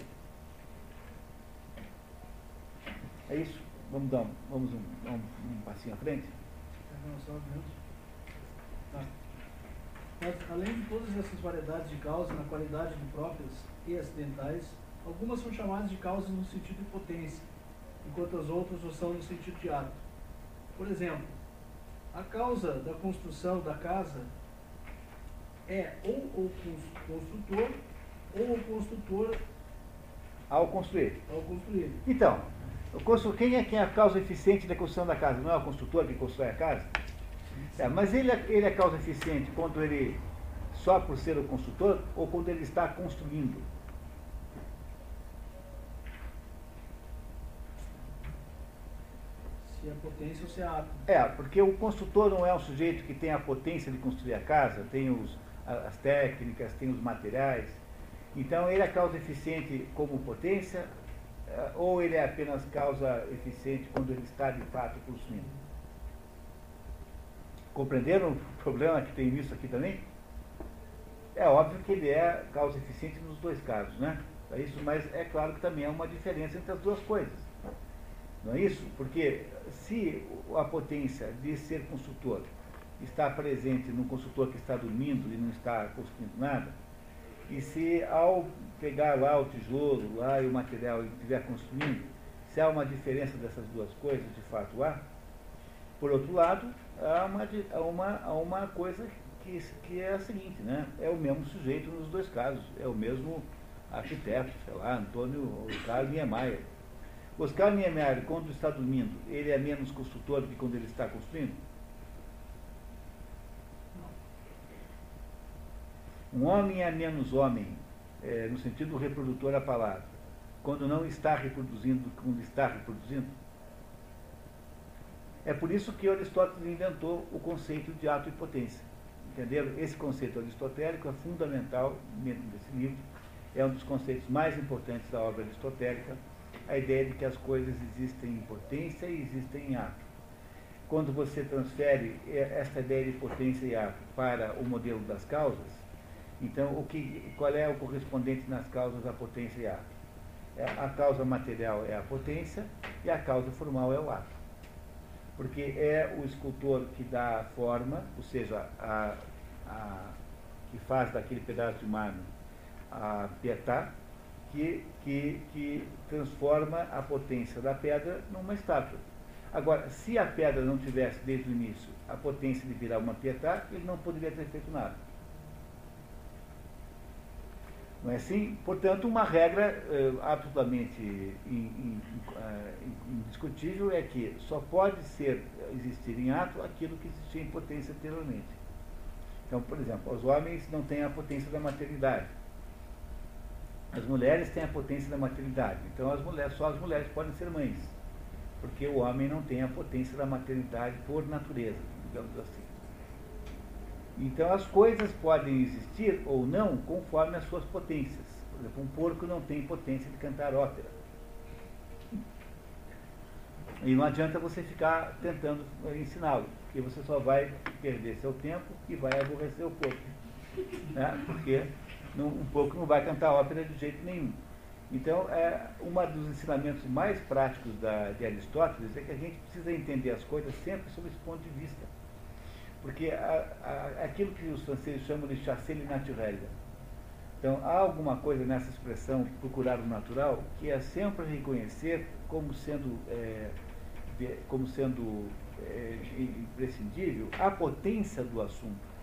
É isso? Vamos dar um, vamos um, um, um passinho à frente? Tá. Mas, além de todas essas variedades de causas na qualidade de próprias e acidentais, algumas são chamadas de causas no sentido de potência, enquanto as outras o são no sentido de ato. Por exemplo, a causa da construção da casa é ou o construtor ou o construtor ao construir. Ao construir. Então, quem é, quem é a causa eficiente da construção da casa? Não é o construtor que constrói a casa? É, mas ele, é, ele é causa eficiente quando ele, só por ser o construtor, ou quando ele está construindo? Se é potência ou se é ato. É, porque o construtor não é um sujeito que tem a potência de construir a casa, tem os, as técnicas, tem os materiais. Então ele é causa eficiente como potência, ou ele é apenas causa eficiente quando ele está de fato construindo? Compreenderam o problema que tem nisso aqui também? É óbvio que ele é causa eficiente nos dois casos, né? É isso, mas é claro que também há uma diferença entre as duas coisas. Não é isso? Porque se a potência de ser consultor está presente no consultor que está dormindo e não está construindo nada, e se ao pegar lá o tijolo lá e o material e estiver construindo, se há uma diferença dessas duas coisas, de fato há, por outro lado, há uma, há uma, há uma coisa que, que é a seguinte, né? É o mesmo sujeito nos dois casos, é o mesmo arquiteto, sei lá, Antônio Oscar Niemeyer. Oscar Niemeyer, quando está dormindo, ele é menos construtor do que quando ele está construindo? Um homem é menos homem, é, no sentido reprodutor da palavra, quando não está reproduzindo quando está reproduzindo? É por isso que Aristóteles inventou o conceito de ato e potência. Entenderam? Esse conceito aristotélico é fundamental dentro desse livro, é um dos conceitos mais importantes da obra aristotélica, a ideia de que as coisas existem em potência e existem em ato. Quando você transfere esta ideia de potência e ato para o modelo das causas, então o que, qual é o correspondente nas causas da potência e ato? É, a causa material é a potência e a causa formal é o ato porque é o escultor que dá a forma, ou seja, a, a, que faz daquele pedaço de mármore a pietá, que, que, que transforma a potência da pedra numa estátua. Agora, se a pedra não tivesse desde o início a potência de virar uma pietá, ele não poderia ter feito nada. Não é assim? Portanto, uma regra eh, absolutamente eh, indiscutível é que só pode ser existir em ato aquilo que existia em potência anteriormente. Então, por exemplo, os homens não têm a potência da maternidade. As mulheres têm a potência da maternidade. Então, as mulheres, só as mulheres podem ser mães, porque o homem não tem a potência da maternidade por natureza, digamos assim. Então as coisas podem existir ou não conforme as suas potências. Por exemplo, um porco não tem potência de cantar ópera. E não adianta você ficar tentando ensiná-lo, porque você só vai perder seu tempo e vai aborrecer o porco. Né? Porque não, um porco não vai cantar ópera de jeito nenhum. Então, é, um dos ensinamentos mais práticos da, de Aristóteles é que a gente precisa entender as coisas sempre sob esse ponto de vista. Porque aquilo que os franceses chamam de chasser naturel. Então, há alguma coisa nessa expressão procurar o natural que é sempre reconhecer como sendo, é, de, como sendo é, imprescindível a potência do assunto.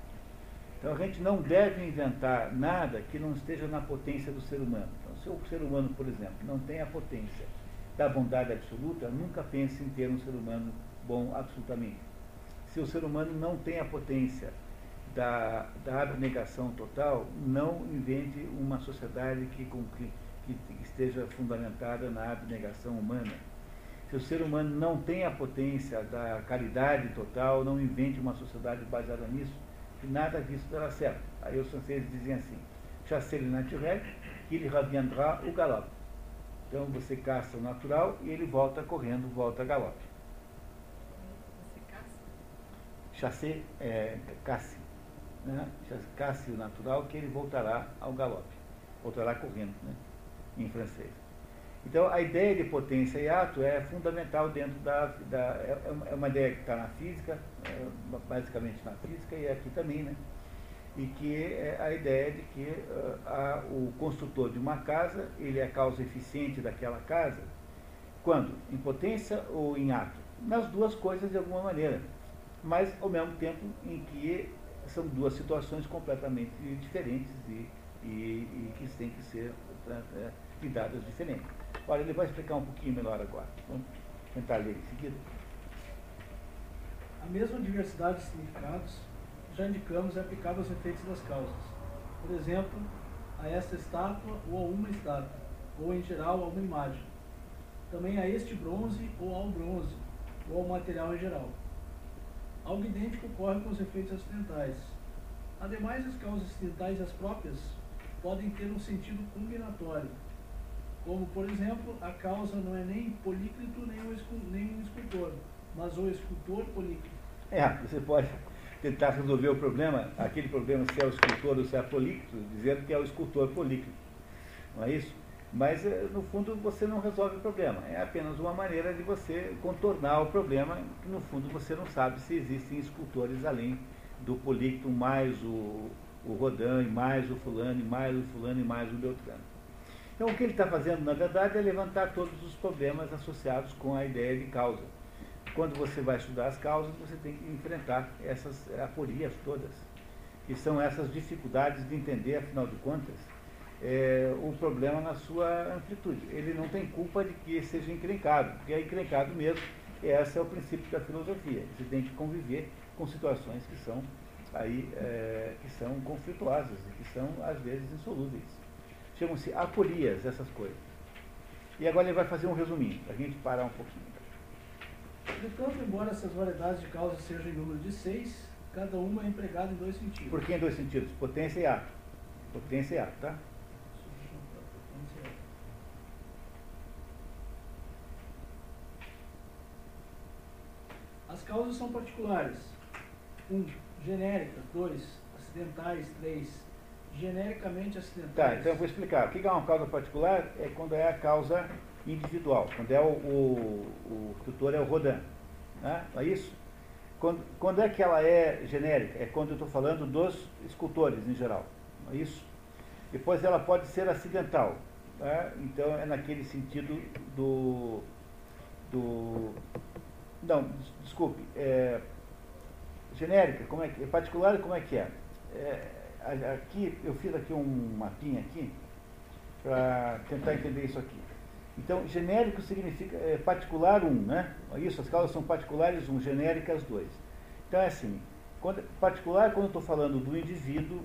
Então, a gente não deve inventar nada que não esteja na potência do ser humano. Então, se o ser humano, por exemplo, não tem a potência da bondade absoluta, nunca pense em ter um ser humano bom absolutamente se o ser humano não tem a potência da, da abnegação total, não invente uma sociedade que, que, que esteja fundamentada na abnegação humana. Se o ser humano não tem a potência da caridade total, não invente uma sociedade baseada nisso, que nada disso dará certo. Aí os franceses dizem assim, chasser le naturel, qu'il reviendra o galope. Então você caça o natural e ele volta correndo, volta a galope. Chassé é, casse, né? casse natural, que ele voltará ao galope, voltará correndo, né? em francês. Então, a ideia de potência e ato é fundamental dentro da. da é, é uma ideia que está na física, é, basicamente na física, e aqui também, né? E que é a ideia de que uh, a, o construtor de uma casa, ele é a causa eficiente daquela casa, quando? Em potência ou em ato? Nas duas coisas, de alguma maneira mas ao mesmo tempo em que são duas situações completamente diferentes e, e, e que têm que ser é, lidadas diferentes. Olha, ele vai explicar um pouquinho melhor agora. Vamos tentar ler em seguida. A mesma diversidade de significados já indicamos é aplicável aos efeitos das causas. Por exemplo, a esta estátua ou a uma estátua, ou em geral a uma imagem. Também a este bronze ou ao bronze, ou ao material em geral. Algo idêntico ocorre com os efeitos acidentais. Ademais, as causas acidentais as próprias podem ter um sentido combinatório, como, por exemplo, a causa não é nem Polícrito nem o escultor, mas o escultor Polícrito. É, você pode tentar resolver o problema, aquele problema se é o escultor ou se é Polícrito, dizendo que é o escultor Polícrito. Não é isso? Mas, eh, no fundo, você não resolve o problema. É apenas uma maneira de você contornar o problema, no fundo você não sabe se existem escultores além do Polícton, mais o, o Rodin, mais o fulano, mais o fulano e mais o Beltrano. Então, o que ele está fazendo, na verdade, é levantar todos os problemas associados com a ideia de causa. Quando você vai estudar as causas, você tem que enfrentar essas aporias todas, que são essas dificuldades de entender, afinal de contas, é, o problema na sua amplitude. Ele não tem culpa de que seja encrencado, porque é encrencado mesmo. E esse é o princípio da filosofia. Você tem que conviver com situações que são aí é, que são conflituosas e que são às vezes insolúveis. Chamam-se aporias essas coisas. E agora ele vai fazer um resuminho, para a gente parar um pouquinho. Portanto, embora essas variedades de causas sejam em número de seis, cada uma é empregada em dois sentidos. Por que em dois sentidos? Potência e ato. Potência e ato, tá? As causas são particulares. Um, genéricas. Dois, acidentais. Três, genericamente acidentais. Tá, então eu vou explicar. O que é uma causa particular? É quando é a causa individual, quando é o, o, o tutor é o Rodin. Né? Não é isso? Quando, quando é que ela é genérica? É quando eu estou falando dos escultores em geral. Não é isso? Depois ela pode ser acidental. Né? Então é naquele sentido do. do não, desculpe. É, genérica, como é que, particular, como é que é? é aqui, eu fiz aqui um mapinha aqui para tentar entender isso aqui. Então, genérico significa é, particular 1, um, né? Isso, as causas são particulares 1, um, genéricas 2. Então é assim, quando, particular quando eu estou falando do indivíduo,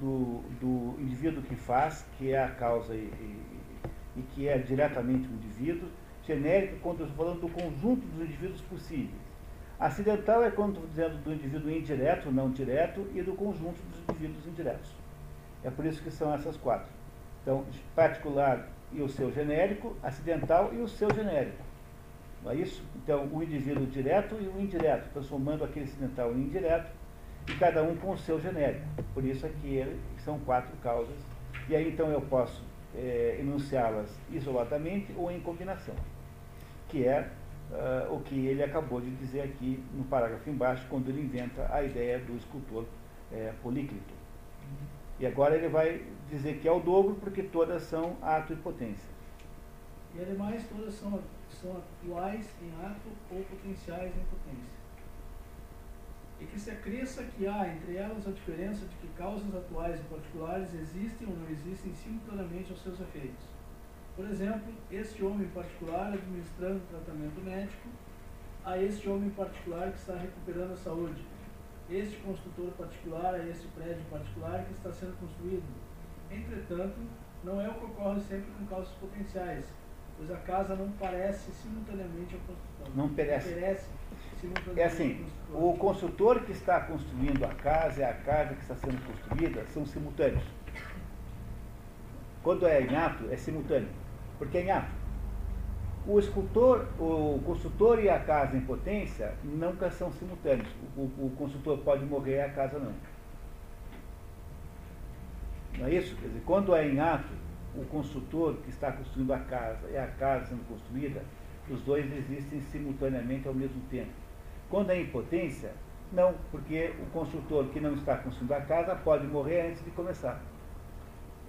do, do indivíduo que faz, que é a causa e, e, e que é diretamente o indivíduo, genérico quando eu estou falando do conjunto dos indivíduos possíveis. Acidental é quando estou dizendo do indivíduo indireto, não direto, e do conjunto dos indivíduos indiretos. É por isso que são essas quatro. Então, particular e o seu genérico, acidental e o seu genérico. Não é isso? Então, o indivíduo direto e o indireto, transformando aquele acidental em indireto, e cada um com o seu genérico. Por isso é são quatro causas. E aí então eu posso é, enunciá-las isoladamente ou em combinação, que é uh, o que ele acabou de dizer aqui no parágrafo embaixo, quando ele inventa a ideia do escultor é, Políclito. E agora ele vai dizer que é o dobro, porque todas são ato e potência. E ademais todas são, são atuais em ato ou potenciais em potência. E que se acresça que há entre elas a diferença de que causas atuais e particulares existem ou não existem simultaneamente aos seus efeitos por exemplo, este homem particular administrando tratamento médico a este homem particular que está recuperando a saúde, este construtor particular a este prédio particular que está sendo construído. Entretanto, não é o que ocorre sempre com causas potenciais, pois a casa não parece simultaneamente ao construtor. Não perece. Perece é assim, o construtor que está construindo a casa e a casa que está sendo construída são simultâneos. Quando é em ato, é simultâneo porque em ato. O escultor, o consultor e a casa em potência nunca são simultâneos. O, o consultor pode morrer e a casa não. Não é isso? Quer dizer, quando é em ato, o consultor que está construindo a casa e a casa sendo construída, os dois existem simultaneamente ao mesmo tempo. Quando é em potência, não, porque o construtor que não está construindo a casa pode morrer antes de começar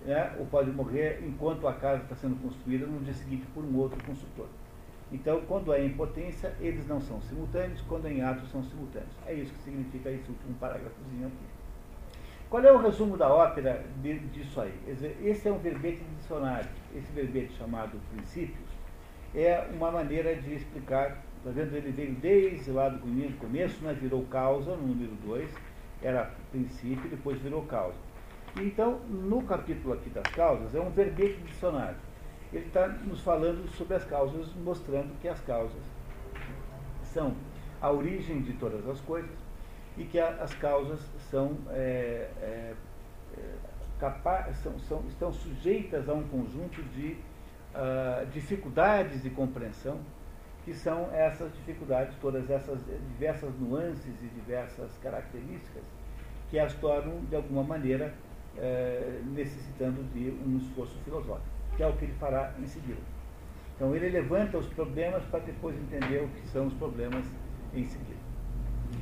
né, ou pode morrer enquanto a casa está sendo construída no dia seguinte por um outro construtor. Então, quando é em potência, eles não são simultâneos, quando é em ato, são simultâneos. É isso que significa esse último parágrafozinho aqui. Qual é o resumo da ópera de, disso aí? Esse é um verbete de dicionário. Esse verbete chamado princípios é uma maneira de explicar. Está vendo? Ele veio desde lá do começo, né, virou causa no número 2, era princípio, depois virou causa. Então, no capítulo aqui das causas, é um verbete dicionário. Ele está nos falando sobre as causas, mostrando que as causas são a origem de todas as coisas e que a, as causas são, é, é, é são, são, estão sujeitas a um conjunto de uh, dificuldades de compreensão, que são essas dificuldades, todas essas diversas nuances e diversas características que as tornam, de alguma maneira, é, necessitando de um esforço filosófico, que é o que ele fará em seguida. Então ele levanta os problemas para depois entender o que são os problemas em seguida.